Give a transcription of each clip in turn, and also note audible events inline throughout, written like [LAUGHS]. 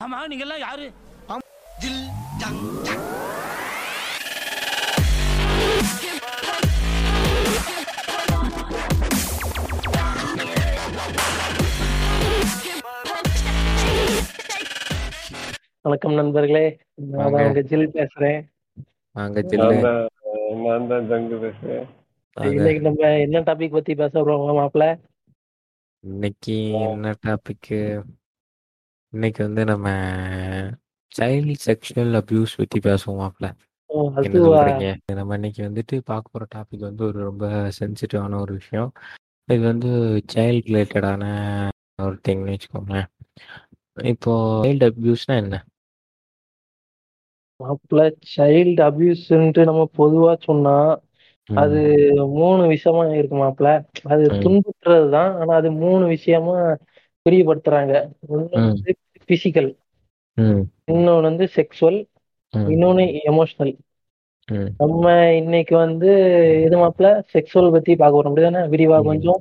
ஆமா நீங்க எல்லாம் யாரு ஜில் வணக்கம் நண்பர்களே. நான் வாங்க. தான் உங்க ஜில் பேசுறேன். வாங்க ஜில்லு. நான் தான் ஜங்கு பேசுறேன். இன்னைக்கு நம்ம என்ன டாபிக் பத்தி பேச போறோம் மாப்பிள்ள. இன்னைக்கு என்ன டாபிக்கு இன்னைக்கு வந்து நம்ம சைல்டு செக்ஷுவல் அபியூஸ் பத்தி பேசுவோம் மாப்ள ஓ, என்ன அதுவா? சொல்றீங்க? நம்ம இன்னைக்கு வந்துட்டு பார்க்க போற டாபிக் வந்து ஒரு ரொம்ப சென்சிட்டிவான ஒரு விஷயம். இது வந்து சைல்ட் ரிலேட்டடான ஒரு திங்னு வச்சுக்கோங்களேன். இப்போ சைல்டு அபியூஸ்னா என்ன? மாப்பிள்ள சைல்டு அபியூஸ்ன்ட்டு நம்ம பொதுவா சொன்னா ம், அது மூணு விஷயமா இருக்கு மாப்பிள்ள அது ம். துன்புறுத்துறது தான். ஆனா அது மூணு விஷயமா பிரியப்படுத்துறாங்க ம். வந்து பிசிக்கல் இன்னொன்னு வந்து செக்ஸுவல் ம், இன்னொன்னு எமோஷனல். நம்ம இன்னைக்கு வந்து இது மாப்பிள்ள செக்ஸுவல் பத்தி பார்க்க போறோம். அப்படிதானே? விரிவா. கொஞ்சம்.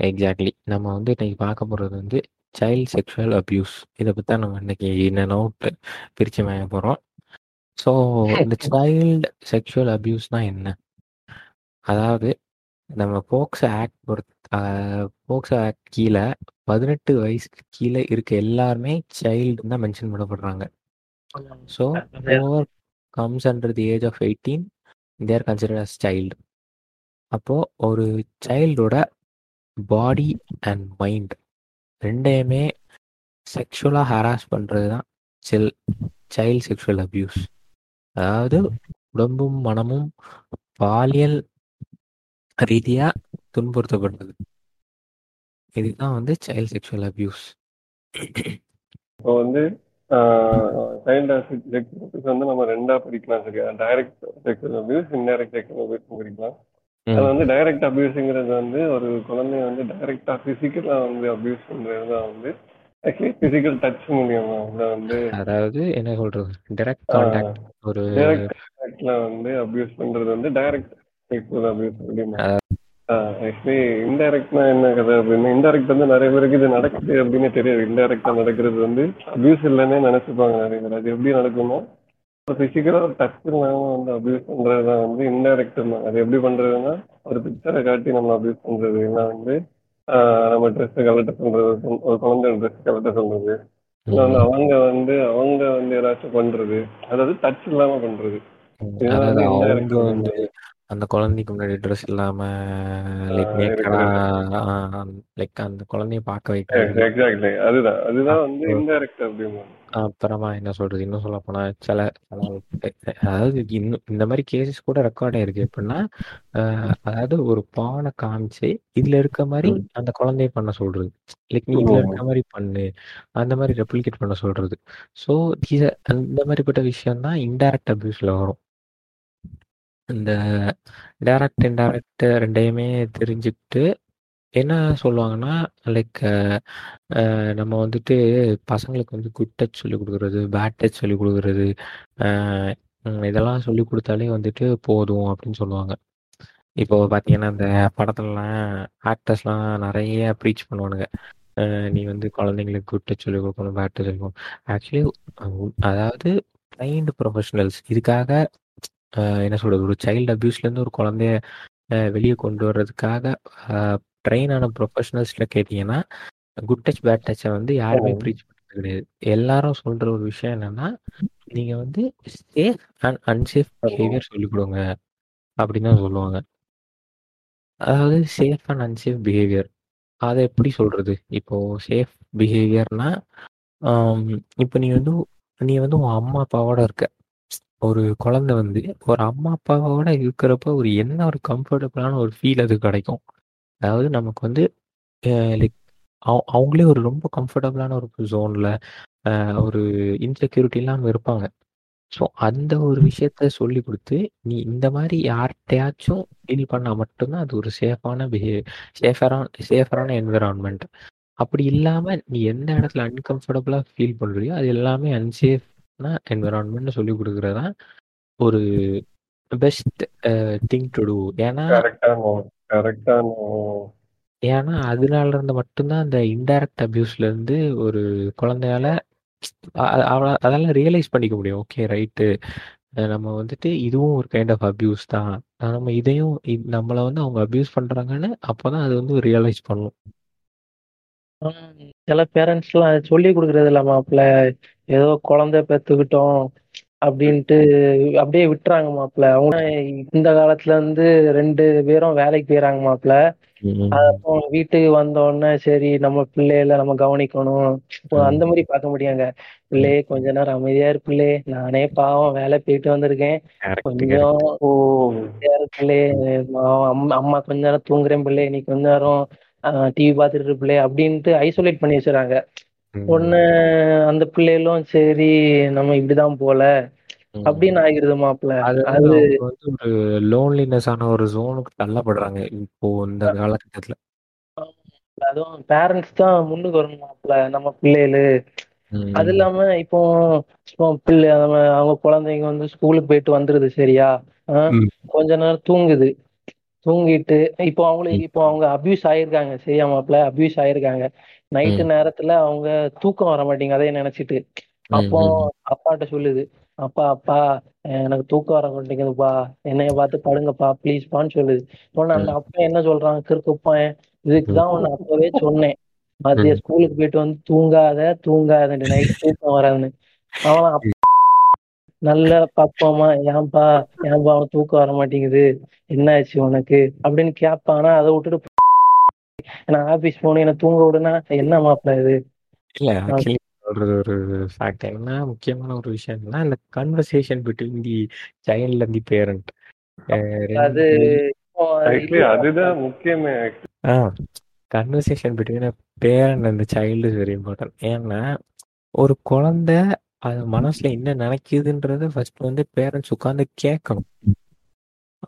எக்ஸாக்ட்லி நம்ம வந்து இன்னைக்கு பார்க்க போகிறது வந்து சைல்ட் செக்ஷுவல் அபியூஸ் இதை பற்றி தான் நம்ம இன்னைக்கு நோட்டு பிரித்து மேய போகிறோம் ஸோ இந்த சைல்டு செக்ஷுவல் அபியூஸ்னா என்ன? அதாவது நம்ம போக்சோ ஆக்ட் பொறுத்த போக்சோ ஆக்ட் கீழே பதினெட்டு வயசுக்கு கீழே இருக்க எல்லாருமே சைல்டு தான் mention பண்ணப்படுறாங்க. So over comes under the age of eighteen there consider as child அப்போது ஒரு சைல்டோட பாடி அண்ட் மைண்ட் ரெண்டையுமே செக்ஷுவலாக ஹராஸ் பண்ணுறது தான் செல் சைல்ட் செக்ஷுவல் அபியூஸ் அதாவது உடம்பும் மனமும் பாலியல் ரீதியாக துன்புறுத்தப்படுறது இதுதான் வந்து சைல்ட் செக்ஷுவல் அபியூஸ் இப்போ வந்து சைல்டு செக்ஸ் வந்து நம்ம ரெண்டா பிரிக்கலாம் சரியா? Direct sexual abuse indirect sexual abuse பிரிக்கலாம். அது வந்து டைரக்ட் அபியூஸுங்கிறது வந்து ஒரு குழந்தைய வந்து டைரக்டா பிசிக்கலா வந்து அபியூஸ் பண்றது தான் வந்து ஆக்சுவலி பிசிக்கல் டச் மூலியமா வந்து அதாவது என்ன சொல்றது? டைரக்ட் கான்டாக்ட் ஒரு டைரக்ட் கான்டாக்ட்ல வந்து அபியூஸ் பண்றது வந்து டைரக்ட் செக்ஷுவல் அபியூஸ் அப்படின்னா ஆக்சுவலி இன்டைரக்ட்னா என்ன கதை அப்படின்னா இன்டைரக்ட் வந்து நிறைய பேருக்கு இது நடக்குது அப்படின்னு தெரியாது. இன்டைரக்டா நடக்கிறது வந்து அபியூஸ் இல்லைன்னே நினைச்சுப்பாங்க நிறைய பேர். அது எப்படி நடக்கும்னா பிசிக்கலா ஒரு டச் இல்லாம வந்து அபியூஸ் பண்றதுதான் வந்து இன்டைரக்ட் அது எப்படி பண்றதுன்னா ஒரு பிக்சரை காட்டி நம்ம அபியூஸ் பண்றது. இல்லை வந்து நம்ம ட்ரெஸ் கலட்ட சொல்றது ஒரு குழந்தை ட்ரெஸ் கலட்ட சொல்றது. வந்து அவங்க வந்து அவங்க வந்து ஏதாச்சும் பண்றது. அதாவது டச் இல்லாம பண்றது. அந்த குழந்தைக்கு முன்னாடி ட்ரெஸ் இல்லாம லைக் நேக்கடா லைக் அந்த குழந்தைய பார்க்க வைக்கிறது எக்ஸாக்ட்லி அதுதான். அதுதான் வந்து இன்டைரக்ட் அப்படிமா அப்புறமா என்ன சொல்றது? இன்னும் சொல்ல போனா சில அதாவது இன்னும் இந்த மாதிரி கேசஸ் கூட ரெக்கார்ட் ஆயிருக்கு. எப்படின்னா அதாவது ஒரு பானை காமிச்சு இதுல இருக்க மாதிரி அந்த குழந்தைய பண்ண சொல்றது. லைக் நீ இதுல இருக்க மாதிரி பண்ணு. அந்த மாதிரி ரெப்ளிகேட் பண்ண சொல்றது. ஸோ அந்த மாதிரிப்பட்ட விஷயம் தான் இன்டைரக்ட் அபியூஸ்ல வரும். இந்த டைரக்ட் இன்டைரக்ட் ரெண்டையுமே தெரிஞ்சுக்கிட்டு என்ன சொல்லுவாங்கன்னா லைக் நம்ம வந்துட்டு பசங்களுக்கு வந்து குட் டச் சொல்லிக் கொடுக்குறது பேட் டச் சொல்லிக் கொடுக்குறது இதெல்லாம் சொல்லி கொடுத்தாலே வந்துட்டு போதும் அப்படின்னு சொல்லுவாங்க. இப்போ பார்த்தீங்கன்னா இந்த படத்துலலாம் ஆக்டர்ஸ்லாம் நிறைய ப்ரீச் பண்ணுவானுங்க. நீ வந்து குழந்தைங்களுக்கு குட் டச் சொல்லிக் கொடுக்கணும் பேட் டச் சொல்லிக் கொடுக்கணும். ஆக்சுவலி அதாவது ட்ரைன்டு ப்ரொஃபஷனல்ஸ் இதுக்காக என்ன சொல்றது ஒரு சைல்டு அபியூஸ்லேருந்து ஒரு குழந்தைய வெளியே கொண்டு வர்றதுக்காக ட்ரெயின் ஆன ப்ரொஃபஷனல்ஸ்ல கேட்டீங்கன்னா குட் டச் பேட் டச்சை வந்து யாருமே. ப்ரீச் பண்ணுறது கிடையாது. எல்லாரும் சொல்ற ஒரு விஷயம் என்னன்னா நீங்க வந்து சேஃப் அண்ட் அன்சேஃப் பிஹேவியர் சொல்லிக் கொடுங்க அப்படின்னு தான் சொல்லுவாங்க. அதாவது சேஃப் அண்ட் அன்சேஃப் பிஹேவியர் அதை எப்படி சொல்றது? இப்போ சேஃப் பிஹேவியர்னா இப்போ நீ வந்து நீ வந்து உன் அம்மா அப்பாவோட இருக்க. ஒரு குழந்தை வந்து ஒரு அம்மா அப்பாவோட இருக்கிறப்ப ஒரு என்ன ஒரு கம்ஃபர்டபுளான ஒரு ஃபீல் அது கிடைக்கும். அதாவது நமக்கு வந்து லைக் அவங்களே ஒரு ரொம்ப கம்ஃபர்டபுளான ஒரு ஜோன்ல ஒரு இன்செக்யூரிட்டி இல்லாமல் இருப்பாங்க. ஸோ அந்த ஒரு விஷயத்த சொல்லி கொடுத்து நீ இந்த மாதிரி யார்கிட்டயாச்சும் ஃபீல் பண்ணால் மட்டும்தான் அது ஒரு சேஃபான பிஹேவ் சேஃபரான சேஃபரான என்விரான்மெண்ட் அப்படி இல்லாமல் நீ எந்த இடத்துல அன்கம்ஃபர்டபுளாக ஃபீல் பண்ணுறியோ அது எல்லாமே அன்சேஃப் அன்சேஃப்னா என்விரான்மெண்ட்னு சொல்லி கொடுக்குறது ஒரு பெஸ்ட் திங் டு டூ ஏன்னா ஏன்னா அதனால இருந்து மட்டும்தான் அந்த இன்டைரக்ட் அபியூஸ்ல இருந்து ஒரு குழந்தையால அதெல்லாம் ரியலைஸ் பண்ணிக்க முடியும். ஓகே ரைட்டு நம்ம வந்துட்டு இதுவும் ஒரு கைண்ட் ஆஃப் அபியூஸ் தான். நம்ம இதையும் நம்மள வந்து அவங்க அபியூஸ் பண்றாங்கன்னு அப்போதான் அது வந்து ரியலைஸ் பண்ணும். சில பேரண்ட்ஸ்லாம் சொல்லி கொடுக்கறது இல்ல மாப்பிள்ள. ஏதோ குழந்தை பெத்துக்கிட்டோம் அப்படின்ட்டு அப்படியே விட்டுறாங்க மாப்பிள்ள அவங்க இந்த காலத்துல இருந்து ரெண்டு பேரும் வேலைக்கு போயிறாங்க மாப்பிள்ள அப்போ வீட்டுக்கு வந்த உடனே சரி நம்ம பிள்ளைகள நம்ம கவனிக்கணும். இப்போ அந்த மாதிரி பார்க்க முடியாங்க. பிள்ளையே கொஞ்ச நேரம் அமைதியா இரு பிள்ளை. நானே பாவம் வேலை போயிட்டு வந்திருக்கேன். கொஞ்சம் ஓ. பிள்ளை. அம்மா கொஞ்ச நேரம் தூங்குறேன் பிள்ளை. நீ கொஞ்ச நேரம் டிவி பார்த்துட்டு இரு பிள்ளை அப்படின்ட்டு ஐசோலேட் பண்ணி வச்சுறாங்க ஒண்ணு அந்த பிள்ளைகளும் சரி நம்ம இப்படிதான் போல. அப்படின்னு ஆகிருது மாப்பிள்ள. அது அது வந்து அவங்க வந்து ஒரு லோன்லினஸ் ஆன ஒரு ஜோனுக்கு தள்ளப்படுறாங்க இப்போ இந்த காலகட்டத்துல. அதுவும் பேரண்ட்ஸ் தான் முன்னுக்கு வரணும் மாப்பிள்ள நம்ம பிள்ளைகளு. ம். அது இல்லாம இப்போ இப்போ பிள்ளை நம்ம அவங்க குழந்தைங்க வந்து ஸ்கூலுக்கு போயிட்டு வந்துருது சரியா? ஆஹ் ம். கொஞ்ச நேரம் தூங்குது. தூங்கிட்டு இப்போ அவங்களுக்கு இப்போ அவங்க அபியூஸ் ஆயிருக்காங்க சரியா மாப்பிள்ள? அபியூஸ் ஆயிருக்காங்க. நைட்டு நேரத்துல அவங்க தூக்கம் வர மாட்டேங்குது. அதே நினைச்சிட்டு. அப்போ அப்பாட்ட சொல்லுது. அப்பா அப்பா எனக்கு தூக்கம் வர மாட்டேங்குதுப்பா. என்னைய பார்த்து படுங்கப்பா. ப்ளீஸ்ப்பான்னு சொல்லுது. உடனே அந்த அப்பா என்ன சொல்றான் கிறுக்குப்பான் இதுக்குதான் உன்னை அப்பவே சொன்னேன். மதிய ஸ்கூலுக்கு போயிட்டு வந்து தூங்காத தூங்காத நைட் தூக்கம் வராதுன்னு. அவன் நல்ல பக்குவமா ஏன்பா ஏன்பா அவன் தூக்கம் வர மாட்டேங்குது. என்ன ஆச்சு உனக்கு? அப்படின்னு கேட்பானா அதை விட்டுட்டு நான் ஆபீஸ் போனேன் என்ன தூங்க விடுனா என்ன மாப்பிள்ள இது? இல்ல சொல்றது ஒரு ஃபேக்ட் என்ன முக்கியமான ஒரு விஷயம் என்னன்னா இந்த conversation between the child and the parent அது அதுதான் முக்கியமே. Conversation between parent and child is very important ஏன்னா ஒரு குழந்தை அது மனசுல என்ன நினைக்குதுன்றத ஃபர்ஸ்ட் வந்து பேரண்ட்ஸ் உட்காந்து கேட்கணும்.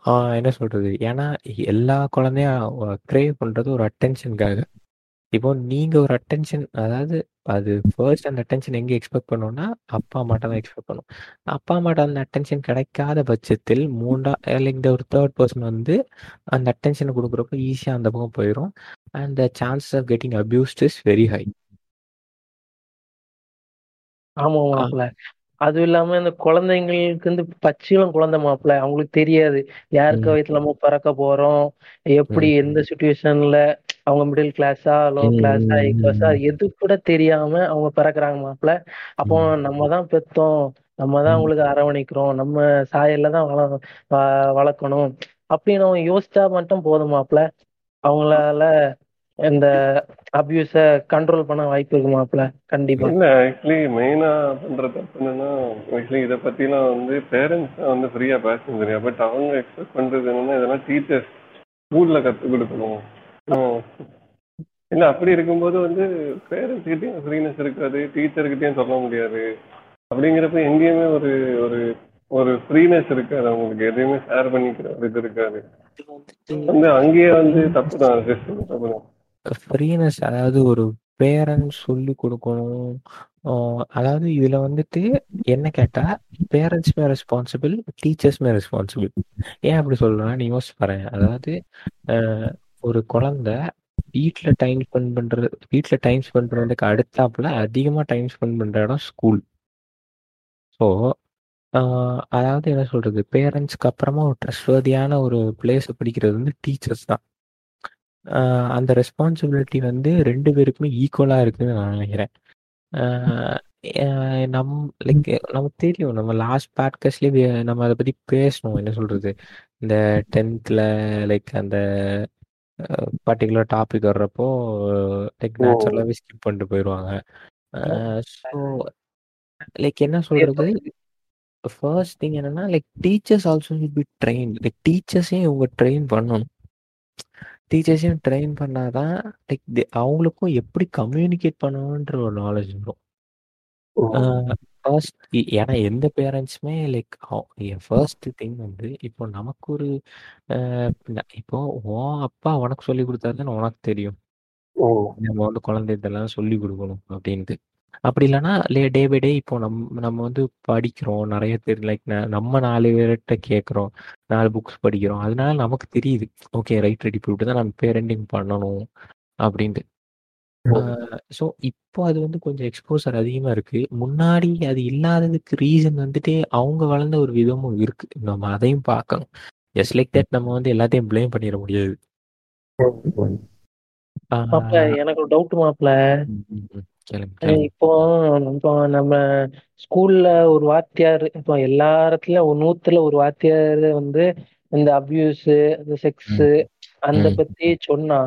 ஆஹ் என்ன சொல்றது? ஏன்னா எல்லா குழந்தையும் கிரேவ் பண்றது ஒரு அட்டென்ஷனுக்காக இப்போ நீங்க ஒரு அட்டென்ஷன் அதாவது அது ஃபர்ஸ்ட் அந்த அட்டென்ஷன் எங்க எக்ஸ்பெக்ட் பண்ணோம்னா அப்பா அம்மாட்ட தான் எக்ஸ்பெக்ட் பண்ணும். அப்பா அம்மாட்ட அந்த அட்டென்ஷன் கிடைக்காத பட்சத்தில் மூண்டா லைக் ஒரு தேர்ட் பர்சன் வந்து அந்த அட்டென்ஷனை கொடுக்குறப்ப ஈஸியா அந்த பக்கம் போயிடும் and the chances of getting abused is very high ஆமா அதுவும் இல்லாம இந்த குழந்தைங்களுக்கு வந்து பச்சிளம் குழந்தை மாப்பிள்ள அவங்களுக்கு தெரியாது. யாருக்கு வயசுல நம்ம பிறக்க போறோம். எப்படி எந்த சுச்சுவேஷன்ல அவங்க மிடில் கிளாஸா லோ கிளாஸா ஹை கிளாஸா எது கூட தெரியாம அவங்க பிறக்குறாங்க மாப்பிள்ள. அப்போ நம்ம தான் பெத்தோம். நம்ம தான் அவங்களுக்கு அரவணைக்கிறோம். நம்ம சாயல்ல தான் வள வளர்க்கணும். அப்படின்னு அவங்க யோசிச்சா மட்டும் போதும் மாப்பிள்ள. அவங்களால இந்த அபியூஸ கண்ட்ரோல் பண்ண வாய்ப்பு இருக்கு மாப்பிள்ள கண்டிப்பா. இல்ல ஆக்சுவலி மெயினா பண்ற தப்பு என்னன்னா ஆக்சுவலி இத எல்லாம் வந்து பேரண்ட்ஸ் வந்து ஃப்ரீயா பேச தெரியும் பட் அவங்க எக்ஸ்பெக்ட் பண்றது என்னன்னா இதெல்லாம் டீச்சர்ஸ் ஸ்கூல்ல கத்து கொடுக்கணும். இல்ல அப்படி இருக்கும்போது வந்து பேரண்ட்ஸ் கிட்டயும் ஃப்ரீனஸ் இருக்காது டீச்சர் கிட்டயும் சொல்ல முடியாது. அப்படிங்கிறப்ப எங்கேயுமே ஒரு ஒரு ஒரு ஃப்ரீனஸ் இருக்காது அவங்களுக்கு. எதையுமே ஷேர் பண்ணிக்கிற இது இருக்காது. வந்து அங்கேயே வந்து தப்பு தான் சிஸ்டம் தப்பு தான். ஃப்ரீனஸ் அதாவது ஒரு பேரண்ட்ஸ் சொல்லி கொடுக்கணும். அதாவது இதுல வந்துட்டு என்ன கேட்டா பேரண்ட்ஸ்மே ரெஸ்பான்சிபிள் டீச்சர்ஸ்மே ரெஸ்பான்சிபிள் ஏன் அப்படி சொல்றேன்னா நீ யோசிச்சு பாரு அதாவது ஆஹ் ஒரு குழந்தை வீட்ல டைம் ஸ்பெண்ட் பண்றது வீட்ல டைம் ஸ்பெண்ட் பண்றதுக்கு அடுத்தாப்புல அதிகமா டைம் ஸ்பெண்ட் பண்ற இடம் ஸ்கூல் ஸோ அதாவது என்ன சொல்றது? பேரண்ட்ஸ்க்கு அப்புறமா ஒரு ட்ரஸ்ட்வர்தியான ஒரு பிளேஸ் படிக்கிறது வந்து டீச்சர்ஸ் தான். அந்த ரெஸ்பான்சிபிலிட்டி வந்து ரெண்டு பேருக்குமே ஈக்குவலா இருக்குன்னு நான் நினைக்கிறேன். நம் லைக் நமக்கு தெரியும் நம்ம லாஸ்ட் பாட்காஸ்ட்லயே நம்ம அதை பத்தி பேசணும் என்ன சொல்றது? இந்த டென்த்ல லைக் அந்த பர்டிகுலர் டாபிக் வர்றப்போ லைக் ஓ. நேச்சுரலாவே ஸ்கிப் பண்ணிட்டு போயிடுவாங்க ஸோ லைக் என்ன சொல்றது? ஃபர்ஸ்ட் திங் என்னன்னா like teachers also will be train like டீச்சர்ஸையும் இவங்க ட்ரெயின் பண்ணணும்? டீச்சர்ஸையும் ட்ரெயின் பண்ணாதான் லைக் அவங்களுக்கும் எப்படி கம்யூனிகேட் பண்ணணுன்ற ஒரு நாலேஜ் வரும். ஃபர்ஸ்ட் ஏன்னா எந்த பேரண்ட்ஸுமே லைக் ஃபர்ஸ்ட் திங் வந்து இப்போ நமக்கு ஒரு அஹ், ந- இப்போ உன் அப்பா உனக்கு சொல்லி கொடுத்தாருன்னு உனக்கு தெரியும். ஓ. நம்ம வந்து குழந்தை இதெல்லாம் சொல்லி கொடுக்கணும் அப்படின்ட்டு. அப்படி இல்லைன்னா லே டே பை டே இப்போ நம்ம நம்ம வந்து படிக்கிறோம் நிறைய பேர் லைக் நம்ம நாலு பேர்கிட்ட கேட்குறோம் நாலு புக்ஸ் படிக்கிறோம் அதனால நமக்கு தெரியுது ஓகே ரைட் ரெடி இப்படி தான் நம்ம பேரண்டிங் பண்ணணும் அப்படின்ட்டு ஸோ இப்போ அது வந்து கொஞ்சம் எக்ஸ்போசர் அதிகமா இருக்கு. முன்னாடி அது இல்லாததுக்கு ரீசன் வந்துட்டு அவங்க வளர்ந்த ஒரு விதமும் இருக்கு. நம்ம அதையும் பார்க்கணும். ஜஸ்ட் லைக் தட் நம்ம வந்து எல்லாத்தையும் ப்ளேம் பண்ணிற முடியாது. எனக்கு ஒரு டவுட் மாப்ள. கேளுங்க, கேளுங்க. இப்போ இப்போ நம்ம ஸ்கூல்ல ஒரு வாத்தியார் இப்போ எல்லா இடத்துலயும் ஒரு 100ல ஒரு வாத்தியார் வந்து இந்த அபியூஸு, இந்த செக்ஸு ம். அந்த ம். பத்தி சொன்னா.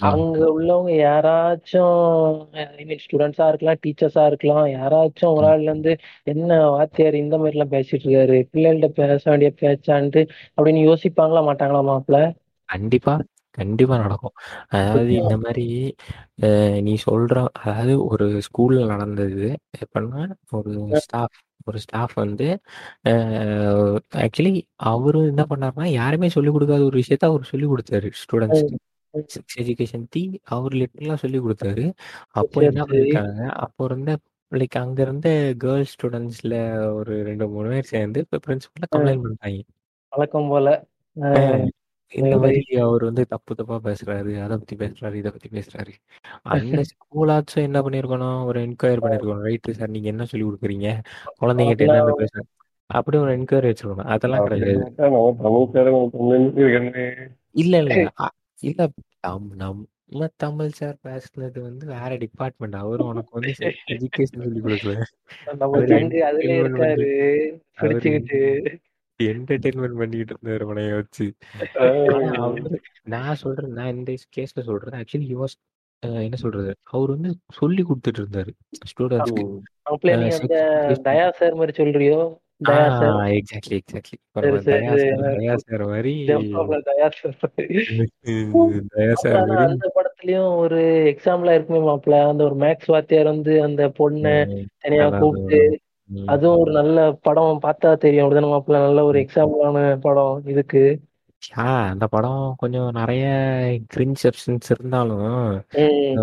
அங்க உள்ளவங்க யாராச்சும் ஐ மீன் ஸ்டூடண்ட்ஸா இருக்கலாம், டீச்சர்ஸா இருக்கலாம். யாராச்சும் ஒரு ம். ஆள் வந்து, "என்ன வாத்தியார் இந்த மாரிலாம் பேசிட்டு இருக்காரு. பிள்ளைகள்ட்ட பேச வேண்டிய பேச்சான்ட்டு" அப்படின்னு யோசிப்பாங்களா மாட்டாங்களா மாப்ள? கண்டிப்பா, கண்டிப்பா நடக்கும். அதாவது இந்த மாரி அ நீ சொல்ற அதாவது ஒரு ஸ்கூல்ல நடந்தது. எப்படின்னா ஒரு ஸ்டாஃப் ஒரு ஸ்டாஃப் வந்து அ ஆக்சுவலி அவரு என்ன பண்ணாருன்னா, யாருமே சொல்லிக் குடுக்காத ஒரு விஷயத்த அவரு சொல்லிக் குடுத்தாரு ஸ்டூடண்ட்ஸ்க்கு. ம். ம். செக்ஸ் எஜுகேஷன் பத்தி அவரு லிட்டரலா சொல்லிக் குடுத்தாரு. அப்போ சரி, என்ன சரி. பண்ணியிருக்காங்க, அப்போ இருந்த லைக் அங்க இருந்த கேர்ல்ஸ் ஸ்டூடண்ட்ஸ்ல ஒரு 2, 3 பேர் சேர்ந்து இப்ப பிரின்சிபல்ட்ட. கம்ப்ளைண்ட் பண்ணிட்டாய்ங்க. வழக்கம் போல. அ இந்த. மாரி அவரு வந்து தப்பு தப்பா பேசுறாரு. அத பத்தி பேசுறாரு, இத பத்தி பேசுறாரு. [LAUGHS] அந்த ஸ்கூலாச்சும் என்ன பண்ணியிருக்கணும், ஒரு என்கொயரி பண்ணியிருக்கணும். ரைட்டு சார் நீங்க என்ன சொல்லிக் குடுக்குறீங்க? குழந்தைங்கட்ட என்னென்ன அதெல்லாம் பேச அப்படி ஒரு என்கொயரி வச்சிருக்கணும். அதெல்லாம் கிடையாது. இல்ல, இல்ல. இல்ல நம் நம்ம தமிழ் சார் பேசுனது வந்து வேற டிபார்ட்மெண்ட். அவரு உனக்கு வந்து [LAUGHS] எஜுகேஷன் சொல்லிக் குடுக்கல. நம்ம அவரு சங்கு அதுலயே என்டர்டெயின்மென்ட் பண்ணி இருக்காரு. அவரு பிடிச்சுக்கிட்டு. என்டர்டெயின்மென்ட் பண்ணிக்கிட்டு இருந்தாரு உன்னைய வச்சு. நான் சொல்றேன் நான் இந்த கேஸ்ல சொல்றேன். ஆக்சுவலி ஹி வாஸ் என்ன சொல்றது? அவரு வந்து சொல்லிக் குடுத்துட்டு இருந்தாரு மாரி சொல்றியோ? Exactly, exactly. தயா சரி. மாரி [LAUGHS] அந்த படத்துலயும் ஒரு எக்ஸாம்பிளா இருக்குமே மாப்ள. அந்த ஒரு மேத்ஸ் வாத்தியார் வந்து அந்த பொண்ண. தனியா. ம். அதுவும் ஒரு நல்ல படம் பார்த்தா தெரியும். அப்படிதானே? நல்ல ஒரு. எக்ஸாம்பிளான படம் இதுக்கு. ஆ அந்த படம் கொஞ்சம் நெறைய கிரிஞ்ச் சப்ஸ்டன்ஸ் இருந்தாலும், ம்.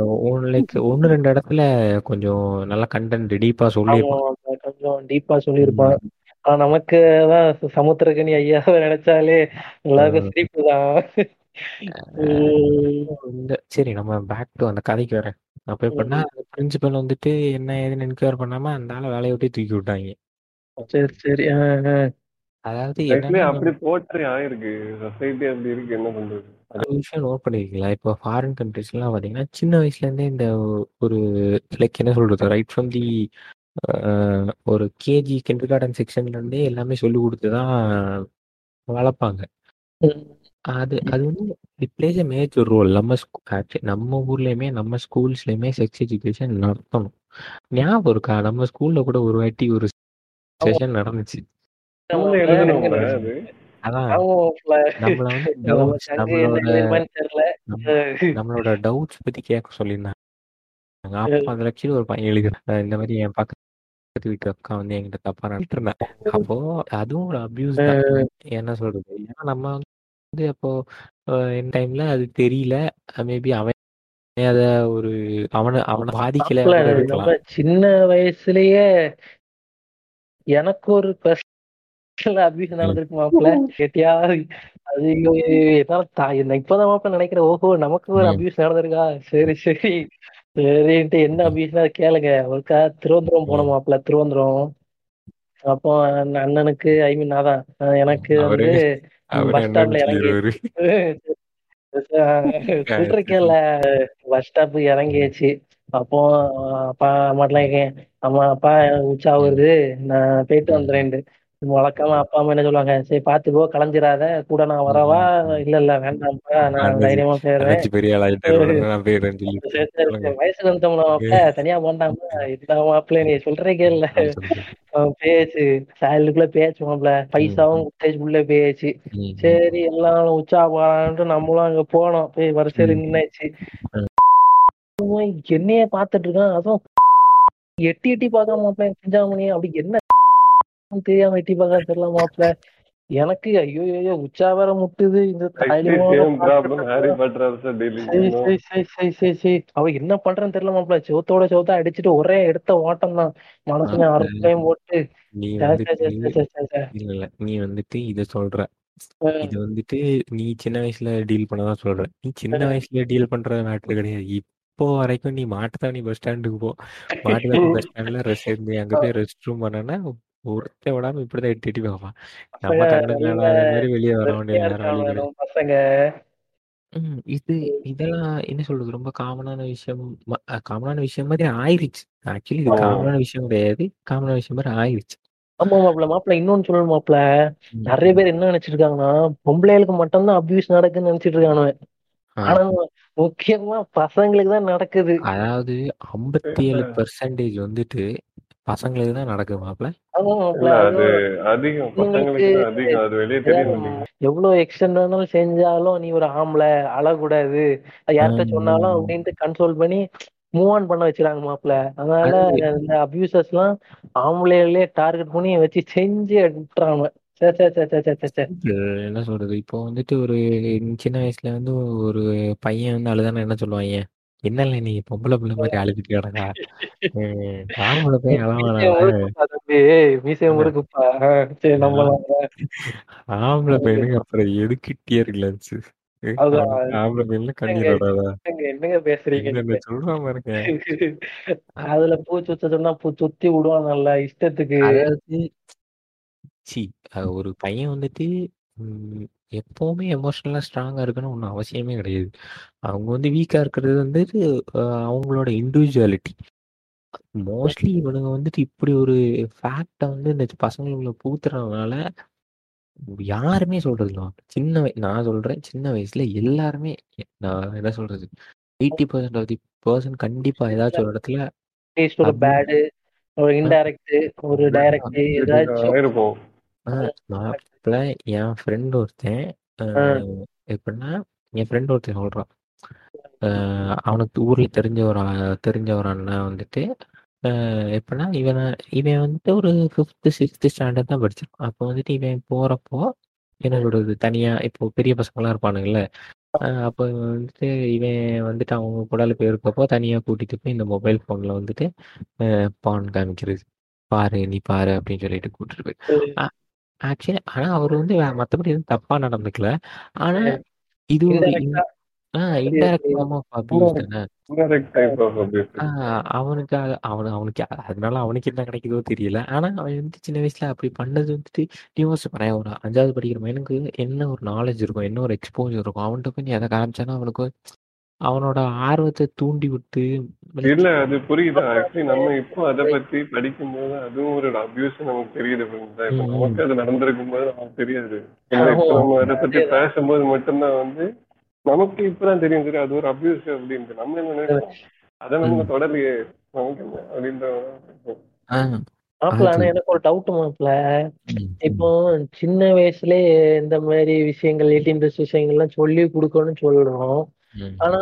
லைக் 1, 2 இடத்துல கொஞ்சம் நல்ல கன்டென்ட் டீப்பா ஆமா சொல்லியிருப்பான். கொஞ்சம் டீப்பா சொல்லியிருப்பான். ம். ஆனா நமக்கு தான் சமுத்திரக்கனி ஐயாவ நெனச்சாலே எல்லாருக்கும் ம். சிரிப்பு தான். இந்த சரி நம்ம பேக் டூ அந்த கதைக்கு வரேன். அப்ப எப்படின்னா, ம். அந்த பிரின்சிபல் வந்துட்டு என்ன ஏதுன்னு என்கொயர் பண்ணாம அந்த ஆள வேலைய விட்டே தூக்கி விட்டாய்ங்க. சரி, சரி. அதாவது அப்படி போற்றி ஆயிருக்கு. சொசைட்டி அப்படி இருக்கு. என்ன பண்றது? ஒரு விஷயம் நோட் பண்ணியிருக்கீங்களா? இப்போ ஃபாரின் கண்ட்ரீஸ்லாம் பார்த்தீங்கன்னா, சின்ன வயசுலேருந்தே இந்த ஒரு லைக் என்ன சொல்றது? ரைட் ஃப்ரம் தி ஒரு கேஜி கிண்டர் கார்டன் செக்ஷன்லேருந்தே எல்லாமே சொல்லிக் குடுத்து தான் வளர்ப்பாங்க. அது அது வந்து it plays a major role. நம்ம ஆக்சுவலி நம்ம ஊர்லயுமே, நம்ம ஸ்கூல்ஸ்லயுமே செக்ஸ் எஜுகேஷன் நடத்தணும். ஞாபகம் இருக்கா? நம்ம ஸ்கூல்ல கூட ஒரு வாட்டி ஒரு. செஷன் நடந்துச்சு. அதான். நம்மள வந்து நம்மளோட டவுட்ஸ் பத்தி கேட்க சொல்லியிருந்தாங்க. அப்ப அதுல ஆக்சுவலி ஒரு பையன் எழுதியிருந்தான். இந்த மாரி என் பக்கத்து வீட்டு அக்கா வந்து என்கிட்ட தப்பா நடந்துட்டு இருந்தா. அப்போ அதுவும் ஒரு அபியூஸ். என்ன சொல்றது? ஏன்னா நம்ம வந்து அப்போ என் டைம்ல அது தெரியல. மேபி அவன் அத ஒரு அவன அவன பாதிக்கல. சின்ன வயசுலயே எனக்கு ஒரு அபியூஸ். நடந்திருக்கு மாப்ள. கேட்டியா? ஐயய்யோ! என்னால இப்பதான் மாப்ள நெனைக்கிறேன். ஓஹோ! நமக்கு ஒரு. அபியூஸ் நடந்திருக்கா? சரி, சரி. சரின்ட்டு என்ன. அபியூஸ்னா கேளுங்க. ஒருக்கா திருவனந்தபுரம் போனோம் ம். மாப்ள திருவனந்தபுரம். அப்போ அண்ணனுக்கு ஐ மீன் அதான் எனக்கு வந்து பஸ் ஸ்டாப்ல என்னன்னு இறங்கி சொல்லிருவாரு. அ சொல்றேன் சரி. கேள. Bus stop. இறங்கியாச்சு. அப்போ அப்பா அம்மாட்டலாம் கேட்கேன். அம்மா, அப்பா உச்சா. வருது. நான் போயிட்டு ம். வழக்கமா அப்பா, அம்மா என்ன சொல்லுவாங்க, "சரி பார்த்து போ, கலஞ்சிராத. கூட நான் வரவா?" "இல்ல, இல்ல வேண்டாம்ப்பா. நான் தைரியமா போயிடுறேன்." அண்ணாச்சி பெரிய வந்துட்டோம்ல மாப்ள. தனியா போண்டாமா? இல்ல மாப்ள நீ சொல்றதே கேளுல. பேச்சு சாயலுக்குள்ள பேயாச்சு மாப்ள. ம். பைசாவும். குட்டேஜ் உள்ள. ம். சரி எல்லாம் உச்சா போலான்ட்டு நம்மளும் அங்க போனோம். போய் வரிசையில ம். நின்னாச்சு. என்னையே பார்த்துட்டு இருக்கான். அதுவும் எட்டி எட்டி பார்க்கான் மாப்ள சிஞ்சாமணி. அப்படி என்ன தெரியாம எட்டி பார்க்கறான்னு தெரியல மாப்ள. எனக்கு ஐய்யய்யோ! உச்சா வேற முட்டுது. இந்த. அவன் என்ன பண்றான்னு தெரியல மாப்ள. செவுத்தோட செவுத்தா அடிச்சுட்டு ஒரே எடுத்த ஓட்டம் தான். மனசுல அறுப்பையும் போட்டு நீ வந்துட்டு. இல்ல. நீ இத சொல்ற. இது வந்துட்டு நீ சின்ன வயசுல டீல் பண்ணதா சொல்ற. நீ சின்ன. வயசுல டீல் பண்ற மேட்டர் கிடையாது. இப்போ வரைக்கும் நீ மாட்டுத்தாவணி பஸ் ஸ்டாண்டுக்கு போ மாட்டுத்தாவணி பஸ் ஸ்டாண்ட்ல ரெஸ்ட் நீ அங்க போய் ரெஸ்ட் ரூம் பண்ணனா ஒருத்த விடாம இப்படிதான் எட்டி எட்டி பார்ப்பான் நம்ம கண்ணு மேலாத மாதிரி வெளியே வர வேண்டிய நேரம் வழி கிடையாது பசங்க. ம் இது இதெல்லாம் என்ன சொல்றது? ரொம்ப காமனான விஷயம் காமனான விஷயம் மாதிரி ஆயிருச்சு. ஆக்சுவலி இது. காமனான விஷயம் கிடையாது. காமனான விஷயம் மாதிரி ஆயிருச்சு. ஆமா மாப்பிள்ள மாப்பிள்ள இன்னொன்னு சொல்லணும் மாப்பிள்ள. ம். நிறைய பேர் என்ன நினைச்சிட்டு இருக்காங்கன்னா பொம்பளைகளுக்கு மட்டும்தான் அபியூஸ் நடக்குன்னு நினைச்சிட்டு இருக்கானுவ. ஆ. ஆனா முக்கியமா பசங்களுக்கு தான் நடக்குது. அதாவது ஐம்பத்தி ஏழு பெர்சன்டேஜ் வந்துட்டு பசங்களுக்கு தான் நடக்குது மாப்பிள்ள இல்ல அது அதுவும் அதிகம் பசங்களுக்கு தான் அதிகம். அது வெளியே தெரியும் இல்லைங்க எவ்வளவு எக்ஸ்டெண்ட் வேணாலும் செஞ்சாலும் நீ ஒரு ஆம்பளை அழக்கூடாது யார்கிட்ட சொன்னாலும். அப்படின்ட்டு கன்சோல் பண்ணி மூவ் ஆன் பண்ண வச்சிருக்காங்க மாப்பிள்ள அதனால அது இந்த அபியூசர்ஸ் எல்லாம் ஆம்பளைகளே டார்கெட் பண்ணி வச்சு செஞ்சு எடுத்துறாங்க. சே சே சே சே சே சே சே. இது என்ன சொல்றது? இப்போ வந்துட்டு ஒரு சின்ன வயசுல வந்து ஒரு பையன் வந்து அழுதானா என்ன சொல்லுவாங்க? என்னல நீ பொம்பளை பிள்ளை மாதிரி அழுதுட்டு கிடக்கா ஆம்பளை நம்பலாம் ஆம்பளை பையனுக்கு அப்புறம் எதுக்கு டியர் கிளான்ஸ். ஆம்பளை பையன்ல கண்ணீர் வராதா? என்னங்க என்னங்க பேசுறீங்க? சொல்றாம இருக்கேன் அதுல பூ சுத்த சொன்னா பூ சுத்தி விடுவாங்கல்ல இஷ்டத்துக்கு. அதாவது சி ஒரு பையன் வந்துட்டு எப்பவுமே எமோஷனலா ஸ்ட்ராங்கா இருக்கணும் ஒன்றும் அவசியமே கிடையாது. அவங்க வந்து வீக்கா இருக்கிறது வந்துட்டு அவங்களோட இண்டிவிஜுவாலிட்டி மோஸ்ட்லி இவனுங்க வந்துட்டு இப்படி ஒரு ஃபேக்டை வந்து இந்த பசங்களுக்குள்ள பூத்துறதுனால யாருமே சொல்றது இல்ல சின்ன வய- நான் சொல்றேன் சின்ன வயசுல எல்லாருமே நான் என்ன சொல்றது? Eighty percent of the person கண்டிப்பா ஏதாச்சும் ஒரு இடத்துல டேஸ்ட் ஒரு பேடு ஒரு இன்டைரக்ட் ஒரு டைரக்ட் ஏதாச்சும் இருப்போம் மாப்பிள்ள என் ஃப்ரெண்ட் ஒருத்தன் அஹ், எப்படின்னா என் ஃப்ரெண்ட் ஒருத்தன் சொல்றான். அஹ், அவனுக்கு ஊர்ல தெரிஞ்ச ஒரு ஆ- தெரிஞ்ச ஒரு அண்ணன் வந்துட்டு அஹ், எப்படின்னா இவன் இவன் வந்துட்டு ஒரு ஃபிஃப்த்து சிக்ஸ்த்து ஸ்டாண்டர்ட் தான் படிச்சிருப்பான் அப்போ வந்துட்டு இவன் போறப்போ என்ன சொல்றது தனியா இப்போ பெரிய பசங்களாம் இருப்பானுங்கல்ல. அஹ், அப்போ இவன் வந்துட்டு இவன் வந்துட்டு அவங்க கூடால போயிருக்கப்போ தனியா கூட்டிட்டு போய் இந்த மொபைல் போன்ல வந்துட்டு பான் காமிக்கிறது. பாரு நீ பாரு அப்படின்னு சொல்லிட்டு கூட்டிட்டு போய். ஆக்சுவலி ஆனா அவர் வந்து வே- மத்தபடி எதுவும் தப்பா நடந்துக்கல. ஆனா இது ஒரு Indirect ஆ? ஆஹ் இன்டைரக்ட் ஃபார்ம் ஆஃப் அபியூஸ் தானே? இன்டைரக்ட் டைப் ஆஃப் அபியூஸ் ஆஹ் அவனுக்கு அவனு அவனுக்கு அ- அதனால அவனுக்கு என்ன கிடைக்குதோ தெரியல. ஆனா அவன் வந்து சின்ன வயசுல அப்படி பண்ணது வந்துட்டு நீ யோசிச்சு பாரேன் ஒரு அஞ்சாவது படிக்கிற பையனுக்கு என்ன ஒரு நாலேஜ் இருக்கும் என்ன ஒரு எக்ஸ்போஜர் இருக்கும் அவன்கிட்ட போய் நீ அதை காமிச்சானா அவனுக்கு அவனோட ஆர்வத்தை தூண்டி விட்டு இல்ல அது புரியுது. ஆக்சுவலி நம்ம இப்போ அதை பத்தி படிக்கும்போது அதுவும் ஒரு அபியூஸ் நமக்கு தெரியுது? இப்ப. நமக்கு அது நடந்திருக்கும் போது நமக்கு தெரியாது. நம்ம அதை பத்தி பேசும்போது மட்டும்தான் வந்து நமக்கு இப்பதான் தெரியும். சரி அது ஒரு அபியூஸ் அப்படின்ட்டு. நம்ம என்ன அதை நம்ம. தொடரலையே. நமக்கு அப்படின்ற மாப்பிள்ள ஆனா எனக்கு ஒரு டவுட் மாப்பிள்ள. ம், இப்போ சின்ன வயசுலயே இந்த மாதிரி விஷயங்கள் எயிட்டீன் பிளஸ் விஷயங்கள்லாம் சொல்லி கொடுக்கணும்னு சொல்றோம். ஆனா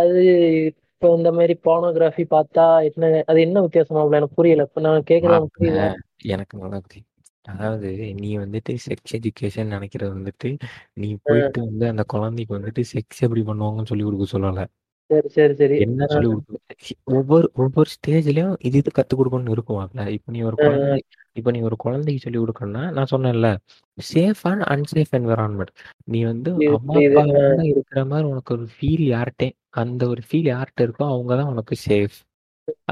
அது இப்போ இந்த மாதிரி போனோகிராஃபி பார்த்தா என்ன அது என்ன வித்தியாசம் மாப்பிள்ள? எனக்கு புரியல. இப்ப நான் கேக்குறது உனக்கு புரியுதா எனக்கு நல்லா புரியுது. அதாவது நீ வந்துட்டு செக்ஸ் எஜுகேஷன் நினைக்கிறது வந்துட்டு நீ போயிட்டு வந்து அந்த குழந்தைக்கு வந்துட்டு செக்ஸ் எப்படி பண்ணுவாங்கன்னு சொல்லி கொடுக்க சொல்லல. சரி சரி சரி. என்ன சொல்லி ஒவ்வொரு ஒவ்வொரு ஸ்டேஜ்லயும் இது இது கத்து கொடுக்கணும்னு இருக்குமாப்ல இப்ப நீ ஒரு குழந்தை இப்ப நீ ஒரு குழந்தைக்கு சொல்லி கொடுக்கணும்னா நான் சொன்னேன்ல சேஃப் அண்ட் அன்சேஃப் என்விரான்மெண்ட் நீ வந்து அம்மா. அப்பா இருக்கிற மாதிரி உனக்கு ஒரு ஃபீல் யார்கிட்ட அந்த ஒரு ஃபீல் யார்கிட்ட இருக்கோ அவங்க தான் உனக்கு சேஃப்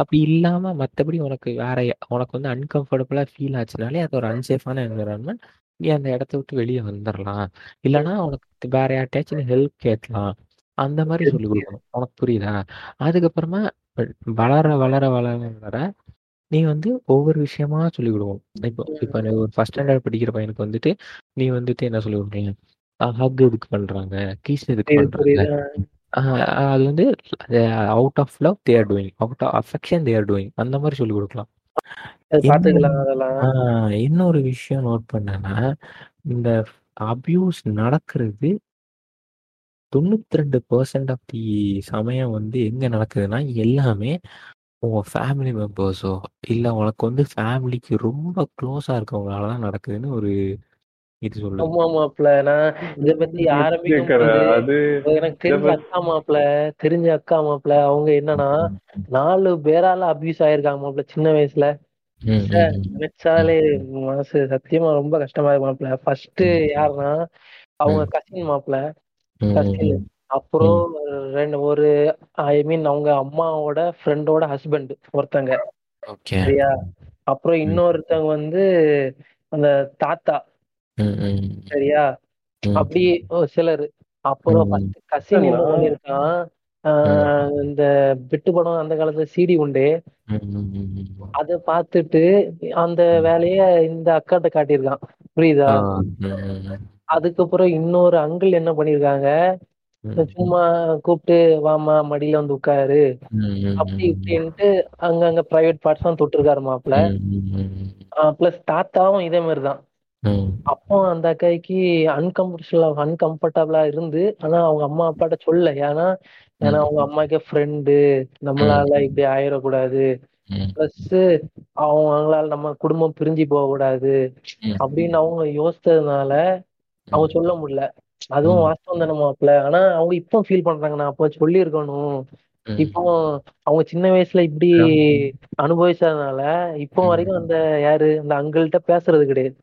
அப்படி இல்லாம மத்தபடி உனக்கு வேற உனக்கு வந்து அன்கம்ஃபர்டபுளா ஃபீல் ஆச்சுனாலே அது ஒரு அன்சேஃபான என்விரான்மெண்ட் நீ அந்த இடத்த விட்டு வெளியே வந்துடலாம் இல்லைன்னா உனக்கு வேற யார்கிட்டயாச்சும் ஹெல்ப் கேட்கலாம். அந்த மாதிரி சொல்லி கொடுக்கணும். உனக்கு புரியுதா? அதுக்கப்புறமா வளர வளர வளர வளர நீ வந்து ஒவ்வொரு விஷயமா சொல்லி கொடுக்கணும். இப்போ இப்போ நீ ஒரு ஃபர்ஸ்ட் ஸ்டாண்டர்ட் படிக்கிற பையனுக்கு வந்துட்டு நீ வந்துட்டு என்ன சொல்லி கொடுக்குறீங்க? ஹக் எதுக்கு பண்றாங்க? கீஸ் எதுக்கு புரியுது பண்றாங்க? புரியுது. அது வந்து out of love they are doing out of affection they are doing அந்த மாதிரி சொல்லி கொடுக்கலாம். அது பாத்துக்கலாம் அதெல்லாம். ஆஹ் இன்னொரு விஷயம் நோட் பண்ணேன்னா இந்த அபியூஸ் நடக்கிறது தொண்ணூத்தி ரெண்டு பர்சன்ட் ஆஃப் தி சமயம் வந்து எங்க நடக்குதுன்னா எல்லாமே உங்க ஃபேமிலி மெம்பர்ஸோ இல்ல உனக்கு வந்து ஃபேமிலிக்கு ரொம்ப க்ளோஸா இருக்கவங்களால தான் நடக்குதுன்னு ஒரு இது சொல்லுது. ஆமா மாப்பிள்ள. நான் இத பத்தி ஆரம்பிக்கும் எனக்கு தெரிஞ்ச அக்கா மாப்பிள்ள தெரிஞ்ச அக்கா மாப்பிள்ள அவங்க என்னன்னா நாலு பேரால அபியூஸ் ஆயிருக்காங்க மாப்பிள்ள சின்ன வயசுல. நினைச்சாலே மனசு சத்தியமா ரொம்ப கஷ்டமா இருக்கு மாப்பிள்ள. ஃபர்ஸ்ட் யாருன்னா அவங்க கசின் மாப்பிள்ள. ம். அப்புறம் ரெண்டு ஒரு ஐ மீன் அவங்க அம்மாவோட ஃப்ரெண்டோட ஹஸ்பண்ட் ஒருத்தங்க. ஓகே. சரியா? அப்புறம் இன்னொருத்தவங்க வந்து அந்த தாத்தா. சரியா. அப்படி ஒரு சிலர். அப்புறம் கசின் பண்ணிருக்கான் ஆஹ் இந்த பிட்டு படம் அந்த காலத்துல சிடி உண்டு. அத பார்த்துட்டு அந்த வேலைய இந்த அக்காட்ட காட்டியிருக்கான். புரியுதா. அதுக்கப்புறம் இன்னொரு அங்கிள் என்ன பண்ணிருக்காங்க? ம், சும்மா கூப்பிட்டு வாமா மடியில வந்து உட்காரு. ம், ம், அப்படி இப்படின்ட்டு அங்கங்க பிரைவேட் பார்ட்ஸ் தான் தொட்டிருக்காரு மாப்பிள்ள. ம், ம், ம், பிளஸ் தாத்தாவும் இதே மாதிரிதான் ம். அப்போ அந்த அக்காய்க்கு அன்கம்ஃபர்டபுளா அன்கம்ஃபர்டபுளா இருந்து ஆனா அவங்க அம்மா அப்பாட்ட சொல்ல ஏன்னா ஏன்னா அவங்க அம்மாக்கே ஃப்ரெண்டு நம்மளால இப்படி ஆயிடக்கூடாது. ம், பிளஸ் அவங்களால நம்ம குடும்பம் பிரிஞ்சு போக கூடாது ம். அப்படின்னு அவங்க யோசிச்சதுனால அவங்க சொல்ல முடியல. அதுவும். வாஸ்தவம் தானே மாப்பிள்ள. ஆனா அவங்க இப்போ ஃபீல் பண்றாங்க நான் அப்போ சொல்லியிருக்கணும். இப்போ அவங்க சின்ன வயசுல இப்படி அனுபவிச்சதுனால இப்போ. வரைக்கும் அந்த யாரு அந்த அங்கிள்கிட்ட பேசுறது கிடையாது.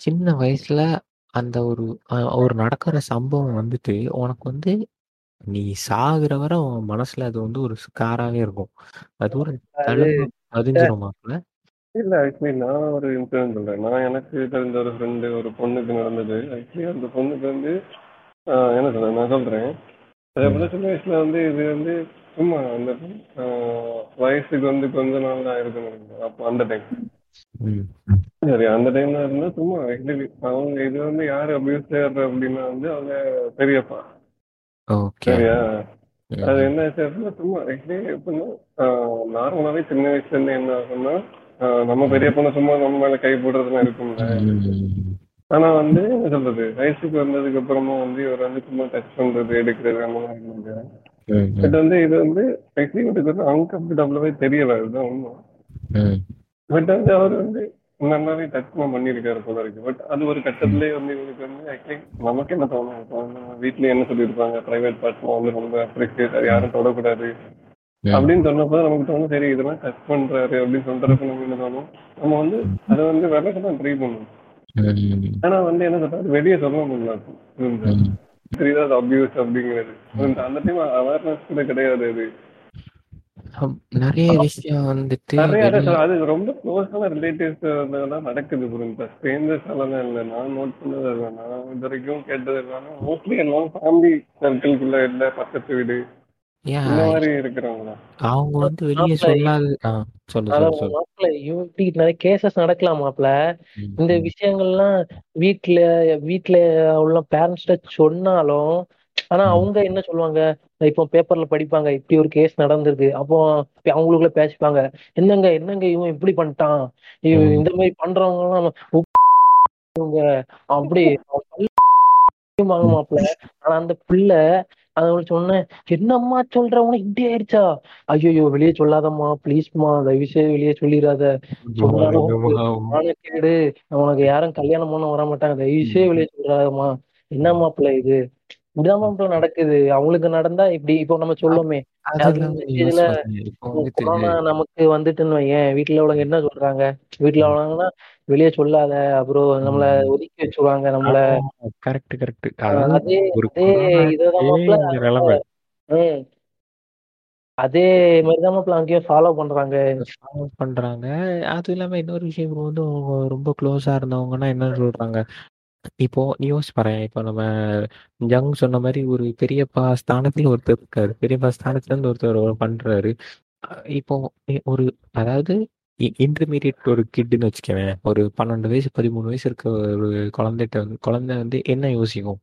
சின்ன வயசுல அந்த ஒரு ஒரு நடக்கிற சம்பவம் வந்துட்டு உனக்கு வந்து நீ சாகுற வரை உன் மனசுல அது வந்து ஒரு ஸ்காராவே இருக்கும். அது ஒரு பதிஞ்சிரும் மாப்பிள்ள. இல்ல ஆக்சுவலி நான் ஒரு இன்சிடென்ட் சொல்றேன். நான் எனக்கு தெரிஞ்ச ஒரு ஃப்ரெண்டு ஒரு பொண்ணுக்கு நடந்தது. ஆக்சுவலி அந்த பொண்ணுக்கு வந்து ஆஹ் என்ன சொல்றேன் நான் சொல்றேன். அதே போல சின்ன வயசுல வந்து இது வந்து சும்மா அந்த ஆஹ் வயசுக்கு வந்து கொஞ்ச நாள் தான் இருக்கணும் அப்போ அந்த டைம். சரி அந்த டைம்ல இருந்தா சும்மா actually அவங்க இது வந்து யாரு அபியூஸ் செய்யறது அப்படின்னா வந்து அவங்க பெரியப்பா. சரியா. அது என்ன ஆச்சு அப்படின்னா சும்மா ஆக்சுவலி எப்படின்னா நார்மலாவே சின்ன வயசுல இருந்து என்ன ஆகும்னா நம்ம பெரிய பொண்ணு சும்மா நம்ம மேல கை போடுறதுலாம் இருக்கும்ல. ஆனா வந்து என்ன சொல்றது வயசுக்கு வந்ததுக்கு அப்புறமா வந்து இவர் வந்து சும்மா டச் பண்றது எடுக்கிறது அந்த மாதிரி. பட் வந்து இது வந்து இவருக்கு வந்து அன்கம்ஃபர்டபுளாவே தெரியல அதுதான் உண்மை. பட் வந்து அவர் வந்து நல்லாவே டச் பண்ணியிருக்காரு போல இருக்கு பட் அது ஒரு கட்டத்திலேயே வந்து இவருக்கு வந்து ஆக்சுவலி நமக்கு என்ன தோணும் வீட்லயே என்ன சொல்லியிருப்பாங்க பிரைவேட் பார்ட்ஸ்லாம் வந்து ரொம்ப அப்ரிசியேட் யாரும் தொடக்கூடாது அப்படின்னு சொன்னப்போ நமக்கு தோணும் சரி இதெல்லாம் டச் பண்றாரு அப்படின்னு சொல்றப்ப நமக்கு என்ன தோணும் நம்ம வந்து அதை வந்து விளக்க தான் ட்ரை பண்ணுவோம் ம். ஆனா வந்து என்ன சொல்றது வெளியே சொல்ல முடியல இந்த ம். தெரியுதா அது அபியூஸ் அப்படிங்கிறது. அந்த டைம் அவேர்னஸ் கூட கிடையாது அது. நிறைய விஷயம் வந்துட்டு அது ரொம்ப க்ளோஸான ரிலேட்டிவ்ஸ் தான் நடக்குது புரியுது? ஸ்ட்ரேஞ்சர்ஸ் எல்லாம் இல்ல. நான் நோட் பண்ணது நான் இது வரைக்கும் கேட்டது எல்லாமே மோஸ்ட்லி எல்லாம் ஃபேமிலி சர்க்கிள்குள்ள இல்ல பக்கத்து வீடு. அவங்க வந்து வெளியே சொல்லாது. மாப்பிள்ள இப்படி நிறைய கேசஸ் நடக்கலாம் மாப்பிள்ள. இந்த விஷயங்கள்லாம் வீட்ல வீட்ல உள்ள பேரண்ட்ஸ்ட சொன்னாலும் ஆனா. அவங்க என்ன சொல்லுவாங்க? இப்போ பேப்பர்ல படிப்பாங்க இப்படி ஒரு கேஸ் நடந்திருக்கு. அப்போ அவங்களுக்குள்ள பேசிப்பாங்க. என்னங்க என்னங்க இவன் இப்படி பண்ணிட்டான்? இவன். இந்த மாதிரி பண்றவங்க எல்லாம் அப்படி [LAUGHS] மாப்பிள்ள ஆனா அந்த பிள்ளை அவங்களுக்கு சொன்னேன். என்னம்மா சொல்ற? உனக்கு இப்படி ஆயிடுச்சா? ஐயோ வெளியே சொல்லாதம்மா. ப்ளீஸ்மா தயவு செய்து வெளியே சொல்லிடாத. சொன்னாலும் மானக்கேடு உனக்கு யாரும் கல்யாணம் பண்ண வர மாட்டாங்க தயவு செய்து வெளியே சொல்றாதம்மா என்ன மாப்பிள்ள இது? இப்படிதான் மாப்பிள்ள நடக்குது. அவங்களுக்கு நடந்தா இப்படி இப்போ நம்ம இதுல கொரோனா நமக்கு வந்துட்டுன்னு வையேன். வீட்டுல உள்ளவங்க என்ன சொல்றாங்க? வீட்டுல உள்ளவங்கன்னா வெளியே சொல்லாத. அப்புறம் நம்மள ஒதுக்கி வச்சுருவாங்க நம்மள. கரெக்ட் கரெக்ட் அதே அதே ஹம் அதே மாதிரிதான் அங்கேயும் ஃபாலோ பண்றாங்க. Follow பண்றாங்க. அது இல்லாம இன்னொரு விஷயம் வந்து ரொம்ப க்ளோஸா இருந்தவங்கன்னா என்ன சொல்றாங்க? இப்போ நீ யோசிச்சு பாரு இப்போ நம்ம ஜங் சொன்ன மாதிரி ஒரு பெரியப்பா ஸ்தானத்துல ஒருத்தர் இருக்காரு. பெரியப்பா ஸ்தானத்துல இருந்து ஒருத்தர் பண்றாரு. இப்போ இ- ஒரு அதாவது இன்டர்மீடியட் ஒரு கிட்னு வச்சுக்கவேன் ஒரு பன்னெண்டு வயசு பதிமூணு வயசு இருக்க ஒரு குழந்தைகிட்ட வந்து குழந்தை வந்து என்ன யோசிக்கும்?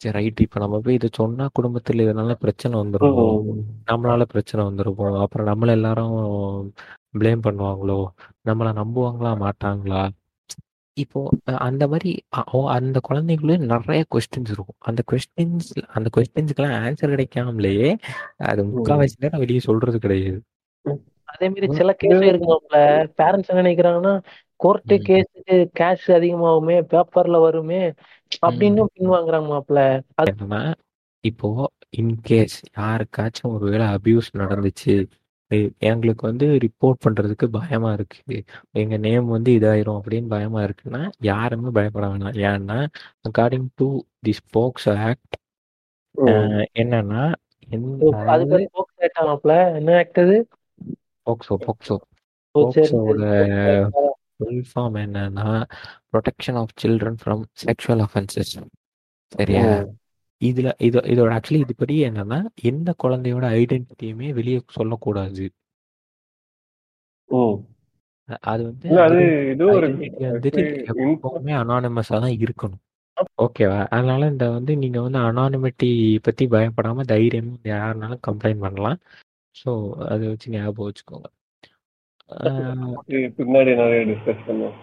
சரி ரைட் இப்போ நம்ம போய் இதை சொன்னா குடும்பத்துல இதனால பிரச்சனை வந்துரும்? நம்மளால பிரச்சனை வந்திருக்கும் அப்புறம் நம்மள எல்லாரும் ப்ளேம் பண்ணுவாங்களோ? நம்மள நம்புவாங்களா? மாட்டாங்களா? இப்போ அந்த மாதிரி அந்த குழந்தைக்குள்ளே நிறைய கொஸ்டின்ஸ் இருக்கும். அந்த கொஸ்டின்ஸ் அந்த கொஸ்டின்ஸ்க்கெல்லாம் ஆன்சர் கிடைக்காமலேயே அது முக்கால்வாசி நேரம் வெளியே சொல்றது கிடையாது. அதே மாதிரி சில கேஸ் இருக்கு மாப்பிள்ள பேரண்ட்ஸ் என்ன நினைக்கிறாங்கன்னா கோர்ட்டு. கேஸுக்கு கேஷ் அதிகமாகுமே பேப்பர்ல வருமே அப்படின்னு பின்வாங்குறாங்க மாப்பிள்ள அது இப்போ இன்கேஸ் யாருக்காச்சும் ஒருவேளை அபியூஸ் நடந்துச்சு எங்களுக்கு வந்து ரிப்போர்ட் பண்றதுக்கு பயமா இருக்கு எங்க நேம் வந்து இதாயிரும் அப்படின்னு பயமா இருக்குன்னா யாருமே பயப்பட வேணாம். ஏன்னா according to the POCSO act என்னன்னா என்ன ஆக்ட் அது? போக்சோ போக்சோட ஃபுல் ஃபார்ம் என்னன்னா protection of children from sexual offences சரியா? இதுல இது இதோட ஆக்சுவலி இதுபடி என்னன்னா எந்த குழந்தையோட ஐடென்டிட்டியுமே வெளியே சொல்லக்கூடாது. அ- அது வந்து அது ஐடென்டிட்டி வந்துட்டு எப்பவுமே அனானிமஸா தான் இருக்கணும். ஓகேவா அதனால இந்த வந்து நீங்க வந்து அனானிமிட்டி பத்தி பயப்படாம தைரியமா யாருனாலும் கம்ப்ளைண்ட் பண்ணலாம். ஸோ அதை வச்சு ஞாபகம் வச்சுக்கோங்க. இது பின்னாடி நிறைய டிஸ்கஸ் பண்ணுவோம்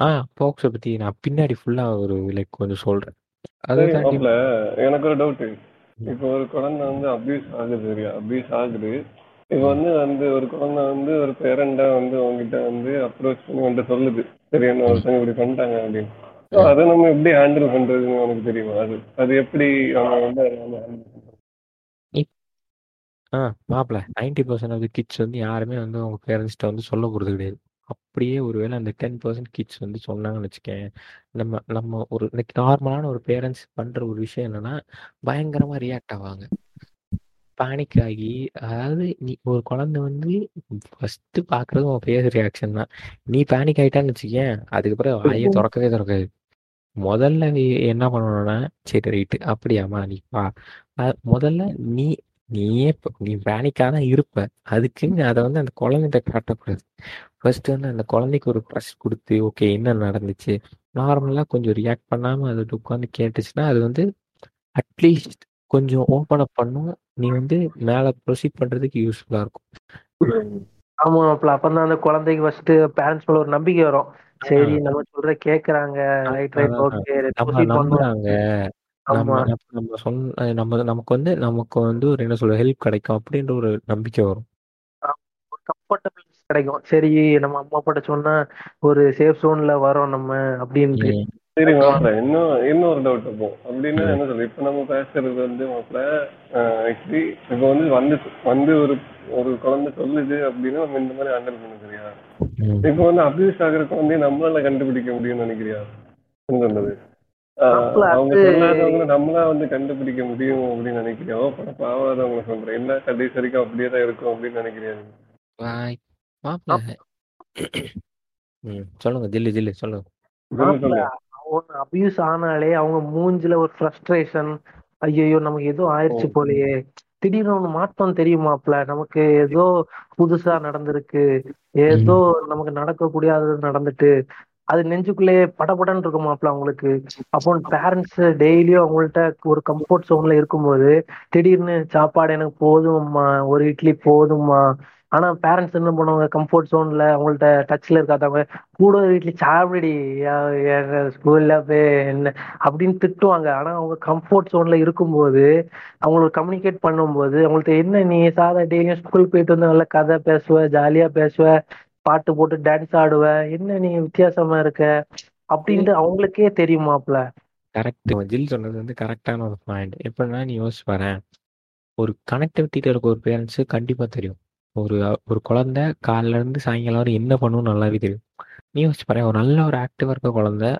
ஆ போக்ஸை பத்தி நான் பின்னாடி ஃபுல்லா ஒரு லைக் கொஞ்சம் சொல்றேன். அதை சரி தாண்டி மாப்ள எனக்கு ஒரு டவுட் இப்போ ஒரு குழந்தை வந்து அபியூஸ் ஆகுது சரியா? அபியூஸ் ஆகுது. இப்போ வந்து வந்து ஒரு குழந்தை வந்து ஒரு பேரண்டா வந்து அவங்ககிட்ட வந்து அப்ரோச் பண்ணி வந்துட்டு சொல்லுது. சரி என்ன ஒருத்தங்க இப்படி பண்ணிட்டாங்க அப்படின்னு. அதை நம்ம எப்படி ஹேண்டில் பண்றதுன்னு உனக்கு தெரியுமா? அது அது எப்படி அவங்க வந்து? ஆ மாப்பிள்ள நைன்டி பர்சன்ட் ஆஃப் கிட்ஸ் வந்து யாருமே வந்து அவங்க பேரண்ட்ஸ்கிட்ட வந்து சொல்ல போகிறது கிடையாது. அப்படியே ஒருவேளை அந்த டென் பர்சன்ட் கிட்ஸ் வந்து சொன்னாங்கன்னு வச்சுக்கேன். நம்ம நம்ம ஒரு நார்மலான ஒரு பேரண்ட்ஸ் பண்ணுற ஒரு விஷயம் என்னன்னா பயங்கரமாக ரியாக்ட் ஆவாங்க. பேனிக் ஆகி அதாவது நீ ஒரு குழந்தை வந்து ஃபர்ஸ்ட் பார்க்குறது உன் ஃபேஸ் ரியாக்ஷன் தான். நீ பேனிக் ஆகிட்டான்னு வச்சுக்கேன் அதுக்கப்புறம் வாயே திறக்கவே திறக்காது. முதல்ல நீ என்ன பண்ணணும்னா சரி ரைட்டு அப்படியாம்மா நீ பா முதல்ல நீ நீயே நீ பேனிக்காக தான் இருப்ப அதுக்குன்னு அதை வந்து அந்த குழந்தைகிட்ட காட்டக்கூடாது. ஃபர்ஸ்ட் வந்து அந்த குழந்தைக்கு ஒரு ட்ரஸ்ட் கொடுத்து ஓகே என்ன நடந்துச்சு? நார்மலாக கொஞ்சம் ரியாக்ட் பண்ணாமல் அது உட்காந்து கேட்டுச்சுன்னா அது வந்து அட்லீஸ்ட் கொஞ்சம் ஓப்பன் அப் பண்ணும். நீ வந்து மேலே ப்ரொசீட் பண்ணுறதுக்கு யூஸ்ஃபுல்லாக இருக்கும். ஆமா மாப்ள அப்பதான் அந்த குழந்தைக்கு ஃபர்ஸ்ட் பேரண்ட்ஸ் மேல ஒரு நம்பிக்கை வரும். சரி நம்ம சொல்ற கேக்குறாங்க. ரைட் ரைட் ஓகே நம்புறாங்க. ஆமா. நம்ம நம்ம சொன்ன நம்ம நமக்கு வந்து நமக்கு வந்து ஒரு என்ன சொல்ற ஹெல்ப் கிடைக்கும் அப்படின்ற ஒரு நம்பிக்கை வரும். ஒரு கம்ஃபர்டபிள் கிடைக்கும். சரி நம்ம அம்மா அப்பாட்ட சொன்னா ஒரு சேஃப் ஜோன்ல வரோம் நம்ம அப்படின்ட்டு. ம், சரி மாப்பிள இன்னும் இன்னொரு டவுட் இருக்கும் அப்படின்னா ம், என்ன சொல்ற இப்ப நம்ம பேசுறது வந்து மாப்பிள ஆக்சுவலி இப்போ வந்து வந்து வந்து ஒரு ஒரு குழந்தை சொல்லுது அப்படின்னா நம்ம இந்த மாதிரி ஹேண்டில் பண்ண ம். இப்போ வந்து அபியூஸ் ஆகிற குழந்தைய நம்மளால கண்டுபிடிக்க முடியும்னு நினைக்கிறியா? நம்மளா வந்து கண்டுபிடிக்க முடியும் அப்படின்னு நினைக்கிறியா? ஓப்பன பாவாதவங்க சொல்றேன். என்ன கடைசி வரைக்கும் அப்படியே தான் இருக்கும் அப்படின்னு நினைக்கிறியா நீ? பாய் மாப்பிள்ள ம் சொல்லுங்க ஜில்லு ஜில்லு சொல்லுங்க. அவங்க அபியூஸ் ஆனாலே அவங்க மூஞ்சில ஒரு ஃப்ரஸ்ட்ரேஷன் ஐயோ நமக்கு ஏதோ ஆயிடுச்சு போலயே. திடீர்னு ஒண்ணு மாற்றம் தெரியுமாப்ல? நமக்கு ஏதோ புதுசா நடந்திருக்கு. ஏதோ நமக்கு நடக்கக்கூடியது நடந்துட்டு அது நெஞ்சுக்குள்ளேயே படபடன்னு இருக்கும் மாப்பிள அவங்களுக்கு. அப்போ பேரண்ட்ஸ் டெய்லியும் அவங்கள்ட்ட ஒரு கம்ஃபர்ட் சோன்ல இருக்கும்போது திடீர்னு சாப்பாடு எனக்கு போதும்மா ஒரு இட்லி போதும்மா. ஆனா பேரண்ட்ஸ் என்ன பண்ணுவாங்க? கம்ஃபர்ட் சோன்ல அவங்கள்ட்ட டச்ல இருக்காதவங்க கூட ஒரு இட்லி சாப்பிடி ஸ்கூல்ல போய் என்ன? அப்படின்னு திட்டுவாங்க. ஆனா அவங்க கம்ஃபர்ட் சோன்ல இருக்கும்போது அவங்களுக்கு கம்யூனிகேட் பண்ணும்போது அவங்கள்ட்ட என்ன நீ சாதா டெய்லியும் ஸ்கூல் போயிட்டு வந்து நல்ல கதை பேசுவ ஜாலியா பேசுவ பாட்டு போட்டு டான்ஸ் ஆடுவ என்ன நீ வித்தியாசமா இருக்க? அப்படின்ட்டு அவங்களுக்கே தெரியுமாப்ல? கரெக்ட் ஜில் சொன்னது வந்து கரெக்டான ஒரு பாயிண்ட் எப்படின்னா நீ யோசிச்சு பாரேன் ஒரு கனெக்டிவிட்டியில் இருக்க ஒரு பேரண்ட்ஸு கண்டிப்பாக தெரியும். ஒரு ஒரு குழந்தை காலைல இருந்து சாயங்காலம் வரை என்ன பண்ணும் நல்லாவே தெரியும். நீ யோசிச்சு பாரு ஒரு நல்ல ஒரு ஆக்டிவாக இருக்க குழந்தை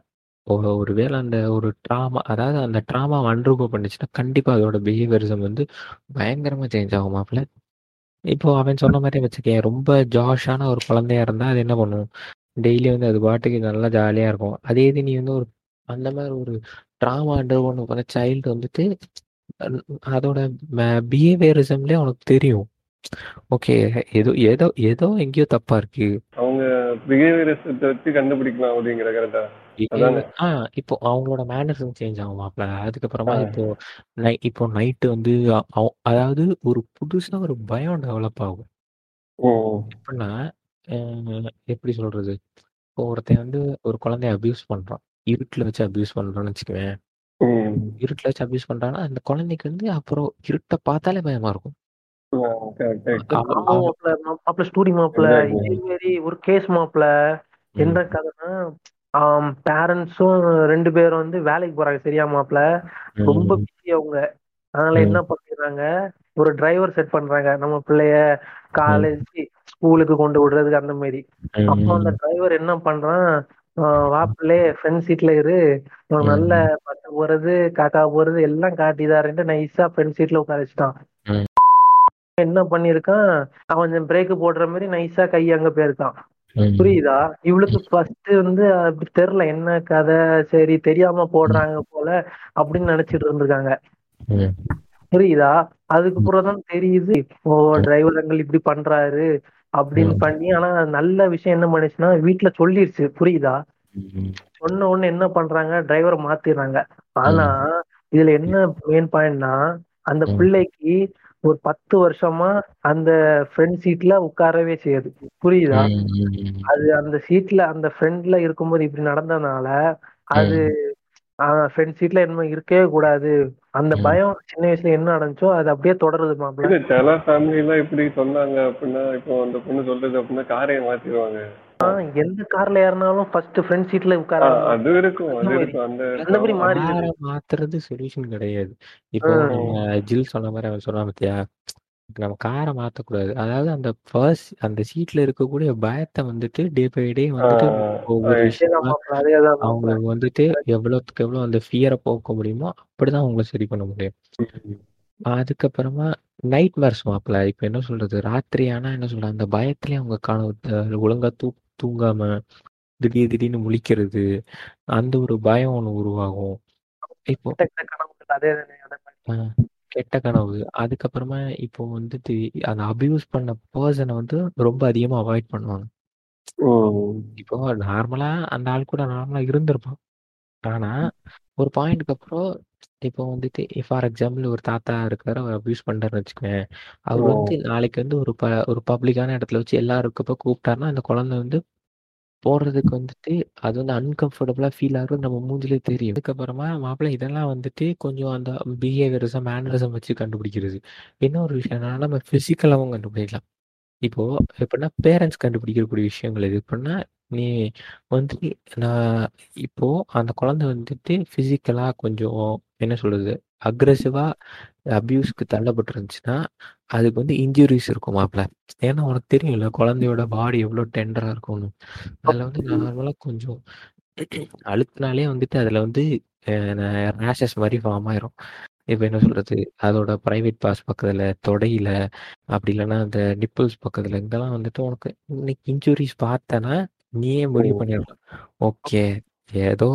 ஒரு வேளை அந்த ஒரு ட்ராமா அதாவது அந்த ட்ராமா அண்டர்கோ பண்ணுச்சுன்னா கண்டிப்பாக அதோட பிஹேவியரிசம் வந்து பயங்கரமாக சேஞ்ச் ஆகும் மாப்பிள்ள இப்போ அவன் சொன்ன மாதிரி வச்சுக்கேன். ரொம்ப ஜாஷான ஒரு குழந்தையா இருந்தா அது என்ன பண்ணும்? டெய்லி வந்து அது பாட்டுக்கு நல்லா ஜாலியா இருக்கும். அதே இது நீ வந்து ஒரு அந்த மாதிரி ஒரு ட்ராமா அண்டர் ஒன்று சைல்டு வந்துட்டு அதோட பிஹேவியரிசம்லேயே உனக்கு தெரியும். ஓகே ஏதோ ஏதோ ஏதோ எங்கேயோ தப்பா இருக்கு. அவங்க பிஹேவியரிசத்தை வச்சு கண்டுபிடிக்கலாம் அப்படிங்கிற கரெக்டா அதானே? ஆ இப்போ அவங்களோட மேனர்ஸும் சேஞ்ச் ஆகும் மாப்ள அதுக்கப்புறமா ஆ. இப்போ நை இப்போ நைட்டு வந்து அ- அவ- அதாவது ஒரு புதுசா ஒரு பயம் டெவலப் ஆகும். ம் எப்படின்னா அஹ் எப்படி சொல்றது? இப்போ ஒருத்தன் வந்து ஒரு குழந்தைய அபியூஸ் பண்றான். இருட்டுல வச்சு அபியூஸ் பண்றான்னு வச்சுக்குவேன். ம். இருட்டுல வச்சு அபியூஸ் பண்றான்னா அந்த குழந்தைக்கு வந்து அப்புறம் இருட்டை பார்த்தாலே பயமா இருக்கும். கரெக்ட் கரெக்ட் அவ- ஆமா அவ- மாப்ள மாப்ள ஸ்டோரி மாப்ள Exactly. இதே மாதிரி ஒரு கேஸ் மாப்ள என்ன கதைன்னா பேரண்ட்ஸும் ரெண்டு பேரும் வந்து வேலைக்கு போறாங்க. சரியா மாப்ள ரொம்ப பிஸி அவங்க. அதனால. என்ன பண்ணிடுறாங்க? ஒரு டிரைவர் செட் பண்றாங்க. நம்ம பிள்ளைய காலேஜ் ஸ்கூலுக்கு கொண்டு விடுறதுக்கு அந்த மாதிரி அப்போ அந்த டிரைவர் என்ன பண்றான்? ஆஹ் வா பிள்ளை ஃப்ரண்ட் சீட்ல இரு. நல்ல பஸ் போறது காக்கா போறது எல்லாம் காட்டிதாருன்ட்டு நைஸா ஃப்ரண்ட் சீட்ல உட்கார வச்சுட்டான். ம். என்ன பண்ணிருக்கான் அவன் பிரேக் போடுற மாதிரி நைஸா கை அங்க போயிருக்கான். புரியுதா? இவளுக்கு ஃபர்ஸ்ட் வந்து அப்படி தெரியல என்ன கதை சரி தெரியாம போடுறாங்க போல அப்படின்னு நினைச்சிட்டு இருந்திருக்காங்க. புரியுதா? அதுக்கப்புறம் தான் தெரியுது ஓ டிரைவர் அங்கிள் இப்படி பண்றாரு அப்படின்னு பண்ணி ஆனா நல்ல விஷயம் என்ன பண்ணுச்சுன்னா வீட்டுல சொல்லிருச்சு புரியுதா? சொன்ன உடனே என்ன பண்றாங்க? டிரைவரை மாத்திடுறாங்க. ஆனா இதுல என்ன மெயின் பாயிண்ட்னா அந்த பிள்ளைக்கு ஒரு பத்து வருஷமா அந்த ஃப்ரண்ட் சீட்ல உட்காரவே செய்யுது. புரியுதா? அது அந்த சீட்ல அந்த ஃப்ரண்ட்ல இருக்கும்போது இப்படி நடந்ததுனால அது ஃப்ரண்ட் சீட்ல என்ன இருக்கவே கூடாது. அந்த பயம் சின்ன வயசுல என்ன நடந்துச்சோ அது அப்படியே தொடருது மாப்பிள்ள சில ஃபேமிலி எல்லாம் இப்படி சொன்னாங்க அப்படின்னா இப்போ அந்த பொண்ணு சொல்றது அப்படின்னா காரையை மாத்திடுவாங்க எந்த கார்ல ஏறினாலும் ஃபர்ஸ்ட் ஃப்ரண்ட் சீட்ல உட்கார அது இருக்கும் அது இருக்கும் அந்த அந்த மாதிரி மாறி மாத்துறது சொல்யூஷன் கிடையாது. இப்போ ஜில் சொன்ன மாதிரி அவன் சொன்னா பாத்தியா? நம்ம காரை மாத்தக்கூடாது. அதாவது அந்த ஃபர்ஸ்ட் அந்த சீட்ல இருக்கக்கூடிய பயத்தை வந்துட்டு டே பை டே வந்துட்டு ஒவ்வொரு விஷயமா அவங்களுக்கு வந்துட்டு எவ்வளவுக்கு எவ்வளவு அந்த ஃபியரை போக்க முடியுமோ அப்படிதான் அவங்கள சரி பண்ண முடியும். அதுக்கப்புறமா நைட் மேர்ஸ் மாப்பிள்ள இப்ப என்ன சொல்றது? ராத்திரி ஆனா என்ன சொல்றது அந்த பயத்திலேயே அவங்க கனவு ஒழுங்கா தூ தூங்காம திடீர் திடீர்னு முழிக்கிறது அந்த ஒரு பயம் ஒண்ணு உருவாகும். இப்போ கெட்ட கனவு. அதுக்கப்புறமா இப்போ வந்துட்டு அந்த அபியூஸ் பண்ண பர்சனை வந்து ரொம்ப அதிகமா அவாய்ட் பண்ணுவாங்க. இப்போ நார்மலா அந்த ஆள் கூட நார்மலா இருந்திருப்பான். ஆனா ஒரு பாயிண்ட்க்கு அப்புறம் இப்போ வந்துட்டு ஃபார் எக்ஸாம்பிள் ஒரு தாத்தா இருக்காரு அவர் அபியூஸ் பண்றாருன்னு வச்சுக்கோங்க. அவர் வந்து நாளைக்கு வந்து ஒரு ப ஒரு பப்ளிக்கான இடத்துல வச்சு எல்லாருக்கும் இப்போ கூப்பிட்டாருன்னா அந்த குழந்தை வந்து போடுறதுக்கு வந்துட்டு அது வந்து அன்கம்ஃபர்டபுளா ஃபீல் ஆகுறது நம்ம மூஞ்சிலே தெரியும். அதுக்கப்புறமா மாப்பிள்ளை இதெல்லாம் வந்துட்டு கொஞ்சம் அந்த பிஹேவியரிசம் மேனரிசம் வச்சு கண்டுபிடிக்கிறது. இன்னொரு விஷயம் என்னன்னா நம்ம பிசிக்கலாவும் கண்டுபிடிக்கலாம். இப்போ எப்படின்னா பேரண்ட்ஸ் கண்டுபிடிக்கக்கூடிய விஷயங்கள் இது எப்படின்னா நீ வந்து நான் இப்போ அந்த குழந்தை வந்துட்டு பிசிக்கலா கொஞ்சம் என்ன சொல்றது அக்ரெசிவா அபியூஸ்க்கு தள்ளப்பட்டு இருந்துச்சுன்னா அதுக்கு வந்து இன்ஜுரிஸ் இருக்கும் மாப்பிள்ள ஏன்னா உனக்கு தெரியும்ல குழந்தையோட பாடி எவ்வளவு டெண்டரா இருக்கும்னு. அதுல வந்து நார்மலா கொஞ்சம் அழுத்தினாலே வந்துட்டு அதுல வந்து ரேஷஸ் மாதிரி ஃபார்ம் ஆயிரும். இப்போ என்ன சொல்றது? அதோட பிரைவேட் பாஸ் பக்கத்துல தொடையில அப்படி இல்லைன்னா அந்த நிப்பிள்ஸ் பக்கத்துல இங்கெல்லாம் வந்துட்டு உனக்கு இன்னைக்கு இன்ஜுரிஸ் பார்த்தனா நீயே முடிவு பண்ணிடலாம். ஓகே ஏதோ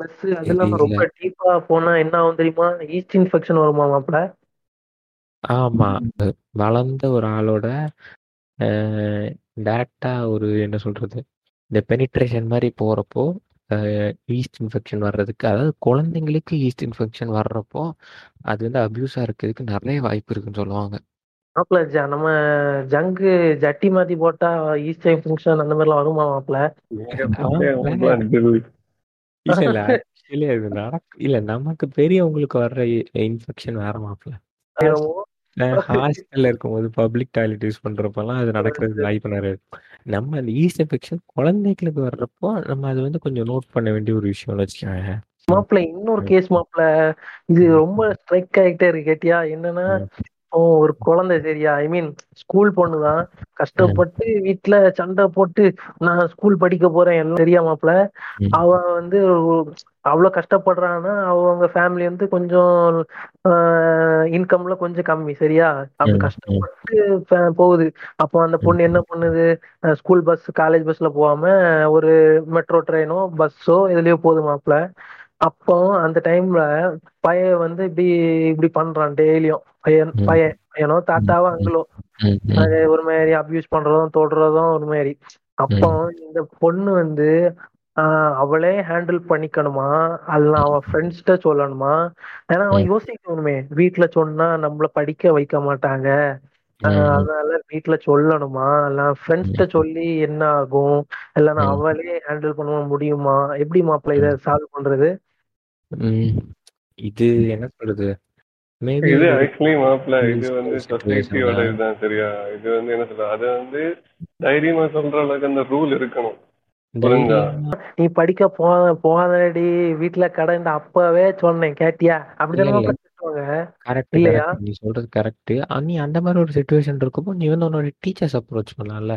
பிளஸ் அதெல்லாம் ரொம்ப டீப்பா போனா என்ன ஆகும் தெரியுமா? ஈஸ்ட் இன்ஃபெக்ஷன் வருமா மாப்பிள? ஆமா. வளர்ந்த ஒரு ஆளோட டேரக்டா ஒரு என்ன சொல்றது? இந்த பெனிட்ரேஷன் மாதிரி போறப்போ ஈஸ்ட் இன்ஃபெக்ஷன் வர்றதுக்கு அதாவது குழந்தைங்களுக்கு ஈஸ்ட் இன்ஃபெக்ஷன் வர்றப்போ அது வந்து அபியூஸா இருக்கிறதுக்கு நிறைய வாய்ப்பு இருக்குன்னு சொல்லுவாங்க. மாப்பிள நம்ம ஜங்கு ஜட்டி மாத்தி போட்டா ஈஸ்ட் இன்ஃபெக்ஷன் அந்த மாதிரிலாம் வருமா மாப்பிள? இல்ல இல்ல. ஆக்சுவலி அது நடக்கு இல்ல நமக்கு பெரியவங்களுக்கு வர்ற இன்ஃபெக்ஷன் வேற மாப்பிள. ஹாஸ்டல்ல இருக்கும்போது பப்ளிக் டாய்லெட் யூஸ் பண்றப்பெல்லாம் அது நடக்கிறது வாய்ப்பு நிறைய நம்ம அந்த ஈஸ்ட் இன்ஃபெக்ஷன் குழந்தைகளுக்கு வர்றப்போ நம்ம அது வந்து கொஞ்சம் நோட் பண்ண வேண்டிய ஒரு விஷயம்னு வச்சுக்கோங்க மாப்பிள்ள இன்னொரு கேஸ் மாப்பிள்ள இது ரொம்ப ஸ்ட்ரைக் ஆகிட்டே இருக்கு கேட்டியா? என்னன்னா ஒரு குழந்தை சரியா ஐ மீன் ஸ்கூல் பொண்ணுதான். கஷ்டப்பட்டு வீட்டுல சண்டை போட்டு நான் ஸ்கூல் படிக்க போறேன் எல்லாம் தெரியா மாப்பிள? அவ வந்து அவ்வளவு கஷ்டப்படுறான்னா அவங்க ஃபேமிலி வந்து கொஞ்சம் இன்கம்ல கொஞ்சம் கம்மி சரியா? அப்படி கஷ்டப்பட்டு போகுது. அப்போ அந்த பொண்ணு என்ன பண்ணுது? ஸ்கூல் பஸ் காலேஜ் பஸ்ல போகாம ஒரு மெட்ரோ ட்ரெயினோ பஸ்ஸோ இதுலயோ போகுது மாப்பிள. அப்போ அந்த டைம்ல பையன் வந்து இப்படி இப்படி பண்றான் டெய்லியும். பையன் பையன் பையனோ தாத்தாவோ அங்களோ ஒரு மாதிரி அபியூஸ் பண்றதும் தொடுறதும் ஒரு மாதிரி. அப்போ இந்த பொண்ணு வந்து ஆஹ் அவளே ஹேண்டில் பண்ணிக்கணுமா? அல்ல அவன் ஃப்ரெண்ட்ஸ்கிட்ட சொல்லணுமா? ஏன்னா அவன் யோசிக்கணுமே. வீட்டுல சொன்னா நம்மள படிக்க வைக்க மாட்டாங்க. அதனால வீட்டுல சொல்லணுமா? இல்ல ஃப்ரெண்ட்ஸ்கிட்ட சொல்லி என்ன ஆகும்? இல்லைன்னா அவளே ஹேண்டில் பண்ண முடியுமா? எப்படி மாப்பிள்ள இத சால்வ் பண்றது? இது என்ன சொல்றது? இது ஆக்சுவலி மாப்பிள்ள இது வந்து சொசைட்டியோட இதுதான் சரியா? இது வந்து என்ன சொல்ற அது வந்து தைரியமா சொல்ற அளவுக்கு அந்த ரூல் இருக்கணும். நீ படிக்க போ போதடி வீட்டுல கடன் அப்பவே சொன்னேன் கேட்டியா? அப்படிதான் நீ சொல்றது கரெக்ட் நீ அந்த மாதிரி ஒரு சுச்சுவேஷன் இருக்கும்போ நீ வந்து உன்னோட டீச்சர்ஸ் அப்ரோச் பண்ணலாம்ல?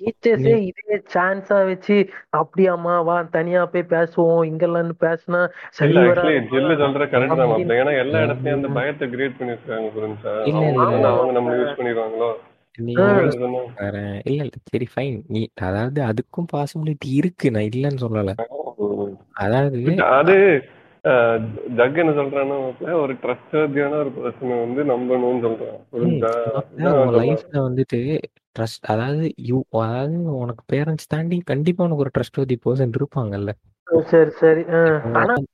டீச்சர்ஸே இதே சான்ஸா வச்சு அப்படியாம்மா வா தனியா போய் பேசுவோம் இங்கெல்லாம் பேசுனா ஜில்லு சொல்ற கரெக்ட் தான் ஏன்னா எல்லா இடத்துலயும் அந்த பயத்தை கிரியேட் பண்ணி வச்சிருக்காங்க புரிஞ்சா இல்ல, அவங்க நம்மள யூஸ் பண்ணிடுவாங்களோ. இல்ல இல்ல சரி ஃபைன் நீ அதாவது அதுக்கும் பாசிபிலிட்டி இருக்கு. நான் இல்லைன்னு சொல்லல. அதாவது அது ஜக் என்ன சொல்றான்னா ஒரு ட்ரஸ்ட்வர்தியான ஒரு பர்சனை வந்து நம்பணும்னு சொல்றான் லைஃப்ல வந்துட்டு ட்ரஸ்ட் அதாவது யூ அதாவது உனக்கு பேரண்ட்ஸ் தாண்டி கண்டிப்பா உனக்கு ஒரு ட்ரஸ்ட் வதி பர்சன் இருப்பாங்கல்ல. சரி சரி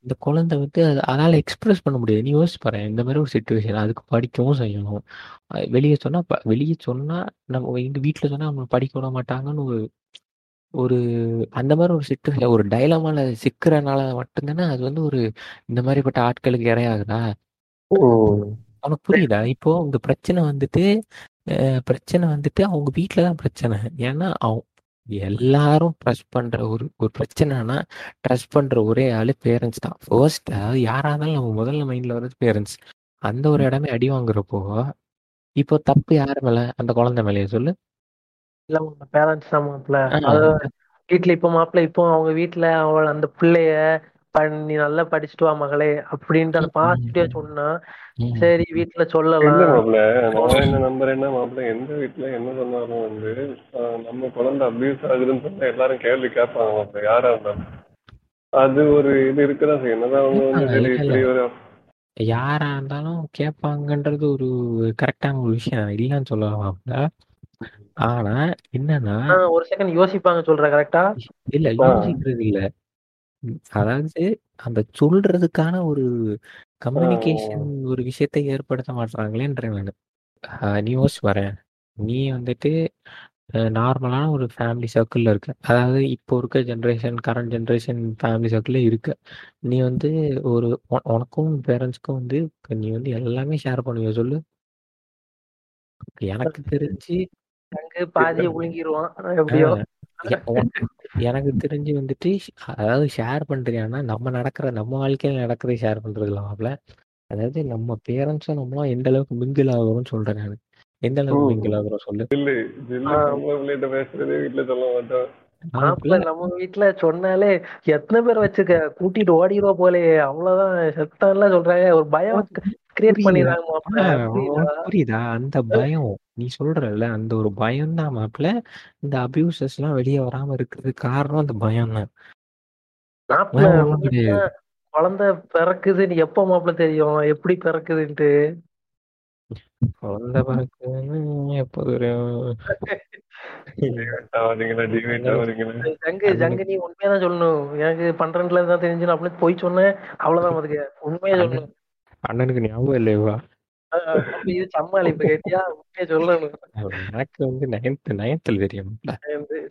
இந்த குழந்தை வந்து அது அதால எக்ஸ்பிரஸ் பண்ண முடியாது. நீ யோசிச்சு பாரு இந்த மாதிரி ஒரு சுச்சுவேஷன் அதுக்கு படிக்கவும் செய்யணும். வெளியே சொன்னா வெளியே சொன்னா நம்ம எங்க வீட்டுல சொன்னா நம்ம படிக்க விட மாட்டாங்கன்னு ஒரு ஒரு அந்த மாதிரி ஒரு சுச்சுவேஷன் ஒரு டைலமால சிக்கிறனால மட்டும்தானே அது வந்து ஒரு இந்த மாதிரிப்பட்ட ஆட்களுக்கு இரையாகுதா? உனக்கு புரியுதா? இப்போ உங்க பிரச்சனை வந்துட்டு பிரச்சனை வந்துட்டு அவங்க வீட்டில தான் பிரச்சனை. ஏன்னா அவங்க எல்லாரும் ட்ரஸ்ட் பண்ற ஒரு ஒரு பிரச்சனைனா ட்ரஸ்ட் பண்ற ஒரே ஆளு பேரண்ட்ஸ் தான். ஃபர்ஸ்ட் யாரா இருந்தாலும் நம்ம முதல்ல மைண்ட்ல வர்றது பேரண்ட்ஸ் அந்த ஒரு இடமே அடி வாங்குறப்போ இப்போ தப்பு யாரு மேல? அந்த குழந்தை மேலேயே? சொல்லு. இல்ல பேரண்ட்ஸ் தான் மாப்பிள்ள. அது வீட்ல இப்ப மாப்பிள்ள இப்போ அவங்க வீட்ல அவள் அந்த பிள்ளைய ப- நீ நல்லா படிச்சுட்டு வா மகளே அப்படின்ட்டு அந்த பாசிட்டிவா சொன்னா. சரி வீட்ல இல்ல சொல்லலாம் மாப்பிள்ள நான் என்ன நம்பர் என்ன மாப்பிள்ள எந்த வீட்டுல என்ன சொன்னாலும் வந்து ஆஹ் நம்ம குழந்தை அபியூஸ் ஆகுதுன்னு சொன்னா எல்லாரும் கேள்வி கேட்பாங்க மாப்பிள்ள யாரா இருந்தாலும். அது ஒரு இது இருக்குதான் செய்யும் என்னதான் அவங்க வந்து சரி இல்ல, இப்படி ஒரு யாரா இருந்தாலும் கேட்பாங்கன்றது ஒரு கரெக்டான ஒரு விஷயம் இல்லைன்னு சொல்லலாம் ஆனா என்னன்னா ஒரு செகண்ட் யோசிப்பாங்க சொல்ற கரெக்டா இல்ல. யோசிக்கிறது இல்ல. அதாவது அந்த சொல்றதுக்கான ஒரு கம்யூனிகேஷன் ஒரு விஷயத்தை ஏற்படுத்த மாட்டாங்களேன்றேன் நான். நீ யோசிச்சு வரேன் நீ வந்துட்டு நார்மலான ஒரு ஃபேமிலி சர்க்கிளில் இருக்க. அதாவது இப்போ இருக்க ஜென்ரேஷன் கரண்ட் ஜென்ரேஷன் ஃபேமிலி சர்க்கிளில் இருக்க. நீ வந்து ஒரு உன- உனக்கும் பேரண்ட்ஸ்க்கும் வந்து நீ வந்து எல்லாமே ஷேர் பண்ணுவிய சொல்லு? எனக்கு தெரிஞ்சு அங்க பாதியை விழுங்கிருவான் [LAUGHS] எப்படியோ. எனக்கு தெரிஞ்சு வந்துட்டு அதாவது ஷேர் பண்றியான்னா நம்ம நடக்கிற நம்ம வாழ்க்கையில நடக்கிறதை ஷேர் பண்றது இல்லாமல அதாவது நம்ம பேரண்ட்ஸும் நம்மளாம் எந்த அளவுக்கு மிங்கிள் ஆகுறோம்னு சொல்றேன் நான். எந்த அளவுக்கு. மிங்கிள் ஆகுறோம் சொல்லு. பிள்ளைகிட்ட பேசுறதே வீட்டுல சொல்ல மாட்டோம். நம்ம வீட்ல சொன்னாலே எத்தனை பேர் வச்சுக்க? கூட்டிட்டு ஓடிடுவா போலே அவ்வளவுதான் செத்தான்லாம் சொல்றாங்க. ஒரு பயம் கிரியேட்? பண்ணிடுறாங்க புரியுதா? அந்த பயம். நீ சொல்றல அந்த ஒரு பயம் தான் மாப்பிள்ள இந்த அபியூசஸ் எல்லாம் வெளியே வராம இருக்கிறதுக்கு காரணம் அந்த பயம் தான் குழந்தை பிறக்குதுன்னு எப்ப மாப்பிள்ள தெரியும்? எப்படி பிறக்குதுன்ட்டு? குழந்தை பிறக்குதுன்னு எப்போ தெரியும்? ஜங்கு நீ உண்மையாதான் சொல்லணும். எனக்கு பண்றதுல தான் தெரிஞ்சு நான் போய் சொன்னேன். அவ்வளவுதான் பாத்துக்க உண்மையா சொல்லணும். அண்ணனுக்கு ஞாபகம் அப்ப இது சம்மாளி இப்ப கேட்டியா? உண்மையா சொல்லணும். எனக்கு வந்து நயன்த் நயன்த்தில் தெரியும்.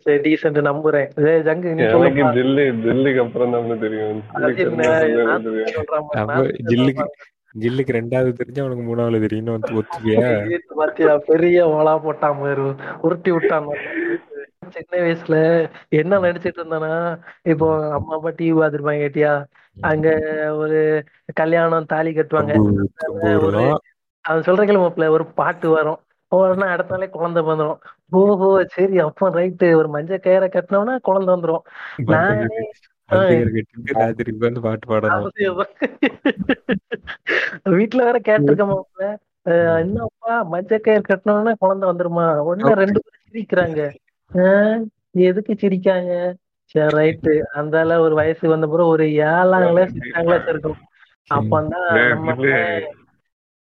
சரி டீசென்ட் நம்புறேன். ஜங்கு நீ ஜில்லுக்கு அப்புறம் தான் தெரியும். ஜில்லுக்கு ஜில்லுக்கு ரெண்டாவது தெரிஞ்சு அவனுக்கு மூணாவது தெரியும். ஒத்துவியா [LAUGHS] பாத்தியா பெரிய ஓலா போட்டான் உருட்டி விட்டான். சின்ன வயசுல என்ன நினைச்சிட்டு இருந்தானா இப்போ அம்மா அப்பா டிவி பார்த்திருப்பாங்க கேட்டியா? அங்க ஒரு கல்யாணம் தாலி கட்டுவாங்க. அவன் சொல்ற கிளம்புல ஒரு பாட்டு வரும். உடனே அடுத்த நாளே குழந்தை வந்துடும் ஓஹோ சரி அப்போ ரைட்டு ஒரு மஞ்சள் கயிறை கட்டினோம்னா குழந்தை வந்துரும். நானே பாட்டு பாடணும். வீட்டுல வேற கேட்டிருக்க மாப்பிள்ள என்னப்பா மஞ்சள் கயிறு கட்டினோம்னா குழந்தை வந்துருமா? உடனே ரெண்டு பேரும் சிரிக்கிறாங்க. எதுக்கு சிரிக்காங்க? சரி ரைட்டு. அந்தால ஒரு வயசு வந்த பிறகு ஒரு ஏழாம் கிளாஸ் எட்டாம் கிளாஸ் இருக்கும். அப்பந்தான் நம்ம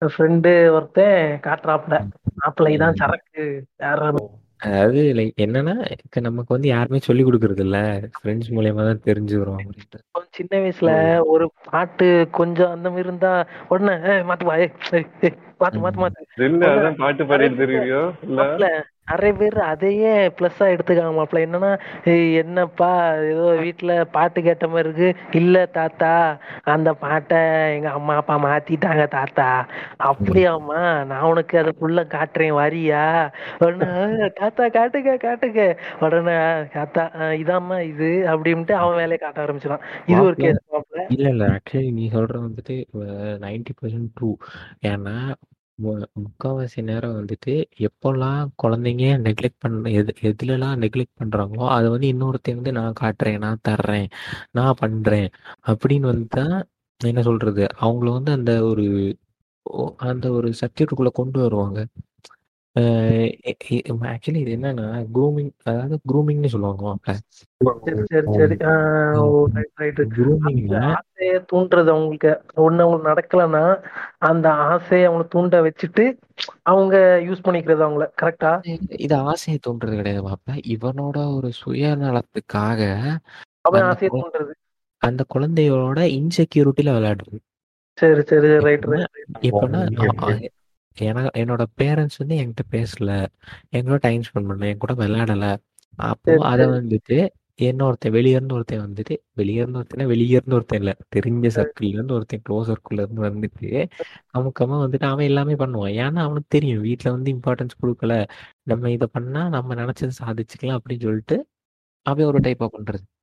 ஃப்ரெண்டு ஒருத்தன் காட்டுறாப்புல. மாப்பிள்ளை சரக்கு. யாரும் அதாவது லைக் என்னன்னா இப்ப நமக்கு வந்து யாருமே சொல்லி கொடுக்கறது இல்ல ஃப்ரெண்ட்ஸ் மூலியமா தான் தெரிஞ்சுக்கிறோம் அப்படின்ட்டு. சின்ன வயசுல ஒரு பாட்டு கொஞ்சம் அந்த மாதிரி இருந்தா உடனே ஏய், மாத்து வா ஏய், ஏய், ஏய், மாத்து மாத்து மாத்து. ஜில்லு அதான் பாட்டு பாடிட்டு இல்ல? மாப்பிள்ள நிறைய பேர் அதையே பிளஸ்ஸா எடுத்துக்காங்க மாப்பிள்ள. என்னன்னா என்னப்பா ஏதோ வீட்டுல பாட்டு கேட்ட மாதிரி இருக்கு. இல்ல தாத்தா அந்த பாட்டை எங்க அம்மா அப்பா மாத்திட்டாங்க தாத்தா. அப்படியாம்மா நான் உனக்கு அதை ஃபுல்லா காட்டுறேன் வரியா? உடனே "ஆ, தாத்தா காட்டுங்க காட்டுங்க. உடனே தாத்தா "ஆ, இதாம்மா இது அப்படின்ட்டு அவன் வேலையை காட்ட ஆரம்பிச்சிடான் இது ஒரு கேஸ் மாப்பிள்ள. இல்ல இல்ல. ஆக்சுவலி நீ சொல்றது வந்துட்டு நைன்டி பர்சன்ட் ட்ரூ ஏன்னா மு- முக்காவாசி நேரம் வந்துட்டு எப்போல்லாம் குழந்தைங்க நெக்லெக்ட் பண்ண எது எதுலலாம் நெக்லெக்ட் பண்றாங்களோ அதை வந்து இன்னொருத்தன் வந்து நான் காட்டுறேன் நான் தர்றேன் நான் பண்றேன் அப்படின்னு வந்து தான் என்ன சொல்றது? அவங்கள வந்து அந்த ஒரு ஓ- அந்த ஒரு சர்க்கியூட்டுக்குள்ள கொண்டு வருவாங்க. ஆக்சுவலி இது என்னன்னா க்ரூமிங் அதாவது க்ரூமிங்னு சொல்லுவாங்க. சரி சரி சரி. ஆஹ் ஓ ரைட் ரைட் அந்த க்ரூமிங்ல ஆசையை தூண்டுறது அவங்களுக்கு. ஒண்ணு அவங்களுக்கு நடக்கலைன்னா அந்த ஆசையை அவங்க தூண்ட வச்சுட்டு அவங்க யூஸ் பண்ணிக்கிறது அவங்கள. கரெக்டா இது ஆசையை தோன்றது கிடையாது மாப்ள இவனோட ஒரு சுயநலத்துக்காக அவன் அந்த ஆசையை குழ- தூண்டுறது. அந்த குழந்தையோட இன்செக்யூரிட்டியில விளையாடுறது. சரி சரி. ரைட் எப்படின்னா ரைட் எப்படின்னா அ- அ- என- என்னோட பேரண்ட்ஸ் வந்து என்கிட்ட பேசல. எங்களோட டைம் ஸ்பெண்ட் பண்ணல. என் கூட விளையாடல. அப்போ அதை வந்துட்டு இன்னொருத்தன் வெளிய இருந்து ஒருத்தன் வந்துட்டு வெளிய இருந்து ஒருத்தன் வெளிய இருந்து ஒருத்தன் இல்ல. தெரிஞ்ச சர்க்கிள்ல இருந்து ஒருத்தன் க்ளோஸ் சர்க்கிள்ல இருந்து வந்துட்டு அமுக்கமா வந்துட்டு அவன் எல்லாமே பண்ணுவான். ஏன்னா அவனுக்கு தெரியும். வீட்ல வந்து இம்பார்ட்டன்ஸ் கொடுக்கல. நம்ம இதை பண்ணா நம்ம நினைச்சதை சாதிச்சுக்கலாம் அப்படின்னு சொல்லிட்டு அவன் ஒரு டைப்பா பண்றது.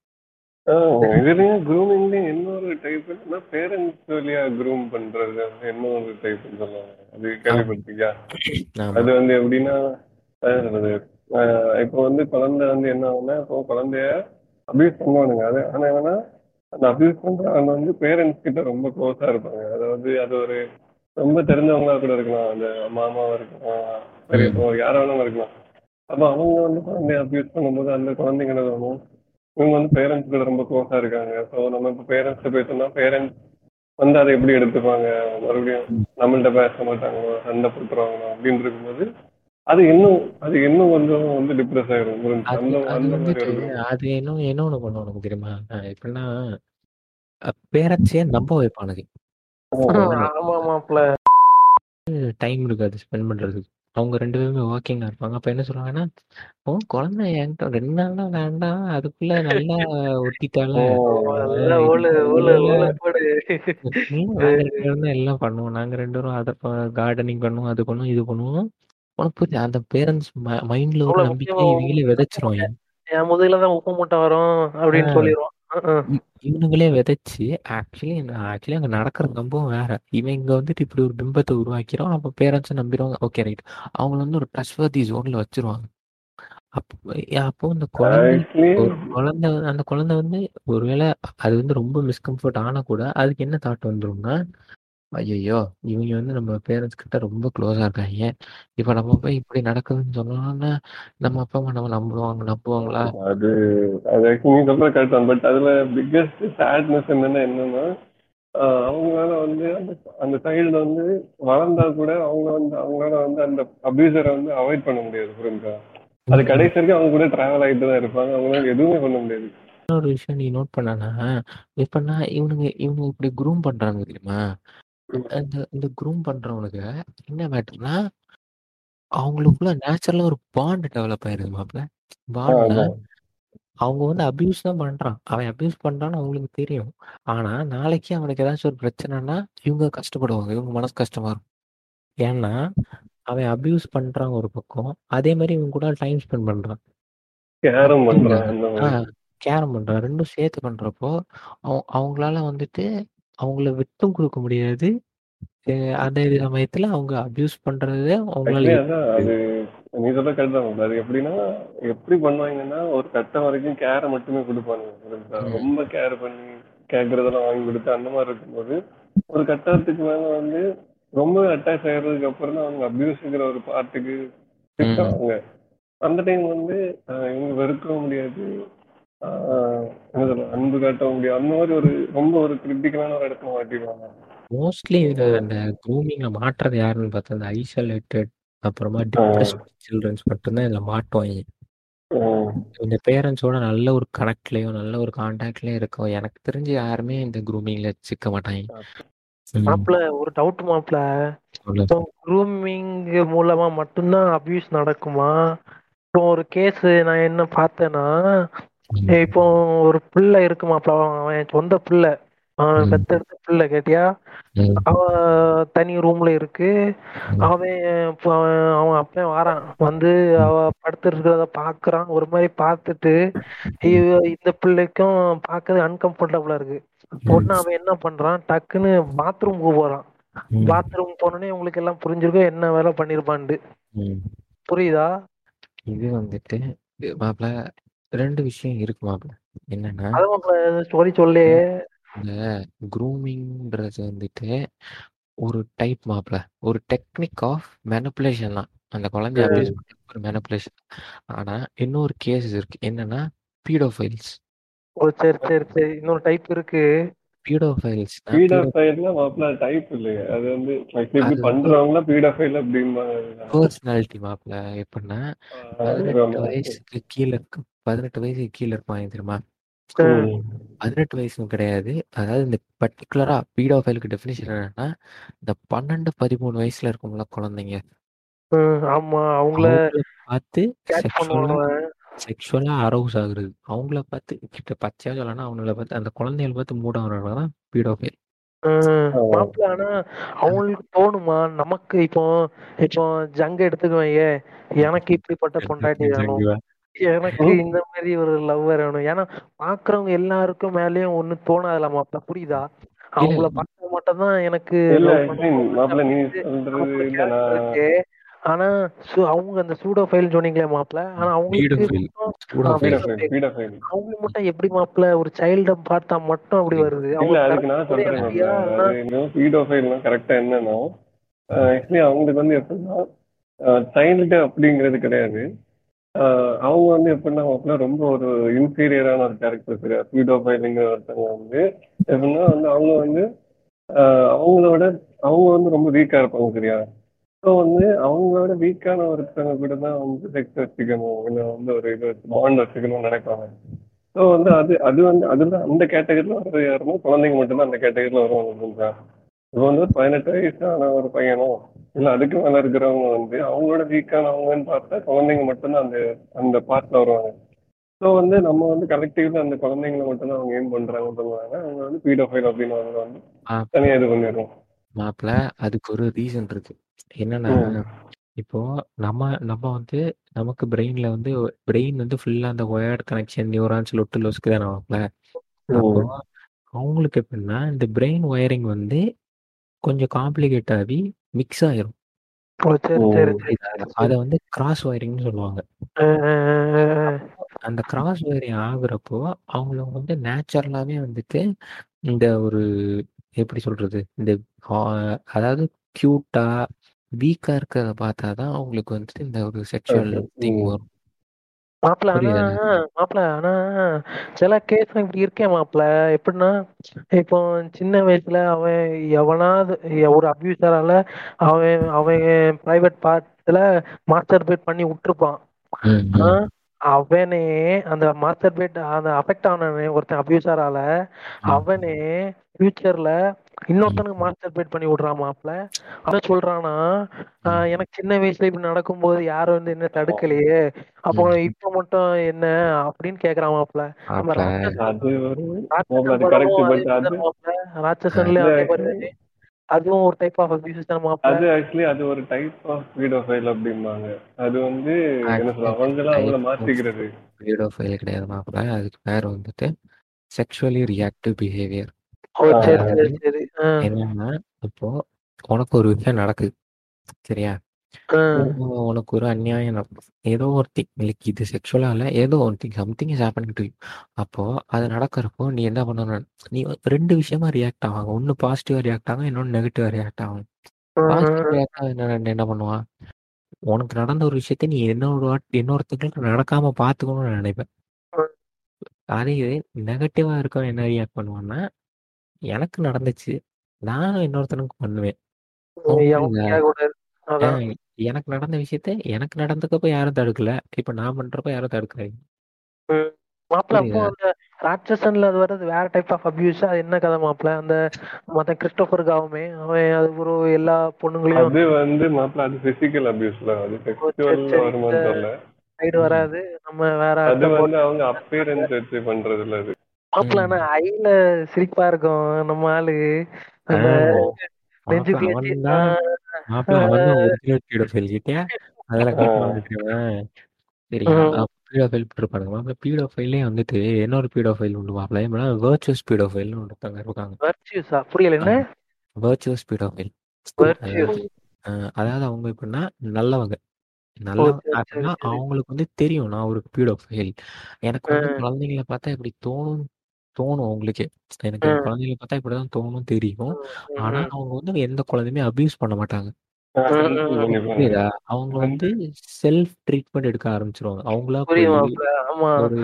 இதுலயும் க்ரூமிங்லயும் இன்னொரு டைப்னா பேரண்ட்ஸ் வழியா க்ரூம் பண்றது இன்னொரு டைப் சொல்லுவாங்க. அது கேள்விப்பட்டிருக்கியா? அது வந்து எப்படின்னா இப்போ வந்து குழந்தை வந்து என்ன ஆகும்னா இப்போ குழந்தைய அபியூஸ் பண்ணுவானுங்க. அது ஆனா என்னன்னா அந்த அபியூஸ் பண்றவங்க வந்து பேரண்ட்ஸ் கிட்ட ரொம்ப க்ளோஸா இருப்பாங்க. அதாவது அது ஒரு ரொம்ப தெரிஞ்சவங்களா கூட இருக்கலாம். அந்த மாமாவா இருக்கலாம். பெரியப்பா யாரா வேணாலும் இருக்கலாம். அப்ப அவங்க வந்து குழந்தைய அபியூஸ் பண்ணும்போது அந்த குழந்தைங்க என்ன தோணும் இவங்க வந்து பேரண்ட்ஸ் கூட ரொம்ப க்ளோஸா இருக்காங்க. ஸோ நம்ம இப்போ பேரண்ட்ஸ் பேசணும்னா பேரண்ட்ஸ் வந்து அதை எப்படி எடுத்துப்பாங்க? மறுபடியும் நம்மள்ட்ட பேச மாட்டாங்களோ? சண்டை போட்டுருவாங்களோ? அப்படின்னு இருக்கும்போது அது இன்னும் அது இன்னும் கொஞ்சம் வந்து டிப்ரெஸ் ஆயிரும்? அது இன்னும் என்ன ஒண்ணு உனக்கு தெரியுமா? எப்படின்னா பேரண்ட்ஸே நம்ப மாப்ள டைம் இருக்காது. ஸ்பெண்ட் பண்றதுக்கு. அவங்க ரெண்டு பேருமே ஒர்க்கிங்ல இருப்பாங்க. அப்ப என்ன சொல்லுவாங்கன்னா ஓ குழந்தை என்கிட்ட ரெண்டு நாளா வேண்டாம். அதுக்குள்ள நல்லா ஒட்டிட்டால நல்லா ஓலு ஓலு ஓலு போடு. நாங்க ரெண்டு பேரும் தான் எல்லாம் பண்ணுவோம். நாங்க ரெண்டு பேரும் அதை கார்டனிங் பண்ணுவோம் அது பண்ணுவோம் இது பண்ணுவோம். உனக்கு புரியுது அந்த பேரண்ட்ஸ் மைண்ட்ல ஒரு முக்கியமா இவங்களே விதைச்சிருவாங்க. என் முதுகுல தான் உப்பு மூட்டை வரும் அப்படின்னு ஆ. இ- இவனுங்களே விதைச்சு ஆக்சுவலி ஆக்சுவலி அங்க நடக்கிற சம்பவம் வேற. இவன் இங்க வந்துட்டு இப்படி ஒரு பிம்பத்தை உருவாக்கிறோம் அப்ப பேரண்ட்ஸ் நம்பிடுவாங்க. ஓகே ரைட் அவங்கள வந்து ஒரு ட்ரஸ்ட்வர்தி ஜோன்ல வச்சிருவாங்க. அப்போ அப்போ அந்த குழந்தை ஒரு குழந்தை அந்த குழந்தை வந்து ஒருவேளை அது வந்து ரொம்ப மிஸ்கம்ஃபர்ட் ஆனா கூட அதுக்கு என்ன தாட் வந்துரும்னா ஐயோ இவங்க வந்து நம்ம பேரண்ட்ஸ் கிட்ட ரொம்ப க்ளோஸா இருக்காங்க. இப்ப நம்ம போய் இப்படி நடக்குதுன்னு சொன்னோம்னா நம்ம அப்பா அம்மா நம்ம நம்புவாங்க நம்புவாங்களா? அது அது actually நீ சொல்ற கரெக்ட் தான். பட் அதுல பிக்கெஸ்ட் சேட்னஸ் என்னன்னா என்னன்னா அவங்களால வந்து அந்த அந்த சைல்டு வந்து வளர்ந்தா கூட அவங்க வந்து அவங்களால வந்து அந்த அபியூசரை வந்து அவாய்ட் பண்ண முடியாது புரியுதா அது கடைசி வரைக்கும் அவங்க கூட டிராவல் ஆகிட்டு தான் இருப்பாங்க. அவங்களால எதுவுமே பண்ண முடியாது. இன்னொரு விஷயம் நீ நோட் பண்ணனா இப்ப இவனுங்க இவனுங்க இப்படி குரூம் பண்றாங்க தெரியுமா? அந்த இந்த குரூம் பண்றவனுக்கு என்ன மேட்டர்னா அவங்களுக்குள்ள நேச்சுரலா ஒரு பாண்ட் டெவலப் ஆயிருது மாப்ள. பாண்ட்னா. அவங்க வந்து அபியூஸ் தான் பண்றான். அவன் அபியூஸ் பண்றான்னு அவங்களுக்கு தெரியும். ஆனா நாளைக்கு அவனுக்கு ஏதாச்சும் ஒரு பிரச்சனைனா இவங்க கஷ்டப்படுவாங்க. இவங்க மனசு கஷ்டமா இருக்கும். ஏன்னா அவன் அபியூஸ் பண்றான் ஒரு பக்கம். அதே மாதிரி இவங்க கூட டைம் ஸ்பெண்ட் பண்றான். கேரம் பண்றான் கேரம் பண்றான். ரெண்டும் சேர்த்து பண்றப்போ அவங்க அவங்களால வந்துட்டு அவங்கள விட்டும் கொடுக்க முடியாது. அதே சமயத்துல அவங்க அபியூஸ் பண்றது அவங்களால அது. நீ சொல்ல கரெக்ட் அது எப்படின்னா எப்படி பண்ணுவாங்கன்னா ஒரு கட்டம் வரைக்கும் கேரை மட்டுமே கொடுப்பானுங்க? ம். ரொம்ப கேர் பண்ணி கேட்கறதெல்லாம் வாங்கி கொடுத்து அந்த மாதிரி இருக்கும்போது ஒரு கட்டத்துக்கு மேல வந்து ரொம்ப அட்டாச் ஆகிறதுக்கு அப்புறம் தான் அவங்க அபியூஸ்ங்கிற ஒரு பார்ட்டுக்கு திட்டுவாங்க அந்த டைம் வந்து இவங்க வெறுக்கவும் முடியாது. அன்பு காட்டவும் முடியாது. அந்த மாதிரி ஒரு ரொம்ப ஒரு கிரிட்டிக்கலான ஒரு இடத்துல மாட்டிடுவாங்க. மோஸ்ட்லி இந்த இந்த க்ரூமிங்ல மாட்டுறது யாருன்னு பார்த்தா இந்த ஐசோலேட்டட் அப்புறமா டிப்ரெஸ்ட் சில்ட்ரன்ஸ் மட்டும்தான் இதுல மாட்டுவாங்க இந்த பேரண்ட்ஸோட நல்ல ஒரு கனெக்ட்லயோ நல்ல ஒரு கான்டாக்ட்லயும் இருக்கும் எனக்கு தெரிஞ்சு யாருமே இந்த க்ரூமிங்ல சிக்க மாட்டாங்க. ம், மாப்ள ஒரு டவுட். இப்போ க்ரூமிங் மூலமா மட்டும்தான் அபியூஸ் நடக்குமா? இப்போ ஒரு கேஸ் நான் என்ன பார்த்தேன்னா இப்போ ஒரு பிள்ளை இருக்கு மாப்பிள அவன் சொந்த பிள்ளை. அவன் பெத்தெடுத்த பிள்ளை கேட்டியா? அவன் தனி ரூம்ல இருக்கு. அவன் அவன் அப்பன் வாரான். வந்து அவ படுத்துட்டு இருக்கிறத பாக்குறான். ஒரு மாதிரி பார்த்துட்டு இந்த பிள்ளைக்கும் பாக்குறது அன்கம்ஃபர்டபுளா இருக்கு. உடனே அவன் என்ன பண்றான்? டக்குன்னு பாத்ரூமுக்கு போறான். பாத்ரூம் போனோடனே உங்களுக்கு எல்லாம் புரிஞ்சிருக்கும். என்ன வேலை பண்ணிருப்பான்ட்டு. புரியுதா? இது வந்துட்டு மாப்பிள்ள ரெண்டு விஷயம் இருக்கு மாப்ள. என்னன்னா, ஸ்டோரி சொல்லு இந்த குரூமிங்ன்றது வந்துட்டு, ஒரு டைப் மாப்ள. ஒரு டெக்னிக் ஆஃப் மேனிபுலேஷன் தான். அந்த குழந்தைய அப்யூஸ் ஒரு மேனிபுலேஷன். ஆனா, இன்னொரு கேஸ் இருக்கு. என்னன்னா, பீடோஃபைல்ஸ். ஓ! சரி, சரி, சரி. இன்னொரு டைப் இருக்கு. பீடோஃபைல்ஸ் அ மாப்ள டைப் இல்ல அது வந்து லைக் இப்டி அது வந்து பீடோஃபைல் அப்டிம்பாங்க. பர்சனாலிட்டி மாப்ள. எப்புட்ன்னா, 18 வயசுக்கு கீழ இருக்க பதினெட்டு வயசுக்கு கீழே இருப்பாங்க தெரியுமா? பதினெட்டு வயசும் கிடையாது. அதாவது இந்த பர்டிகுலரா பீடோஃபைலுக்கு டெஃபினேஷன் என்னன்னா இந்த பன்னெண்டு பதிமூணு வயசுல இருக்கும்ல குழந்தைங்க. ம், ஆமா. அவங்கள அவங்கள பார்த்து கேட்ச் அரவுஸ் ஆகுறது. அவங்கள பார்த்து கிட்ட பச்சையா சொல்லனா அவங்கள பார்த்து அந்த குழந்தைகளை பார்த்து மூட வர்றவங்க தான் பீடோஃபைல் மாப்பிள்ள ஆனா அவங்களுக்கு தோணுமா? நமக்கு இப்போ இப்போ ஜங்க எடுத்துக்குவேன் எனக்கு இப்படிப்பட்ட பொண்டாட்டி வேணும். எனக்கு இந்த மாதிரி ஒரு லவ்வர் வேணும். ஏன்னா பாக்குறவங்க எல்லாருக்கும் மேலயும் ஒண்ணு தோணாதுல மாப்பிள்ள புரியுதா? அவங்கள பார்க்க மட்டும் தான் எனக்கு. ஆனா சு- அவங்க அந்த சூடோ ஃபைல் சொன்னீங்களே மாப்பிள்ள ஆனா அவங்களுக்கு Pedophile. மட்டும் எப்படி மாப்பிள்ள ஒரு சைல்ட பார்த்தா மட்டும் அப்படி வருது? அவங்க கரெக்டா என்னன்னா ஆக்சுவலி அவங்களுக்கு வந்து எப்படின்னா சைல்டு அப்படிங்கிறது கிடையாது. ஆஹ் அவங்க வந்து எப்படின்னா அவங்க ரொம்ப ஒரு இன்ஃபீரியரான ஒரு கேரக்டர் கிடையாது பீடோஃபைலுங்கிற ஒருத்தவங்க வந்து எப்படின்னா வந்து அவங்க வந்து ஆஹ் அவங்களோட அவங்க வந்து ரொம்ப வீக்கா இருப்பாங்க சரியா? ஸோ வந்து அவங்களோட வீக்கான ஒருத்தவங்க கூட தான் வந்து செக்ஸ் வச்சுக்கணும். இல்லை வந்து ஒரு இது பாண்ட் வச்சுக்கணும்னு நினைப்பாங்க. ஸோ வந்து அது அது வந்து அதுதான் அந்த கேட்டகரியில் வர யாருமோ குழந்தைங்க மட்டும்தான் அந்த கேட்டகரியில் வருவாங்க இப்போ வந்து ஒரு பதினெட்டு வயசான ஒரு பையனும் இல்லை அதுக்கு மேல இருக்கிறவங்க வந்து அவங்களோட வீக்கானவங்கன்னு பார்த்தா குழந்தைங்க மட்டும்தான் அந்த அந்த பார்ட்ல வருவாங்க. ஸோ வந்து நம்ம வந்து கலெக்டிவ்ல அந்த குழந்தைங்களை மட்டும்தான் அவங்க ஏம் பண்றாங்க சொல்லுவாங்க. அவங்க வந்து பீடோஃபைல் அப்படின்னு அவங்க வந்து தனியாக இது பண்ணிடுவோம் மாப்பிள அதுக்கு ஒரு ரீசன் இருக்கு. என்னன்னா. இப்போ நம்ம நம்ம வந்து நமக்கு பிரெயின்ல வந்து பிரெயின் வந்து ஃபுல்லா அந்த ஒயர்ட் கனெக்ஷன் நியூரான்ஸ் லொட்டு லொஸ்க்கு தானே மாப்பிள அப்போ அவங்களுக்கு எப்படின்னா இந்த பிரெயின் ஒயரிங் வந்து கொஞ்சம் காம்ப்ளிகேட் ஆகி மிக்ஸ் ஆயிரும் அதை வந்து கிராஸ் ஒயரிங்னு சொல்லுவாங்க. அந்த கிராஸ் ஒயரிங் ஆகுறப்போ அவங்கள வந்து நேச்சுரலாவே வந்துட்டு இந்த ஒரு எப்படி சொல்றது இந்த அதாவது கியூட்டா வீக்கா இருக்கிறத பார்த்தாதான் அவங்களுக்கு வந்துட்டு இந்த ஒரு செக்ஷுவல். திங். வரும் மாப்பிள ஆனா புரியுதா? மாப்பிள ஆனா சில கேஸ் இப்படி இருக்கேன் மாப்பிள. எப்படின்னா இப்போ சின்ன வயசுல அவன் எவனாவது எ- ஒரு அபியூசரால அவன் அவன் பிரைவேட் பார்ட்ல மாஸ்டர் பேட் பண்ணி விட்டுருப்பான். ம், அவனே அந்த மாஸ்டர் பேட் அந்த அஃபெக்ட் ஆனவனே ஒருத்தன் அபியூசரால அவனே ஃபியூச்சர்ல இன்னொருத்தனுக்கு மாஸ்டர் பேட் பண்ணி விடுறான் மாப்பிள அவன் சொல்றானா எனக்கு சின்ன வயசுல இப்படி நடக்கும்போது யாரும் வந்து என்ன தடுக்கலையே. அப்போ. இப்ப மட்டும் என்ன? அப்படின்னு கேக்குறான் மாப்பிள நம்ம மாப்பிள ராட்சசன் அது ஒரு ராட்சசன் அது correct, படமும் but அதே. அது- மாதிரி மாப்பிள ராட்சசன்லயும் அது அதே மாதிரி தானே? அதுவும் ஒரு டைப் ஆஃப் அபியூஸ் தான் மாப்பிள அது ஆக்சுவலி அது ஒரு டைப் ஆஃப் பீடோஃபைல் அப்படிம்பாங்க. அது வந்து என்ன சொல்ல அவங்கள அவங்கள மாத்திக்கிறது. பீடோஃபைல் கிடையாது மாப்பிள அதுக்கு பேர் வந்துட்டு செக்ஷுவலி ரியாக்டிவ் பிஹேவியர் ஓ சரி சரி. ஆஹ் என்னன்னா இப்போ உனக்கு ஒரு விஷயம் நடக்குது. சரியா? ஆஹ் உனக்கு ஒரு அநியாயம் நடக்கும். ஏதோ ஒரு திங் லைக் இது செக்ஷுவலா இல்ல ஏதோ ஒரு thing something is happening to அப்போ அது நடக்கிறப்போ நீ என்ன பண்ணணும்? நீ ரெண்டு விஷயமா ரியாக்ட் ஆவாங்க. ஒன்னு பாசிட்டிவா ரியாக்ட் ஆகும் இன்னொன்னு நெகட்டிவா ரியாக்ட் ஆகும். பாசிட்டிவ் ரியாக்ட் ஆகும் என்ன என்ன பண்ணுவான் உனக்கு நடந்த ஒரு விஷயத்த நீ இன்னொரு வாட்டி இன்னொருத்தங்களுக்கு நடக்காம பாத்துக்கணும்னு நினைப்பேன். அதே இது நெகட்டிவா இருக்கவன் என்ன ரியாக்ட் பண்ணுவான்னா எனக்கு நடந்துச்சு. நானும் இன்னொருத்தனுக்கு பண்ணுவேன். எனக்கு நடந்த விஷயத்த எனக்கு நடந்தக்கப்ப யாரும் தடுக்கல. இப்ப நான் பண்றப்ப யாரும் தடுக்கிறாங்க மாப்பிள அப்போ புரியுதா? அந்த ராட்சசன்ல அது வர்றது வேற டைப் ஆஃப் அபியூஸ் அது என்ன கதை மாப்பிள? அந்த மத்த கிறிஸ்டோபர் காவுமே அவன் அது ஒரு எல்லா பொண்ணுங்களையும் அது வந்து மாப்பிள்ள அது பிசிக்கல் அபியூஸ்ல அது தெரியல. சைடு வராது. நம்ம வேற அது வந்து அவங்க அப்பியரன்ஸ் வச்சு பண்றது இல்ல அது. மாப்பிள ஆனா ஐல சிரிப்பா இருக்கும். நம்ம ஆளு அந்த நெஞ்சு மாப்பிள கிழிச்சு அவன்தான். மாப்பிள அவன் தான் ஒரிஜினல் பீடோஃபைல் கிட்டயா அதெல்லாம் கரெக்டா வந்துருக்கேன் சரியா ம். அப்ப பீடோஃபைல் இருப்பானுங்க மாப்பிள்ள பீடோஃபைல்லே வந்துட்டு இன்னொரு பீடோஃபைல் உண்டு மாப்பிள்ள எப்படின்னா வேர்ச்சுவஸ் பீடோஃபைல்னு ஒருத்தவங்க இருக்காங்க. வர்ச்சியூஸா புரியல என்ன? வேர்ச்சுவஸ் அதாவது அவங்க எப்படின்னா நல்லவங்க. ஓ நல்ல சரி சரி அப்படின்னா சரி. அவங்களுக்கு வந்து தெரியும். நான் ஒரு பீடோஃபைல் எனக்கு ஆ, வந்து குழந்தைங்கள பார்த்தா இப்படி தோணும் தோணும் அவங்களுக்கே எனக்கு ஆ, குழந்தைங்கள பார்த்தா இப்படிதான் தோணும் தெரியும். ஆனா அவங்க வந்து எந்த குழந்தையுமே அபியூஸ் பண்ண மாட்டாங்க. அவங்க வந்து செல்ஃப் ட்ரீட்மெண்ட் எடுக்க ஆரம்பிச்சிருவாங்க. அவங்களா ஒரு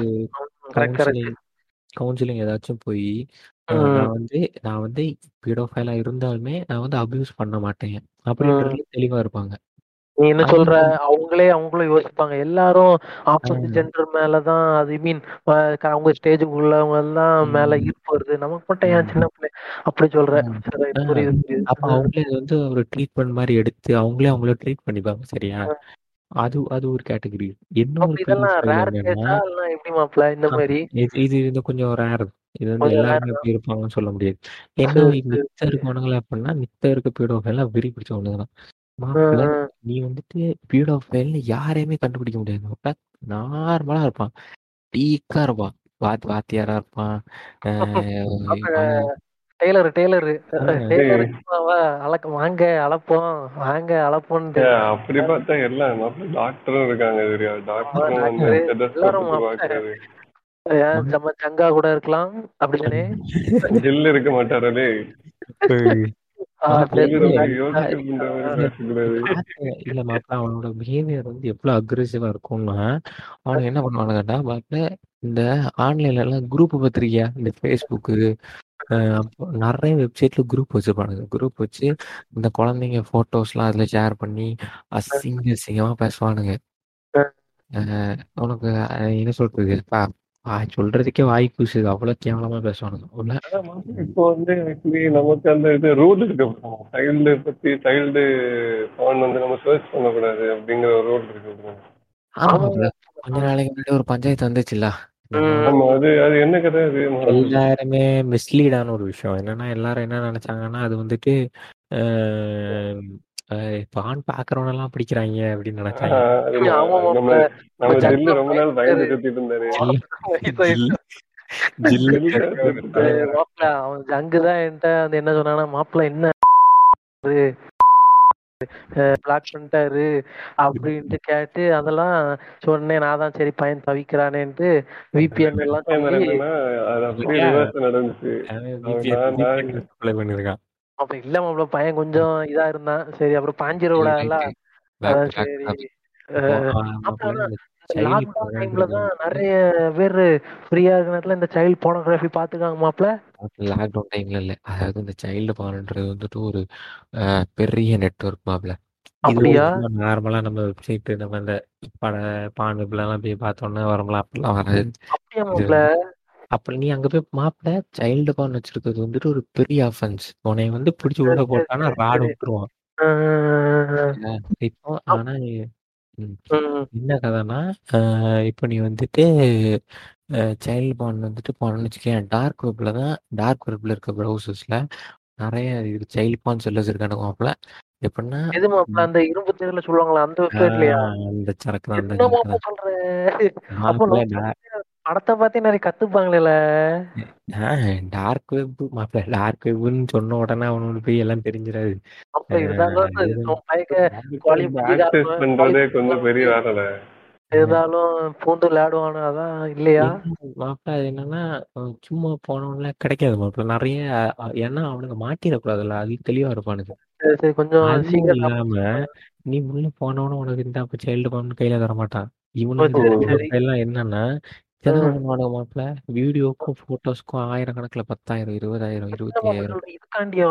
கரெக்ட் கரெக்ட் கவுன்சிலிங் கவுன்சிலிங் ஏதாச்சும் போய் நான் வந்து நான் வந்து பீடோஃபைலா இருந்தாலுமே நான் வந்து அபியூஸ் பண்ண மாட்டேன். ம். அப்படின்றதுல தெளிவா இருப்பாங்க. நீ என்ன சொல்ற? அவங்களே அவங்களும் யோசிப்பாங்க. எல்லாரும் ஆப்போசிட் ஜெண்டர் மேலதான் அது மீன் அவங்க ஸ்டேஜுக்குள்ளவங்க எல்லாம் மேல ஈர்ப்பு வருது. நமக்கு மட்டும் ஏன் சின்ன பிள்ளை? அப்படி சொல்ற. ஆஹ், சரி ரைட் ஆஹ். புரியுது புரியுது. அப்ப அவங்களே அது வந்து ஒரு ட்ரீட்மெண்ட் மாதிரி எடுத்து அவங்களே அவங்கள ட்ரீட் பண்ணிப்பாங்க சரியா. அது அது ஒரு கேட்டகரி இல்ல எப்படி மாப்ள இந்த மாதிரி? இது இது இது கொஞ்சம் ரேர் இது வந்து எல்லாருமே எப்படி இருப்பாங்கன்னு சொல்ல முடியாது. என்ன மித்த இருக்கவனுங்களா அப்படின்னா மித்த இருக்க பீடோஃபைல்லாம் வெறி பிடிச்சவனுங்க தான் மாப்பிள்ள. நீ வந்துட்டு பீடோஃபைல்னு யாரையுமே கண்டுபிடிக்க முடியாது. நார்மலா இருப்பான். டீக்கா இருப்பான். வாத் வாத்தியாரா இருப்பான். Taylor Taylor. டெய்லர் வாங்க அளப்போம் வாங்க அளப்போன்ட்டு அப்படி பார்த்தா எல்லாம் டாக்டரும் இருக்காங்க டாக்டரும் நம்ம சங்கா கூட இருக்கலாம். அப்படிதானே? ஜில் இருக்க மாட்டாரே. இல்ல மாப்பிள்ள அவனோட பிஹேவியர் வந்து எவ்வளவு அக்ரெசிவா இருக்கும்னா அவனுக்கு என்ன பண்ணுவானுங்கடா மாப்பிள்ள இந்த ஆன்லைன்ல எல்லாம் குரூப் பத்திரிக்கையா? இந்த ஃபேஸ்புக்கு நிறைய வெப்சைட்ல குரூப் வச்சிருப்பானுங்க. குரூப் வச்சு இந்த குழந்தைங்க போட்டோஸ்லாம் அதுல ஷேர் பண்ணி அசிங்க அசிங்கமா பேசுவானுங்க உனக்கு என்ன சொல்றது? சொல்றதுக்கே வாய் கூசுது அவ்வளவு கேவலமா பேசுவானுங்க. இப்போ வந்து ஆக்சுவலி நமக்கு அந்த இது ரூல் இருக்கு. சைல்டு பத்தி சைல்டு ஃபோன் வந்து நம்ம சர்ச் பண்ணக்கூடாது அப்படிங்கிற ஒரு ரூல் இருக்கு. கொஞ்ச நாளைக்கு முன்னாடி ஒரு பஞ்சாயத்து வந்துச்சுல்ல. எல்லாருமே மிஸ்லீடான ஒரு விஷயம். என்னன்னா எல்லாரும் என்ன நினைச்சாங்கன்னா அது வந்துட்டு அஹ், அஹ், இப்ப ஆண் பாக்குறவன எல்லாம் பிடிக்கிறாங்க அப்படின்னு நினைச்சாங்க ரொம்ப நாள் பயந்து இருந்தாரு அவன் ஜங்குதான் என்கிட்ட வந்து என்ன சொன்னானா மாப்ள என்ன பிளாக் பண்ணிட்டாரு அப்படின்ட்டு கேட்டு அதெல்லாம் சொன்னேன் நான் தான் சரி பையன் தவிக்கிறானேன்ட்டு விபிஎன் எல்லாம் நடந்துச்சு. அவன் அவன் VPN நான் நான் apply பண்ணிருக்கான் அப்ப இல்ல மாப்ள பையன் கொஞ்சம் இதா இருந்தான். சரி அப்புறம் பாஞ்சிர விடாதுல Back, அதான் back, சரி. லாக்டவுன் டைம்ல தான் நிறைய பேர் ஃப்ரீயா இருக்க நேரத்துல இந்த சைல்ட் போனோகிராஃபி பாத்துக்காங்க மாப்ள. லாக்டவுன் டைம்ல இல்ல. அதாவது இந்த சைல்டு பான்ன்றது வந்துட்டு ஒரு பெரிய நெட்வொர்க் மாப்ள. அப்படியா? நார்மலா நம்ம வெப்சைட் நம்ம இந்த பட பான் வெப்ல எல்லாம் போய் பார்த்தோம்னா வரலாம் அப்படிலாம் வராது. அப்படி நீ அங்க போய் மாப்பிள சைல்டு பான் வச்சிருக்கிறது வந்துட்டு ஒரு பெரிய அஃபென்ஸ் உன்னை வந்து பிடிச்சி உள்ள போட்டானா ராடு. விட்டுருவான்? இப்போ ஆனா என்ன கதைன்னா அஹ், இப்போ நீ வந்துட்டு சைல்டு பான் வந்துட்டு போனோம்னு வச்சுக்கேன் டார்க் வெப்ல தான் டார்க் வெப்ல இருக்க ப்ரௌசர்ஸ்ல நிறைய இது சைல்டு பான் செல்லர்ஸ் இருக்கானுங்க மாப்பிள. எப்படின்னா எது அந்த இரும்பு தேர்ல சொல்லுவாங்களா அந்த வெப்சைட்லயா அந்த சரக்கு தான் படத்தை பார்த்து நிறைய கத்துப்பாங்களேல? டார்க் வெப் மாப்பிள டார்க் வெப்னு சொன்ன உடனே அவனுக்கு போய் எல்லாம் தெரிஞ்சிடாது. பண்றதே கொஞ்சம் பெரிய வேலை இருந்தாலும் பூந்து விளையாடுவானு அதான் இல்லையா? மாப்பிள்ள அது என்னன்னா சும்மா போனவன்ல கிடைக்காது மாப்பிள்ள நிறைய ஏன்னா அவனுங்க மாட்டிடக்கூடாதுல்ல அது தெளிவா சரி கொஞ்சம் இல்லாம நீ உள்ள போனவன உனக்கு இந்த சைல்டு பண்ணு கையில தர மாட்டான் இவனுக்கு. எல்லாம் என்னன்னா பண்ணுவானுங்க மாப்பிள்ள வீடியோக்கும் போட்டோஸ்க்கும் ஆயிரக்கணக்குல பத்தாயிரம் இருபதாயிரம் இருபத்தி ஐயாயிரம் இதுக்காண்டியா?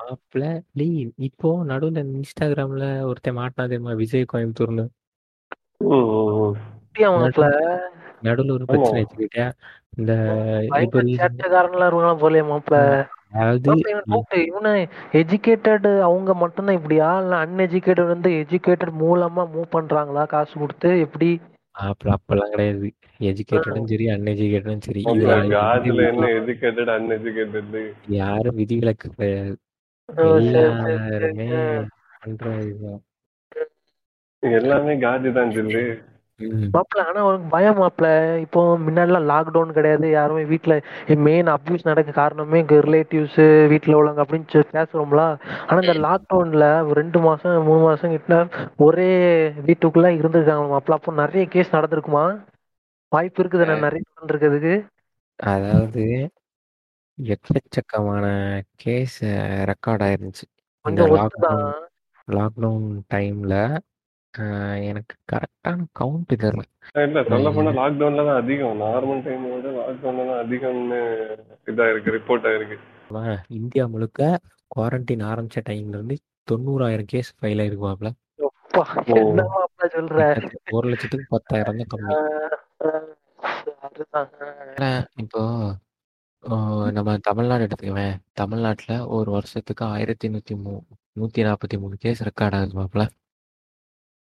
மாப்பிள்ள டேய் இப்போ நடுவுல இன்ஸ்டாகிராம்ல ஒருத்தன் மாட்டினா தெரியுமா? விஜய் கோயம்புத்தூர்னு. நடுவுல ஒரு. பிரச்சனை வச்சுக்கிட்டியா இந்த போலயே மாப்ள. அதாவது. இவனு எஜுகேட்டட் அவங்க மட்டும்தான் இப்படியா? இல்ல அன்எஜுகேட்டட் வந்து எஜுகேட்டட் மூலமா மூவ் பண்றாங்களா? காசு கொடுத்து எப்படி? அப்ப அப்பெல்லாம் கிடையாது. எஜுகேட்டடும் சரி அன்எஜுகேட்டடும் சரி. இது காதுல யாரும் என்ன எஜுகேட்டட் அன்எஜுகேட்டட் யாரும் விதிவிலக்கு கிடையாது ஓ, சரி, சரி, சரி. எல்லாருமே பண்ற இதுதான். எல்லாமே காதி தான் சொல்லு ம். மாப்பிள ஆனா அவனுக்கு பயம் மாப்பிள. இப்போ முன்னாடிலாம் லாக்டவுன் கிடையாது யாருமே வீட்ல மெயின் அப்யூஸ் நடக்க காரணமே இங்க ரிலேட்டிவ்ஸ் வீட்ல உள்ளவங்க அப்படின்னு பேசுறோம்ல. ஆனா இந்த லாக்டவுன்ல ரெண்டு மாசம் மூணு மாசம் கிட்ட ஒரே வீட்டுக்குள்ள இருந்திருக்காங்க மாப்பிள. அப்போ நிறைய கேஸ் நடந்திருக்குமா? வாய்ப்பு இருக்குது நான் நிறைய நடந்திருக்கிறதுக்கு? அதாவது எக்கச்சக்கமான கேஸ் ரெக்கார்ட் ஆயிருந்துச்சு. இந்த லாக்டவுன் லாக்டவுன் டைம்ல எனக்கு கரெக்டான கவுண்ட் தெரியல இல்ல சொல்ல போனா லாக்டவுன்ல தான் அதிகம். நார்மல் டைம் விட லாக்டவுன்ல தான் அதிகம்னு இதா இருக்கு ரிப்போர்ட் ஆயிருக்கு இந்தியா முழுக்க குவாரண்டைன் ஆரம்பிச்ச டைம்ல இருந்து தொண்ணூறாயிரம் கேஸ் ஃபைல் மாப்பிள சொல்ற? ஒரு லட்சத்துக்கு பத்தாயிரம் தான் கம்மி. இப்போ நம்ம தமிழ்நாடு எடுத்துக்குவேன் தமிழ்நாட்டுல ஒரு வருஷத்துக்கு ஆயிரத்தி நூத்தி மூ நூத்தி நாற்பத்தி மூணு கேஸ் ரெக்கார்ட் ஆகுது மாப்ள.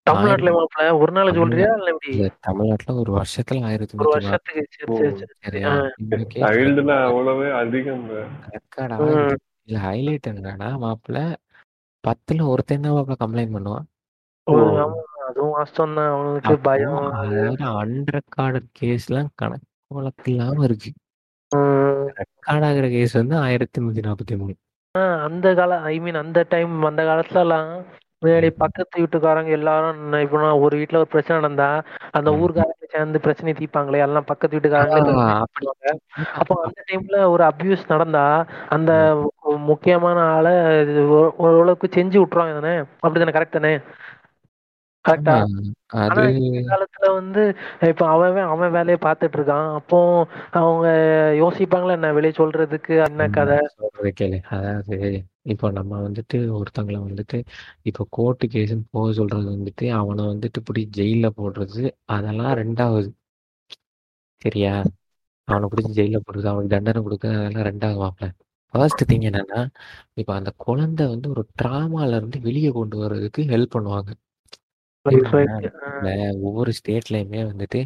தமிழ்நாட்டுல மாப்பிள ஒரு நாள் சொல்றியா? இல்ல எப்படி? தமிழ்நாட்டுல ஒரு வருஷத்துல ஆயிரத்தி ஒரு வருஷத்துக்கு கேஸ் அவ்வளவே அதிகம் இல்ல ஹைலைட் என்னன்னா மாப்பிள பத்துல ஒருத்தன் தான் மாப்பிள கம்ப்ளைண்ட் பண்ணுவான்? அதுவும் வாஸ்தவம் தான் அவனுக்கு பயம். அது அதாவது அன்ரெக்கார்டட் கேஸ்லாம் கணக்கு வழக்கு இல்லாம இருக்கு. ரெக்கார்ட் ஆகிற கேஸ் வந்து ஆயிரத்தி நூத்தி நாற்பத்தி மூணு. ஆஹ் அந்த கால ஐ மீன் அந்த டைம் அந்த காலத்துல எல்லாம் முன்னாடி பக்கத்து வீட்டுக்காரங்க எல்லாரும் ந- இப்போ நான் ஒரு வீட்ல ஒரு பிரச்சனை நடந்தா அந்த. ஊர்க்காரங்க சேர்ந்து பிரச்சனை தீர்ப்பாங்களே எல்லாம் பக்கத்து வீட்டுக்காரங்களே ஆ, அப்படி. அப்போ அந்த டைம்ல ஒரு அபியூஸ் நடந்தா அந்த மு- முக்கியமான ஆளை இது ஓரளவுக்கு செஞ்சு விட்டுருவாங்க தானே? அப்படிதானே கரெக்ட் தானே? கரெக்டா ஆமா, ஆனா அது இந்த காலத்துல வந்து இப்ப அவன் அவன் வேலையை பார்த்துட்டு இருக்கான் அப்போ அவங்க யோசிப்பாங்களா என்ன வெளியே சொல்றதுக்கு என்ன கதை? சொல்றது கேளு. அதாவது இப்போ நம்ம வந்துட்டு ஒருத்தவங்களை வந்துட்டு இப்போ கோர்ட்டு கேஸ்ன்னு போக சொல்றது வந்துட்டு அவனை வந்துட்டு இப்படி ஜெயில போடுறது அதெல்லாம் ரெண்டாவது. சரியா? அவனை பிடிச்சி ஜெயில போடுறது அவனுக்கு தண்டனை கொடுக்கறது அதெல்லாம் ரெண்டாவது மாப்பிள்ள ஃபர்ஸ்ட் திங் என்னன்னா இப்போ அந்த குழந்தை வந்து ஒரு ட்ராமால இருந்து வெளியே கொண்டு வர்றதுக்கு ஹெல்ப் பண்ணுவாங்க. இந்த ஒவ்வொரு ஸ்டேட்லயுமே வந்துட்டு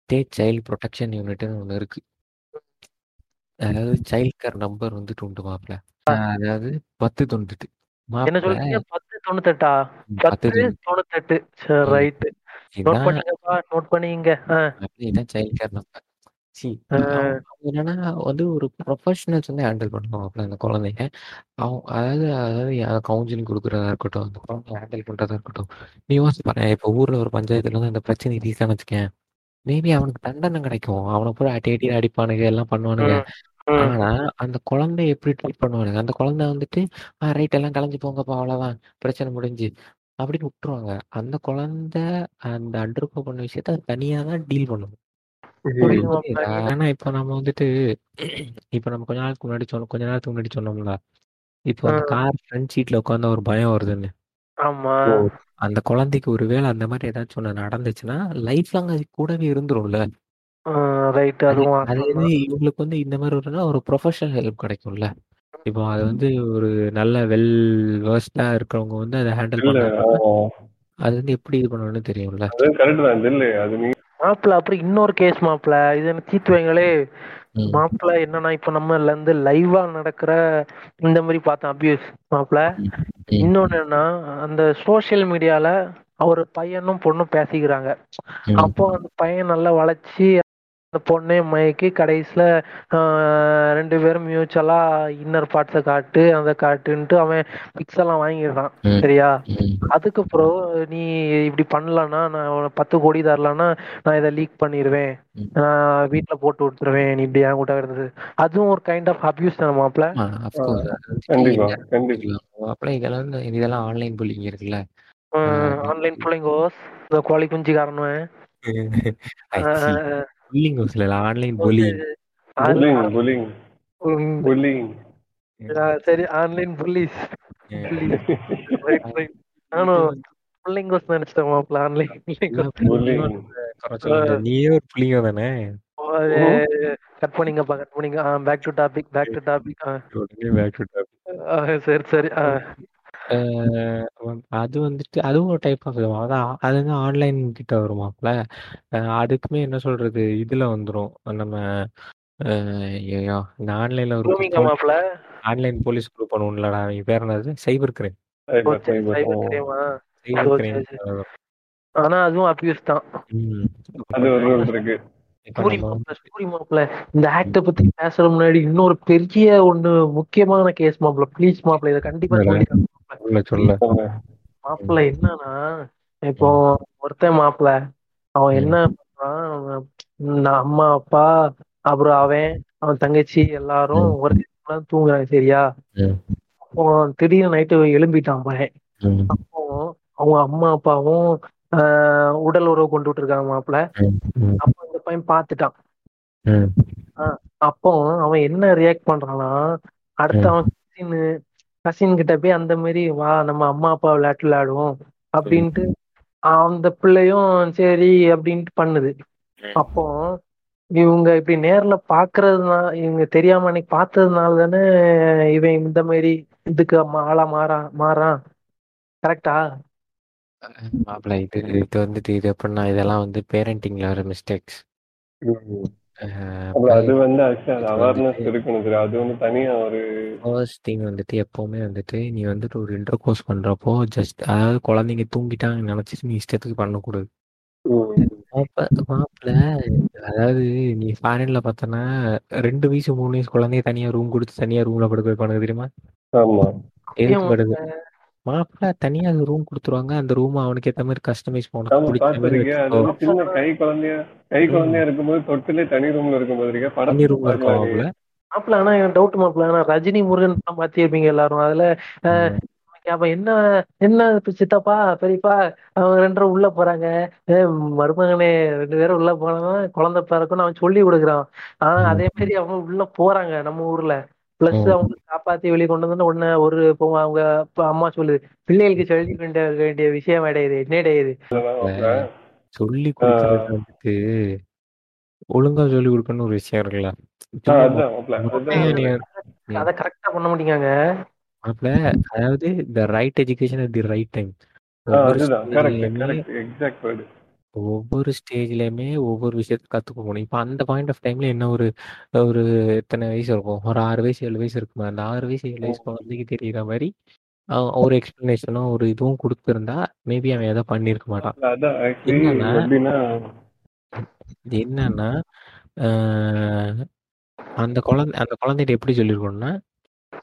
ஸ்டேட் சைல்டு ப்ரொடெக்ஷன் யூனிட்னு ஒன்று இருக்கு. அதாவது சைல்ட் கேர் நம்பர் வந்துட்டு உண்டு மாப்பிள்ள அதாவது பத்து தொண்ணூத்தெட்டு. என்ன சொல்றீங்க? பத்து தொண்ணூத்தெட்டா? பத்து பத்து தொண்ணூத்தி தொண்ணூத்தெட்டு. சரி ம். ரைட் நோட் பண்ணிங்கப்பா நோட் பண்ணிங்க. இதான் சைல்ட் கேர் நம்பர். சி. ஆ. அவங்க என்னன்னா வந்து ஒரு ப்ரொஃபஷனல்ஸ் வந்து ஹேண்டில் பண்ணுவாங்க அந்த குழந்தைங்க. அவங்க அதாவது அதாவது கவுன்சிலிங் கொடுக்குறதா இருக்கட்டும் அந்த குழந்தைய ஹேண்டில் பண்றதா இருக்கட்டும். நீ யோசிச்சு பாரு இப்போ ஊர்ல ஒரு பஞ்சாயத்துல வந்து அந்த பிரச்சனை தீர்த்தான்னு வச்சுக்கேன் மேபி அவனுக்கு தண்டனை கிடைக்கும். அவனை போய் அடி அடி அடிப்பானுங்க எல்லாம் பண்ணுவானுங்க. ம், ம். ஆனா அந்த குழந்தைய எப்படி ட்ரீட் பண்ணுவானுங்க? அந்த குழந்தை வந்துட்டு ரைட் எல்லாம் கலைஞ்சு போங்கப்பா அவ்வளவுதான். பிரச்சனை முடிஞ்சு. அப்படின்னு விட்டுருவாங்க. அந்த குழந்தை அந்த அண்டர்கோ பண்ண விஷயத்த அது தனியா தான் டீல் பண்ணும். புரியுது புரியுதா? ஆனா இப்போ நம்ம வந்துட்டு இப்போ நம்ம கொஞ்ச நாளுக்கு முன்னாடி சொன்னோம் கொஞ்ச நேரத்துக்கு முன்னாடி சொன்னோம்ல. இப்போ அந்த. கார் ஃப்ரண்ட் சீட்ல உட்காந்தா ஒரு பயம் வருதுன்னு. ஆமா. அந்த குழந்தைக்கு ஒருவேளை அந்த மாதிரி ஏதாச்சும் ஒண்ணு நடந்துச்சுன்னா லைஃப் லாங் அது கூடவே இருந்துரும்ல. ரைட் அது அதுவும் அது வாஸ்தவம் தான். இவங்களுக்கு வந்து இந்த மாதிரி ஒரு ஒரு ப்ரொஃபஷனல் ஹெல்ப் கிடைக்கும்ல. இப்போ அது வந்து ஒரு நல்ல வெல் வேர்ஸ்டா இருக்கிறவங்க வந்து அதை ஹேண்டில் இல்ல அது வந்து எப்படி இது பண்ணணும்னு தெரியும்ல. அது கரெக்ட் தான் இல்ல அது நீ மாப்பிள்ள அப்புறம் இன்னொரு கேஸ் மாப்பிள்ள இது எனக்கு தீர்த்து வைங்களே ம். மாப்பிள்ள என்னன்னா இப்ப நம்ம இருந்து லைவா நடக்கிற இந்த மாதிரி பார்த்தோம் அபியூஸ் மாப்பிள்ள ம். இன்னொன்னு என்னன்னா அந்த சோஷியல் மீடியால ஒரு பையனும் பொண்ணும் பேசிக்கிறாங்க. அப்போ அந்த பையன் நல்லா வளைச்சி அந்த பொண்ணே மயக்கி கடைசியில ஆஹ், ரெண்டு பேரும் மியூச்சுவலா இன்னர் பார்ட்ஸை காட்டு அந்த காட்டுன்ட்டு அவன் பிக்ஸ் எல்லாம் வாங்கிடுறான். சரியா. அதுக்கப்புறம் நீ இப்படி பண்ணலன்னா நான் பத்து கோடி தரலன்னா நான் இதை லீக் பண்ணிடுவேன். நான் வீட்டில் போட்டு கொடுத்துருவேன் நீ இப்படி என் கூட இருந்தது அதுவும் ஒரு கைண்ட் ஆஃப் அபியூஸ் தானே. அது அப்பலாம் இதெல்லாம் ஆன்லைன் புல்லிங் இருக்குல்ல. ஆன்லைன் பிள்ளைங்கோஸ் இந்த கோழி குஞ்சு காரணம் [LAUGHS] புல்லிங் இல்ல online bullying bullying bullying bullying சரி ஆன்லைன் புல்லிஸ் நானும் பிள்ளைங்கோஸ் நினைச்சிட்டேன் மாப்பிள்ள ஆன்லைன் புல்லிங் நீயே ஒரு புள்ளிங்க தானே? கட் பண்ணிங்கப்பா கட் பண்ணிங்க. Back to topic back to topic back to topic. சரி சரி. அது வந்துட்டு அதுவும் ஒரு டைப் ஆஃப் அதான் அது வந்து ஆன்லைன் கிட்ட வருமாப்ல அஹ் அதுக்குமே என்ன சொல்றது? இதுல வந்துரும். நம்ம அஹ் ஐயோ, இந்த ஆன்லைன்ல ஒரு மாப்பிள்ள ஆன்லைன் போலீஸ் குரூப் பண்ணுவோம்லடா அவன் பேர் என்னது? Cyber crime cyber crime. ஆனா அதுவும் அபியூஸ் தான். ம். அது ஒரு ரூல் இருக்கு. இப்ப நம்ம இந்த ஆக்ட பத்தி பேசுற முன்னாடி இன்னொரு பெரிய ஒண்ணு முக்கியமான கேஸ் மாப்பிள்ள ப்ளீஸ் மாப்பிள்ள இதை கண்டிப்பா? சொல்லி மாப்பிள்ள என்னன்னா இப்போ ஒருத்தன் மாப்பிள்ள அவன். என்ன பண்றான் அம்மா அப்பா அப்புறம் அவன் அவன் தங்கச்சி எல்லாரும். ஒரே தூங்குறாங்க சரியா. அப்போ திடீர்னு நைட்டு எழும்பிட்டான் பையன். அப்போ அவங்க அம்மா அப்பாவும் உடல் உறவு கொண்டு விட்டுருக்காங்க மாப்பிள்ள. அப்போ இந்த பையன் பார்த்துட்டான். அப்போ அவன் என்ன ரியாக்ட் பண்றான்னா அடுத்து. அவன் கசின் கிட்ட போய் அந்த மாதிரி வா நம்ம அம்மா அப்பா விளையாட்டு விளையாடுவோம் அப்படின்ட்டு அந்த பிள்ளையும் சரி அப்படின்ட்டு பண்ணுது. அப்போ இவங்க இப்படி நேர்ல பாக்குறதுனால இவங்க தெரியாம அன்னைக்கு பார்த்ததுனால தானே இவன் இந்த மாதிரி இதுக்கு ஆளா மாறா மாறான். கரெக்டா? மாப்பிள்ள இது இது வந்துட்டு இது எப்படின்னா இதெல்லாம் வந்து பேரண்டிங்ல வர மிஸ்டேக்ஸ் அது வந்து அது அவேர்னஸ் இருக்கணும் சரி அது வந்து தனியா ஒரு ஃபர்ஸ்ட் திங் வந்துட்டு எப்பவுமே வந்துட்டு நீ வந்துட்டு ஒரு இன்டர் கோர்ஸ் பண்றப்போ ஜஸ்ட் அதாவது குழந்தைங்க தூங்கிட்டாங்கன்னு நினைச்சிட்டு நீ இஷ்டத்துக்கு பண்ணக்கூடாது. மாப்பிள்ள அதாவது நீ ஃபாரின்ல பார்த்தனா ரெண்டு வயசு மூணு வயசு குழந்தைய தனியா ரூம் கொடுத்து தனியா ரூம்ல படுக்க வைப்பானுங்க தெரியுமா? ஆமா. எதுக்கு படுது மாப்பிள்ள தனியா அது ரூம் கொடுத்துருவாங்க. அந்த ரூம் அவனுக்கு ஏத்த மாதிரி கஸ்டமைஸ் ஆமா பண்ண பிடிச்ச மாதிரி பாத்திருக்கேன் அது வச்சுக்கோ வந்து சின்ன கை குழந்தையா கை குழந்தையா இருக்கும்போது தொட்டிலே தனி ரூம்ல இருக்கும்போது இருக்க தனி ரூம்ல இருக்கும் மாப்பிள்ள மாப்பிள்ள ஆனா எனக்கு டவுட் மாப்பிள்ள ஆனா ரஜினி முருகன் படம் பார்த்திருப்பீங்க எல்லாரும். அதுல அஹ், அப்ப என்ன என்ன சித்தப்பா பெரியப்பா அவங்க ரெண்டு பேரும் உள்ள போறாங்க. மருமகனே ரெண்டு பேரும் உள்ள போனா குழந்தை பிறக்கும்னு அவன் சொல்லி கொடுக்குறான். ஆனா. அதே மாதிரி அவங்க உள்ள போறாங்க நம்ம ஊர்ல. பிளஸ். அவங்க காப்பாத்தி வெளியே கொண்டு வந்து உடனே ஒரு இப்போ அவங்க அப்பா அம்மா சொல்லுது பிள்ளைகளுக்கு சொல்லி வேண்டிய வேண்டிய விஷயம் அடையுது என்ன அடையுது சொல்லி கொடுக்கறது வந்துட்டு ஒழுங்கா சொல்லி கொடுக்கணும்னு ஒரு விஷயம் இருக்குல்ல. அதை கரெக்டா பண்ண மாட்டேங்காங்க மாப்பிள்ள அதாவது the right education at the right time ஒவ்வொரு ஸ்டேஜ்லயுமே ஒவ்வொரு விஷயத்த கத்துக்க போகணும் இப்போ அந்த பாயிண்ட் ஆஃப் டைம்ல என்ன ஒரு ஒரு எத்தனை வயசு இருக்கும்? ஒரு ஆறு வயசு ஏழு வயசு இருக்குமா அந்த ஆறு வயசு ஏழு வயசு குழந்தைக்கு தெரியுற மாதிரி ஒரு எக்ஸ்பிளனேஷனும் ஒரு இதுவும் கொடுத்துருந்தா மேபி அவன் எதை பண்ணியிருக்க மாட்டான். அதான் ஆக்சுவலி என்னன்னா இது என்னன்னா ஆஹ் அந்த குழந்தை அந்த குழந்தைகிட்ட எப்படி சொல்லியிருக்கணும்னா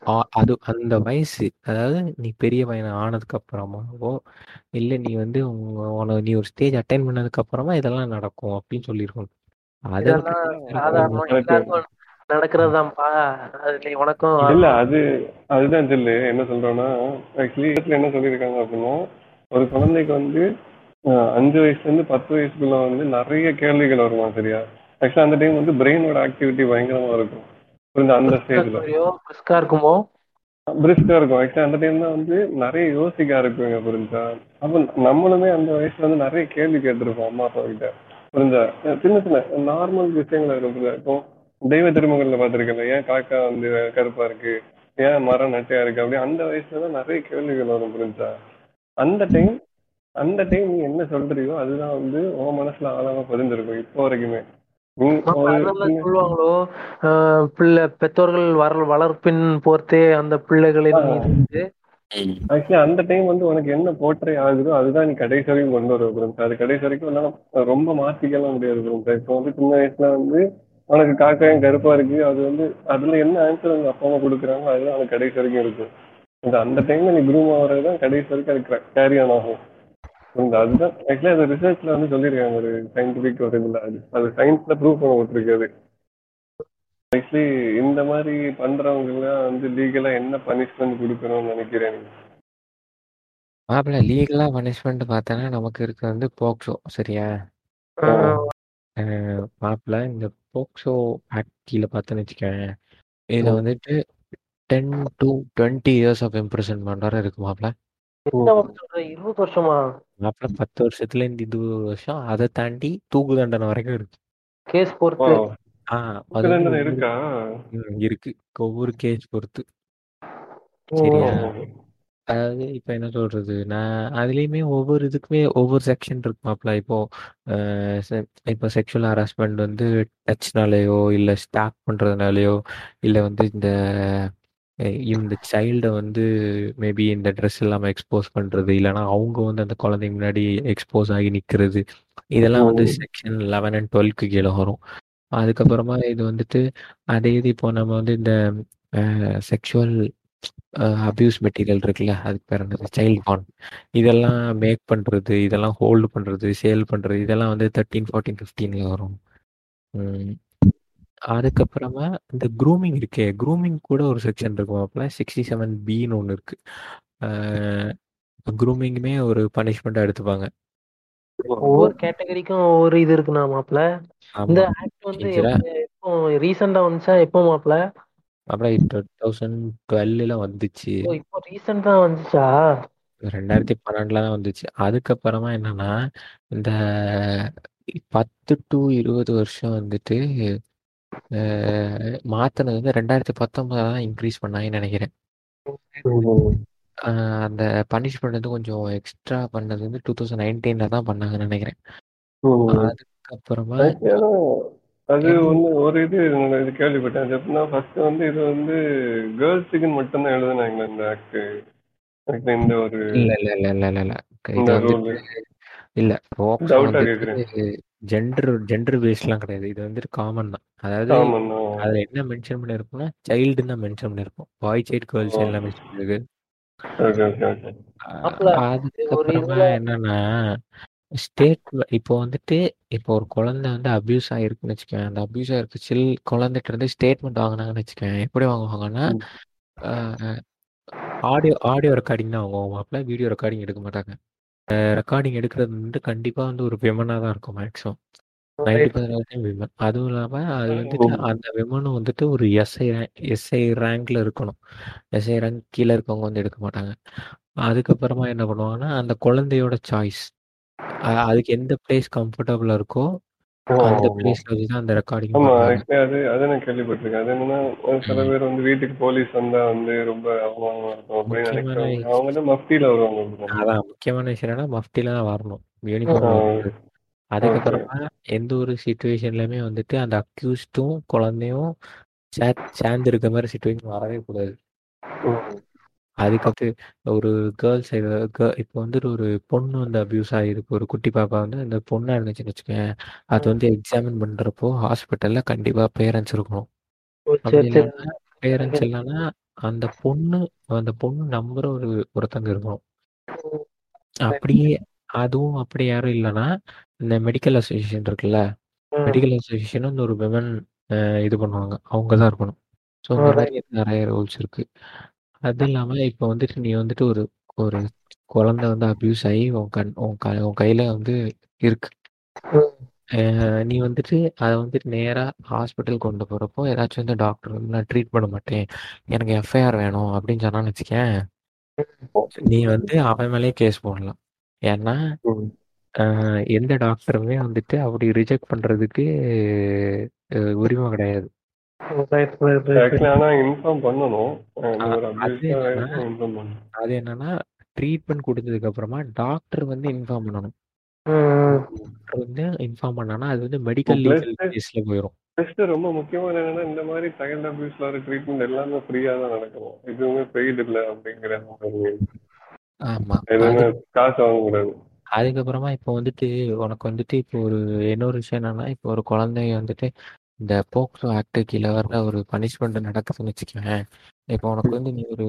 ஆ- அது அந்த வயசு அதாவது நீ பெரிய பையன் ஆனதுக்கு அப்புறமாவோ இல்ல நீ வந்து உங்க உன- நீ ஒரு ஸ்டேஜ் அட்டைன் பண்ணதுக்கு அப்புறமா இதெல்லாம் நடக்கும் அப்படின்னு சொல்லியிருக்கணும் அதை இதெல்லாம் விட்டுட்டு வேற சாதாரணமா correct. எல்லாருக்கும் நடக்கிறதுதான்ப்பா. அது நீ உனக்கும் இல்ல அது அதுதான் சொல்லு என்ன சொல்றோம்னா ஆக்சுவலி என்ன சொல்லியிருக்காங்க அப்படின்னா ஒரு குழந்தைக்கு வந்து அஞ்சு வயசுல இருந்து பத்து வயசுக்குள்ள வந்து நிறைய கேள்விகள் வருமா சரியா? ஆக்சுவலா அந்த டைம் வந்து பிரெயினோட ஆக்டிவிட்டி பயங்கரமா இருக்கும். புரிஞ்சா அந்த ஸ்டேஜ்ல பிரிஸ்கா இருக்குமோ? பிரிஸ்கா இருக்கும்? ஆக்சுவலா அந்த டைம் தான் வந்து நிறைய யோசிக்க ஆரம்பிக்குங்க புரிஞ்சா? அப்ப நம்மளுமே அந்த வயசுல வந்து நிறைய கேள்வி கேட்டிருப்போம் அம்மா அப்பா கிட்ட. புரிஞ்சா? சின்ன சின்ன நார்மல் விஷயங்கள் இருக்கும்? இப்போ தெய்வ திருமகள்ல பாத்திருக்கல ஏன் காக்கா வந்து கருப்பா இருக்கு? ஏன் மரம் நட்டையா இருக்கு? அப்படி அந்த வயசுல தான் நிறைய கேள்விகள் வரும் புரிஞ்சா? அந்த டைம் அந்த டைம் நீ என்ன சொல்றியோ அதுதான் வந்து உன் மனசுல ஆழமா பதிஞ்சிருக்கும் இப்போ வரைக்குமே. சொல்லுவாங்களோ? பிள்ளை பெற்றோர்கள் வர வளர்ப்பின் போர்த்தே அந்த பிள்ளைகளின் ஆக்சுவலி அந்த டைம் வந்து உனக்கு என்ன போர்ட்ரே ஆகுதோ அதுதான் நீ கடைசி வரைக்கும் கொண்டு வர குரும்ஸ் அது கடைசி வரைக்கும் உன்னால ரொம்ப மாத்திக்கலாம் முடியாது குரும்ஸ் இப்போ வந்து சின்ன வயசுல வந்து உனக்கு காக்காயும் கருப்பா இருக்கு. அது வந்து அதுல என்ன ஆன்சர் உங்க அப்பா அம்மா கொடுக்குறாங்க அதுதான் உனக்கு கடைசி வரைக்கும் இருக்கும். இந்த அந்த டைம்ல நீ குரூம் ஆகிறது தான் கடைசி வரைக்கும் அது கேரி ஆன் ஆகும். அதுதான் ஆக்சுவலி அது ரிசர்ச்ல வந்து சொல்லியிருக்காங்க ஒரு சயின்டிபிக் ஒரு இதுல. அது அது சயின்ஸ்ல ப்ரூவ் பண்ண விட்டுருக்காது ஆக்சுவலி இந்த மாதிரி பண்றவங்க எல்லாம் வந்து லீகலா என்ன பனிஷ்மெண்ட் கொடுக்கணும்னு நினைக்கிறேன். நீ? மாப்பிள்ள லீகலா பனிஷ்மெண்ட் பார்த்தேன்னா நமக்கு இருக்க வந்து போக்சோ சரியா? மாப்பிள்ள இந்த போக்சோ ஆக்ட் கீழே பார்த்தேன்னு வச்சுக்கேன் இதுல. வந்துட்டு ten to twenty years of imprisonment வரை இருக்கு மாப்பிள்ள. வருஷம் சொல்ற? இருபது வருஷமா? மாப்பிள்ள பத்து வருஷத்துல இருந்து இருபது வருஷம் அதை தாண்டி தூக்கு தண்டனை வரைக்கும் இருக்கு. கேஸ் பொறுத்து. Wow. ஆ அது வந்து தண்டனை ஒவ்வொரு- இருக்கா? ம், இருக்கு. ஒவ்வொரு கேஸ் பொறுத்து. சரியா? அதாவது இப்ப என்ன சொல்றது? நான் அதுலயுமே ஒவ்வொரு இதுக்குமே ஒவ்வொரு செக்ஷன் இருக்கு மாப்ள இப்போ அஹ், se- இப்போ செக்ஷுவல் ஹராஸ்மெண்ட் வந்து டச்னாலேயோ இல்ல ஸ்டாக் பண்றதுனாலயோ இல்ல வந்து இந்த இந்த சைல்டை வந்து மேபி இந்த ட்ரெஸ் இல்லாம எக்ஸ்போஸ் பண்றது இல்லைன்னா அவங்க வந்து அந்த குழந்தைங்க முன்னாடி எக்ஸ்போஸ் ஆகி நிக்கிறது. இதெல்லாம் வந்து செக்ஷன் லெவன் அண்ட் டுவெல்க்கு கீழே வரும். அதுக்கப்புறமா இது வந்துட்டு அதே இது இப்போ நம்ம வந்து இந்த செக்ஷுவல் அபியூஸ் மெட்டீரியல் இருக்குல்ல அதுக்கு பேர் என்னது? சைல்ட் பான் இதெல்லாம் மேக் பண்றது இதெல்லாம் ஹோல்டு பண்றது சேல் பண்றது இதெல்லாம் வந்து தேர்ட்டீன் ஃபோர்டீன் ஃபிஃப்டீன்ல வரும். அதுக்கப்புறமா இந்த க்ரூமிங் இருக்கே. க்ரூமிங் கூட ஒரு செக்ஷன் இருக்கும் அப்பல சிக்ஸ்டி செவன் பின்னு ஒன்று இருக்கு க்ரூமிங்குமே ஒரு பனிஷ்மெண்ட்டாக எடுத்துப்பாங்க. ஒவ்வொரு கேட்டகரிக்கும் ஒவ்வொரு இது இருக்குண்ணா மாப்ள இந்த ஆக்ட் வந்து எப்ப- ரீசெண்டா வந்துச்சா? எப்போ மாப்ள அப்புறம் டூ தௌசண்ட் டுவெல்ல வந்துச்சு. இப்போ ரீசெண்டா வந்துச்சா? ரெண்டாயிரத்தி பன்னெண்டுல தான் வந்துச்சு. அதுக்கப்புறமா என்னன்னா இந்த பத்து டு இருபது வருஷம் வந்துட்டு மாத்துனது வந்து ரெண்டாயிரத்தி பத்தொன்பதுல தான் இன்க்ரீஸ் பண்ணாங்கன்னு நினைக்கிறேன். அந்த பனிஷ்மெண்ட் வந்து கொஞ்சம் எக்ஸ்ட்ரா பண்ணது வந்து டூ தௌசண்ட் நைன்டீன்ல தான் பண்ணாங்கன்னு நினைக்கிறேன். அதுக்கப்புறமா அது ஒண்ணு ஒரு இது இது கேள்விப்பட்டேன். அது எப்படின்னா ஃபர்ஸ்ட் வந்து இது வந்து கேர்ள்ஸுக்கு மட்டும்தான் எழுதுனாங்க இந்த ஆக்ட் இந்த ஒரு இல்ல இல்ல இல்ல இல்ல இல்ல இல்ல. ஜெண்டர் ஜெண்டர் பேஸ்ட்லாம் கிடையாது. இது வந்துட்டு காமன் தான். அதாவது அதுல என்ன மென்ஷன் பண்ணிருக்கும்னா சைல்டுன்னு தான் மென்ஷன் பண்ணிருக்கும். பாய் சைல்டு கேர்ள் சைல்டு எல்லாம் மென்ஷன் பண்ணிருக்கு அதுக்கப்புறமா என்னன்னா ஸ்டேட் இப்போ வந்துட்டு இப்போ ஒரு குழந்தை வந்து அபியூஸ் ஆயிருக்குன்னு வச்சுக்கோங்க அந்த அபியூஸ் ஆயிருக்கு சில் குழந்தைகிட்ட இருந்து ஸ்டேட்மெண்ட் வாங்கினாங்கன்னு வச்சுக்கோங்க எப்படி வாங்குவாங்கன்னா. ஆடியோ ஆடியோ ரெக்கார்டிங் தான் வாங்குவாங்க வீடியோ ரெக்கார்டிங் எடுக்க மாட்டாங்க. ரெக்கார்டிங் எடுக்கிறது வந்து கண்டிப்பா வந்து ஒரு விமனா தான் இருக்கும் மேக்ஸிமம் நைன்டி பர்சன்ட் விமன். அதுவும் இல்லாம அது வந்துட்டு அந்த விமனும் வந்துட்டு ஒரு எஸ்ஐ எஸ்ஐ ரேங்க்ல இருக்கணும். எஸ்ஐ ரேங்க் கீழே இருக்கவங்க வந்து எடுக்க மாட்டாங்க. அதுக்கப்புறமா என்ன பண்ணுவாங்கன்னா அந்த குழந்தையோட சாய்ஸ் அதுக்கு எந்த பிளேஸ் கம்ஃபர்டபுளா இருக்கோ அந்த பிளேஸ்ல வச்சு தான் அந்த ரெக்கார்டிங் ஆமா அது அது நான் கேள்விப்பட்டிருக்கேன். அது என்னன்னா ஒரு சில. பேர் வந்து வீட்டுக்கு போலீஸ் வந்தா வந்து ரொம்ப அவமானமா இருக்கும் அப்படின்னு அவங்க மஃப்டியில வருவாங்க. அதான் முக்கியமான விஷயம் என்னன்னா மஃப்டில தான் வரணும். வரக்கூடாது அதுக்கப்புறமா எந்த ஒரு சுச்சுவேஷன்லயுமே வந்துட்டு அந்த அக்யூஸ்டும் குழந்தையும் சேர்ந்து இருக்க மாதிரி சுச்சுவேஷன் வரவே கூடாது. அதுக்கடுத்து ஒரு கேர்ள் சைடு இப்போ வந்துட்டு ஒரு பொண்ணு வந்து அபியூஸ் ஆகிருக்கு ஒரு குட்டி பாப்பா வந்து அந்த பொண்ணா இருந்துச்சுன்னு வச்சுக்கோங்க அது வந்து எக்ஸாமின் பண்றப்போ ஹாஸ்பிட்டல்ல கண்டிப்பா பேரண்ட்ஸ் இருக்கணும். ஓ, அப்படி சரி. சரி இல்லைன்னா பேரண்ட்ஸ் இல்லைன்னா அந்த பொண்ணு அந்த பொண்ணு நம்புற ஒரு ஒருத்தங்க இருக்கணும். அப்படியே அதுவும் அப்படி யாரும் இல்லைன்னா இந்த மெடிக்கல் அசோசியேஷன் இருக்குல்ல ம். மெடிக்கல் அசோசியேஷன் வந்து ஒரு விமன் இது பண்ணுவாங்க. அவங்க தான் இருக்கணும். ஸோ இந்த. மாதிரி நிறைய ரூல்ஸ் இருக்கு. அது இல்லாம இப்போ வந்துட்டு நீ வந்துட்டு ஒரு ஒரு குழந்தை வந்து அபியூஸ் ஆகி உன் கண் உன் க உன் கையில வந்து இருக்கு. அஹ் நீ வந்துட்டு அதை வந்துட்டு நேரா ஹாஸ்பிட்டல் கொண்டு போறப்போ ஏதாச்சும் வந்து டாக்டர் வந்து நான் ட்ரீட் பண்ண மாட்டேன். எனக்கு எஃப்ஐஆர் வேணும் அப்படின்னு சொன்னான்னு வச்சுக்கேன் நீ வந்து அவன் மேலேயே கேஸ் போடலாம். ஏன்னா. அஹ் எந்த டாக்டருமே வந்துட்டு அப்படி ரிஜெக்ட் பண்றதுக்கு அஹ் உரிமை கிடையாது. ஒரு அது என்னன்னா ட்ரீட்மெண்ட் கொடுத்ததுக்கு அப்புறமா டாக்டர் வந்து இன்ஃபார்ம் பண்ணணும். வந்து இன்ஃபார்ம் பண்ணானா அது வந்து மெடிக்கல் லீகல் கேஸ்ல போயிடும் நெக்ஸ்ட் ரொம்ப முக்கியமான என்னன்னா இந்த மாதிரி சைல்ட் அபியூஸ்ல வர ட்ரீட்மெண்ட் எல்லாமே ஃப்ரீயா தான் நடக்கும் எதுவுமே பெய்டு இல்ல அப்படிங்கிற ஒரு ஆமா. அதுக்கப்புறமா இப்போ வந்துட்டு உனக்கு வந்துட்டு இப்போ ஒரு இன்னொரு விஷயம் என்னன்னா இப்போ ஒரு குழந்தைய வந்துட்டு இந்த போக்சோ ஆக்ட் கீழே வர்ற ஒரு பனிஷ்மெண்ட் நடக்குதுன்னு வச்சுக்கோங்க இப்போ உனக்கு வந்து நீ ஒரு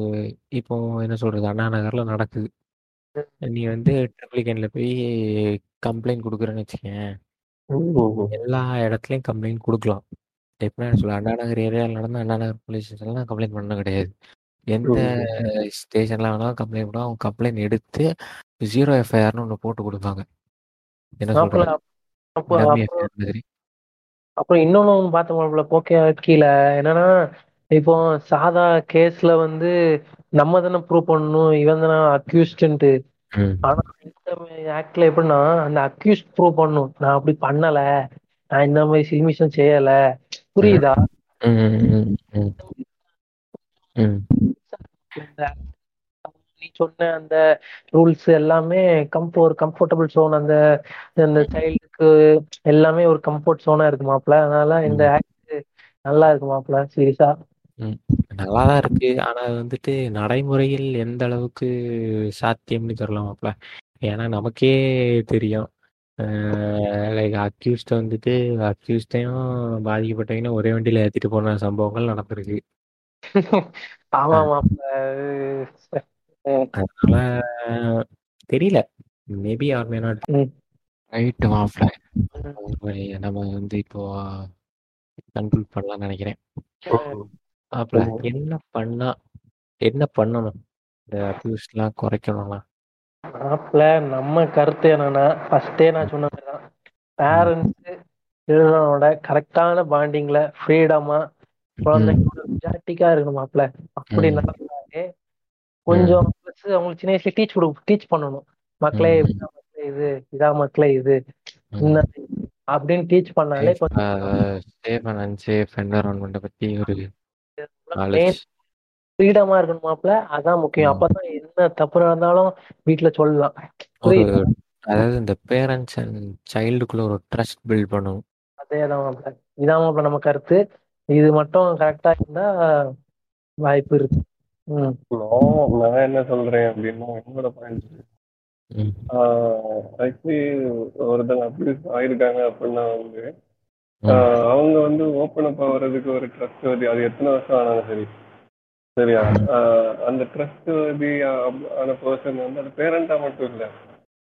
இப்போ என்ன சொல்றது? அண்ணா நகர்ல நடக்குது. நீ வந்து ட்ரிப்ளிகேன்ல போய் கம்ப்ளைண்ட் கொடுக்குறேன்னு வச்சுக்கோங்க எல்லா இடத்துலயும் கம்ப்ளைண்ட் கொடுக்கலாம். எப்படின்னா சொல்ல அண்ணா நகர் ஏரியாவில் நடந்த அண்ணா நகர் போலீஸ் ஸ்டேஷன்லாம் கம்ப்ளைண்ட் பண்ண கிடையாது. எந்த ஸ்டேஷன்ல வேணாலும் கம்ப்ளைண்ட் பண்ணா அவங்க கம்ப்ளைண்ட் எடுத்து ஜீரோ எஃப்ஐஆர்னு ஒன்று போட்டு கொடுப்பாங்க. என்ன சொல்றது? அப்புறம் இன்னொன்னு ஒண்ணு பார்த்த மாப்பிள போக்கே கீழே. என்னன்னா இப்போ சாதா கேஸ்ல வந்து நம்ம தானே ப்ரூவ் பண்ணணும் இவன் தானே அக்யூஸ்டுன்ட்டு ம். ஆனா இந்த ஆக்ட்ல எப்படின்னா அந்த அக்யூஸ்ட் ப்ரூவ் பண்ணும் நான் அப்படி பண்ணல. நான் இந்த மாதிரி சில்மிஷம் செய்யல. புரியுதா? ம். ம் சொன்ன அந்த ரூல்ஸ் எல்லாமே கம்ஃபோ ஒரு கம்ஃபர்டபுள் ஜோன் அந்த அந்த சைல்டுக்கு எல்லாமே ஒரு கம்ஃபர்ட் ஜோனா இருக்கு மாப்ள அதனால இந்த ஆக்ட் நல்லா இருக்கு மாப்ள சீரியஸா நல்லா தான் இருக்கு. ஆனா வந்துட்டு நடைமுறையில் எந்த அளவுக்கு சாத்தியம்னு தெரியல மாப்ள ஏன்னா நமக்கே தெரியும். லைக் அக்யூஸ்ட வந்துட்டு அக்யூஸ்டையும் பாதிக்கப்பட்டவங்க ஒரே வண்டியில ஏத்திட்டு போன சம்பவங்கள் நடந்திருக்கு. [LAUGHS] ஆமா மாப்ள அதனால தெரியல. Maybe or may. Not. Right மாப்ள நம்ம வந்து இப்போ கன்க்ளூட் பண்ணலாம்னு நினைக்கிறேன். மாப்ள என்ன பண்ணா என்ன பண்ணணும்? இந்த அபியூஸ்லாம் குறைக்கணும்னா? மாப்ள நம்ம கருத்து என்னன்னா ஃபர்ஸ்டே நான் சொன்ன மாதிரிதான். பேரண்ட்ஸ் சில்ட்ரனோட கரெக்டான பாண்டிங்ல ஃப்ரீடமா குழந்தைங்களோட மெஜாரிட்டிக்கா இருக்கணும் மாப்ள. அப்படி. நடந்தாலே கொஞ்சம் அவங்களுக்கு சின்ன வயசுல டீச் கொடு டீச் பண்ணணும். மக்களே இது இதான் மக்களே இது. அப்படின்னு டீச் பண்ணாலே கொஞ்சம் சேஃப் அண்ட் பத்தி ஒரு ஃப்ரீடமா இருக்கணும் மாப்ள அதான் முக்கியம். அப்பதான் என்ன தப்பு நடந்தாலும் வீட்டுல சொல்லலாம்? அதாவது இந்த பேரண்ட்ஸ் அண்ட் சைல்டுக்குள்ள ஒரு ட்ரஸ்ட் பில்ட் பண்ணணும் அதேதான் இதான் நம்ம கருத்து. இது மட்டும் கரெக்டா இருந்தா வாய்ப்பு இருக்கு. நான் என்ன சொல்றேன் அப்படின்னா என்னோட பாயிண்ட். ஆக்சுவலி ஒருத்தங்க அப்யூஸ் ஆயிருக்காங்க அப்படின்னா வந்து அவங்க வந்து ஓப்பன் அப் ஆகுறதுக்கு ஒரு ட்ரஸ்ட் வதி அது எத்தனை வருஷம் ஆனாலும் சரி. சரியா? அந்த ட்ரஸ்ட் வதி ஆன பர்சன் வந்து அது பேரண்டா மட்டும் இல்ல.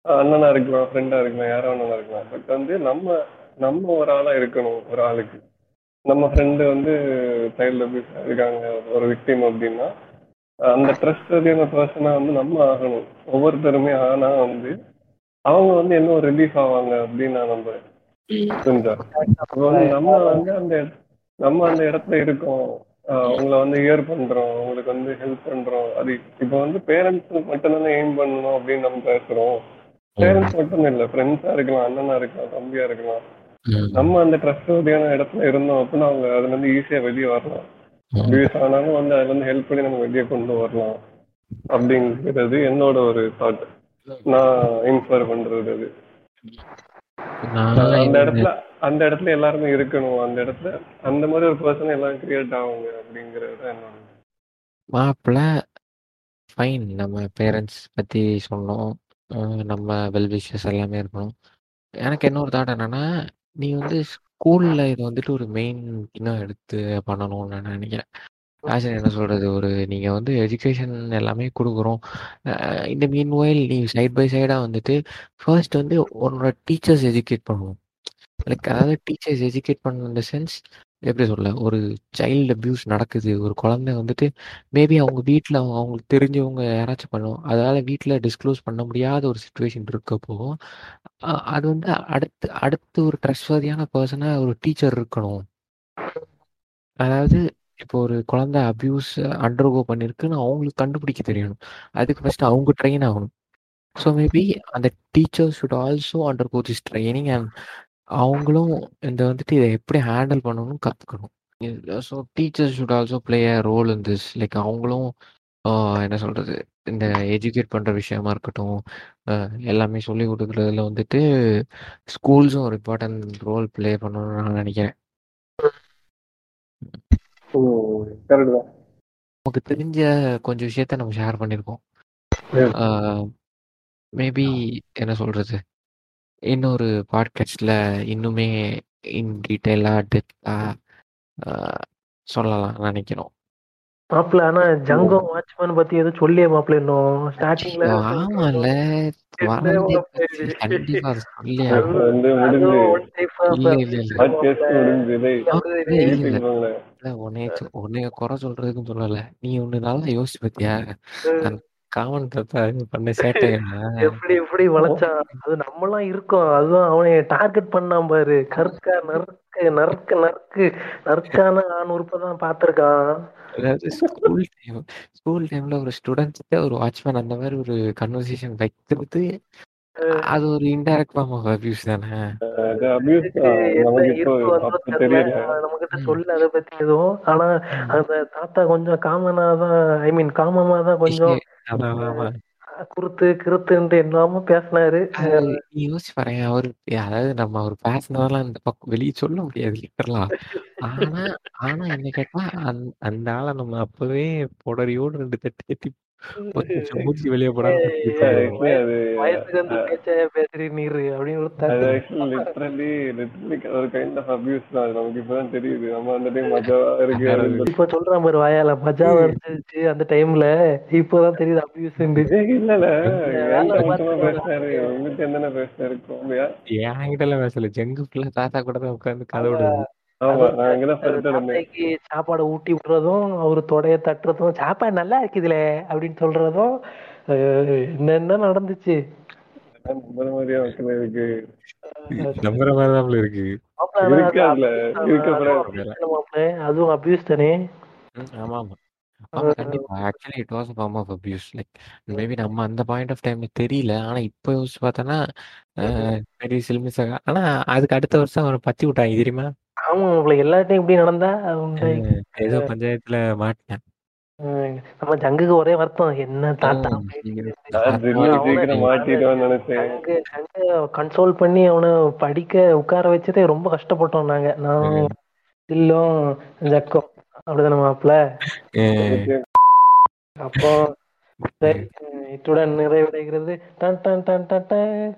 அண்ணனா இருக்கலாம் ஃப்ரெண்டா இருக்கலாம் யாரோ ஒண்ணா இருக்கலாம். பட் வந்து நம்ம நம்ம ஒரு ஆளா இருக்கணும் ஒரு ஆளுக்கு. நம்ம ஃப்ரெண்டு வந்து சைல்டு அபியூஸ் இருக்காங்க ஒரு விக்டிம் அப்படின்னா அந்த ட்ரஸ்ட் வதியான பர்சனா வந்து நம்ம ஆகணும். ஒவ்வொருத்தருமே ஆனா வந்து அவங்க வந்து என்ன ஒரு ரிலீஃப் ஆவாங்க அப்படின்னு நான் நம்புறேன். புரிஞ்சா வந்து நம்ம வந்து அந்த நம்ம அந்த இடத்துல இருக்கோம். அவங்கள வந்து இயர் பண்றோம். அவங்களுக்கு வந்து ஹெல்ப் பண்றோம். அது இப்போ வந்து பேரண்ட்ஸ் மட்டும் தானே எய்ம் பண்ணணும் அப்படின்னு நம்ம பேசுறோம். பேரண்ட்ஸ் மட்டும் இல்ல ஃப்ரெண்ட்ஸா இருக்கலாம் அண்ணனா இருக்கலாம் தம்பியா இருக்கலாம். நம்ம அந்த ட்ரஸ்ட்வதியான இடத்துல இருந்தோம் அப்படின்னா அவங்க அதுல இருந்து ஈஸியா வெளியே வரலாம். அபியூஸ் ஆனாலும் வந்து அதுல இருந்து ஹெல்ப் பண்ணி நம்ம வெளியே கொண்டு வரலாம் அப்படிங்கிறது என்னோட ஒரு தாட் நான் இன்ஸ்பயர் பண்றது அது. அந்த இடத்துல அந்த இடத்துல எல்லாருமே இருக்கணும். அந்த இடத்துல அந்த மாதிரி ஒரு பர்சன் எல்லாம் கிரியேட் ஆகுங்க அப்படிங்கிறது என்னோட மாப்பிள்ள ஃபைன் நம்ம பேரண்ட்ஸ் பற்றி சொன்னோம். நம்ம வெல் விஷஸ் எல்லாமே இருக்கணும். எனக்கு என்ன ஒரு தாட் என்னன்னா நீ வந்து ஸ்கூலில் இதை வந்துட்டு ஒரு மெயின் இன்னும் எடுத்து பண்ணணும்னு நான் நினைக்கிறேன். ஆக்சுவலி என்ன சொல்கிறது ஒரு நீங்கள் வந்து எஜுகேஷன் எல்லாமே கொடுக்குறோம். இந்த மீன் ஒயில் நீ சைட் பை சைடாக வந்துட்டு ஃபர்ஸ்ட் வந்து உன்னோட டீச்சர்ஸ் எஜுகேட் பண்ணணும் லைக் அதாவது டீச்சர்ஸ் எஜுகேட் பண்ண இந்த சென்ஸ் எப்படி சொல்ல ஒரு சைல்டு அபியூஸ் நடக்குது. ஒரு குழந்தை வந்துட்டு மேபி அவங்க வீட்டில் அவங்களுக்கு தெரிஞ்சவங்க யாராச்சும் பண்ணுவோம் அதனால வீட்டில் டிஸ்க்ளோஸ் பண்ண முடியாத ஒரு சுச்சுவேஷன் இருக்கப்போ அ- அது வந்து அடுத்து அடுத்து ஒரு ட்ரஸ்ட்வர்தியான பர்சனாக ஒரு டீச்சர் இருக்கணும். அதாவது இப்போ ஒரு குழந்தை அபியூஸ் அண்டர்கோ பண்ணியிருக்குன்னு அவங்களுக்கு கண்டுபிடிக்க தெரியணும். அதுக்கு ஃபர்ஸ்ட் அவங்க ட்ரெயின் ஆகணும். ஸோ மேபி அந்த teacher should also undergo this training and அவங்களும் இந்த வந்துட்டு இதை எப்படி ஹேண்டில் பண்ணணும்னு கற்றுக்கணும் so teachers should also play a role in this like அவங்களும் என்ன சொல்கிறது இந்த எஜுகேட் பண்ணுற விஷயமா இருக்கட்டும் எல்லாமே சொல்லி கொடுக்குறதுல வந்துட்டு ஸ்கூல்ஸும் ஒரு இம்பார்ட்டன்ட் ரோல் ப்ளே பண்ணணும்னு நான் நினைக்கிறேன். நமக்கு தெரிஞ்ச கொஞ்சம் விஷயத்த நம்ம ஷேர் பண்ணியிருக்கோம். மேபி என்ன சொல்கிறது இன்னொரு பாட்காஸ்டில் இன்னுமே இன் டீட்டெயிலாக டெப்த்தாக சொல்லலாம் நினைக்கிறோம். மாப்பிள ஆனா ஜங்கம் வாட்ச்மேன் பத்தி எதுவும் சொல்லியே மாப்பிள இன்னும். ஸ்டார்டிங்ல ஆமால உன்னைய குறை சொல்றதுக்கும் சொல்லல. நீ ஒண்ணு நல்லா யோசிச்சு பாத்தியா? காமன் பண்ண சேட்டையா? எப்படி எப்படி வளைச்சான் அது நம்மலாம் இருக்கோம். அதுவும் அவனை டார்கெட் பண்ணான் பாரு. கற்கா நறுக்கு நறுக்கு நறுக்கு. நறுக்கான ஆண் உறுப்பதான் பாத்திருக்கான் அதாவது ஸ்கூல் டைம் ஸ்கூல் டைம்ல ஒரு ஸ்டூடெண்ட்ஸ்கிட்ட ஒரு வாட்ச்மேன் அந்த மாதிரி ஒரு கன்வர்சேஷன் வைக்கிறது அது ஒரு இன்டைரக்ட் ஃபார்ம் ஆஃப் அபியூஸ் தானே. அது தான். நமக்கு இப்போ அப்ப தெரியல. நம்ம கிட்ட சொல்ல அதை பத்தி எதுவும். ஆனா அந்த தாத்தா கொஞ்சம் காமனா தான் ஐ மீன் காமமா தான் கொஞ்சம். [LAUGHS] குருத்து கிருத்துன்ட்டு என்னமோ பேசினாரு. யோசிச்சு பாரு அவரு அதாவது நம்ம அவர் பேசினதெல்லாம் இந்த பக்கம் வெளியே சொல்ல முடியாது லிட்டரலா ஆனா ஆனா என்ன கேட்டா அந்த அந்த ஆளை நம்ம அப்பவே புடரியோடு ரெண்டு தட்டி தட்டி வெளியே தெரியுது நம்ம அந்த டைம் மஜாவா இருக்கு இப்ப சொல்றான் பாரு வாயால மஜாவா இருந்துச்சு அந்த டைம்ல இப்பதான் தெரியுது அபியூஸ் இல்ல மட்டுமா பேசினாரு உங்ககிட்ட என்னென்ன பேசினாரு என்கிட்ட எல்லாம் பேசல ஜங்கு ஃபுல்லா தாத்தா கூட தான் உட்காந்து கதை விடுது சாப்பாடை ஊட்டி விடுறதும் அவரு தொடைய தட்டுறதும் சாப்பாடு நல்லா இருக்குதுல அப்படின்னு சொல்றதும் என்னென்ன நடந்துச்சு? [LAUGHS] அதுவும் அபியூஸ் தானே? ஆமா ஆமா. Actually it was form of abuse like maybe நம்ம அந்த பாயிண்ட் ஆஃப் டைம்ல தெரியல. ஆனா இப்போ யோசிச்சு பார்த்தோன்னா பெரிய சில்மிசகா ஆனா அதுக்கு அடுத்த வருஷம் அவரை பத்தி விட்டாங்க. தெரியுமா? ஆமா மாப்பிள எல்லார்ட்டையும் இப்படி நடந்தா. ஏதோ பஞ்சாயத்துல மாட்டினேன் ஹம், நம்ம ஜங்குக்கு ஒரே வருத்தம். என்ன தாத்தா கன்சோல் பண்ணி அவனை படிக்க உட்கார வச்சதே ரொம்ப கஷ்டப்பட்டோம் நாங்க. நான் தில்லும் ஜக்கும். அப்படிதானே மாப்பிள அப்போ சரி இத்துடன் நிறைவடைகிறது. Done done done done done.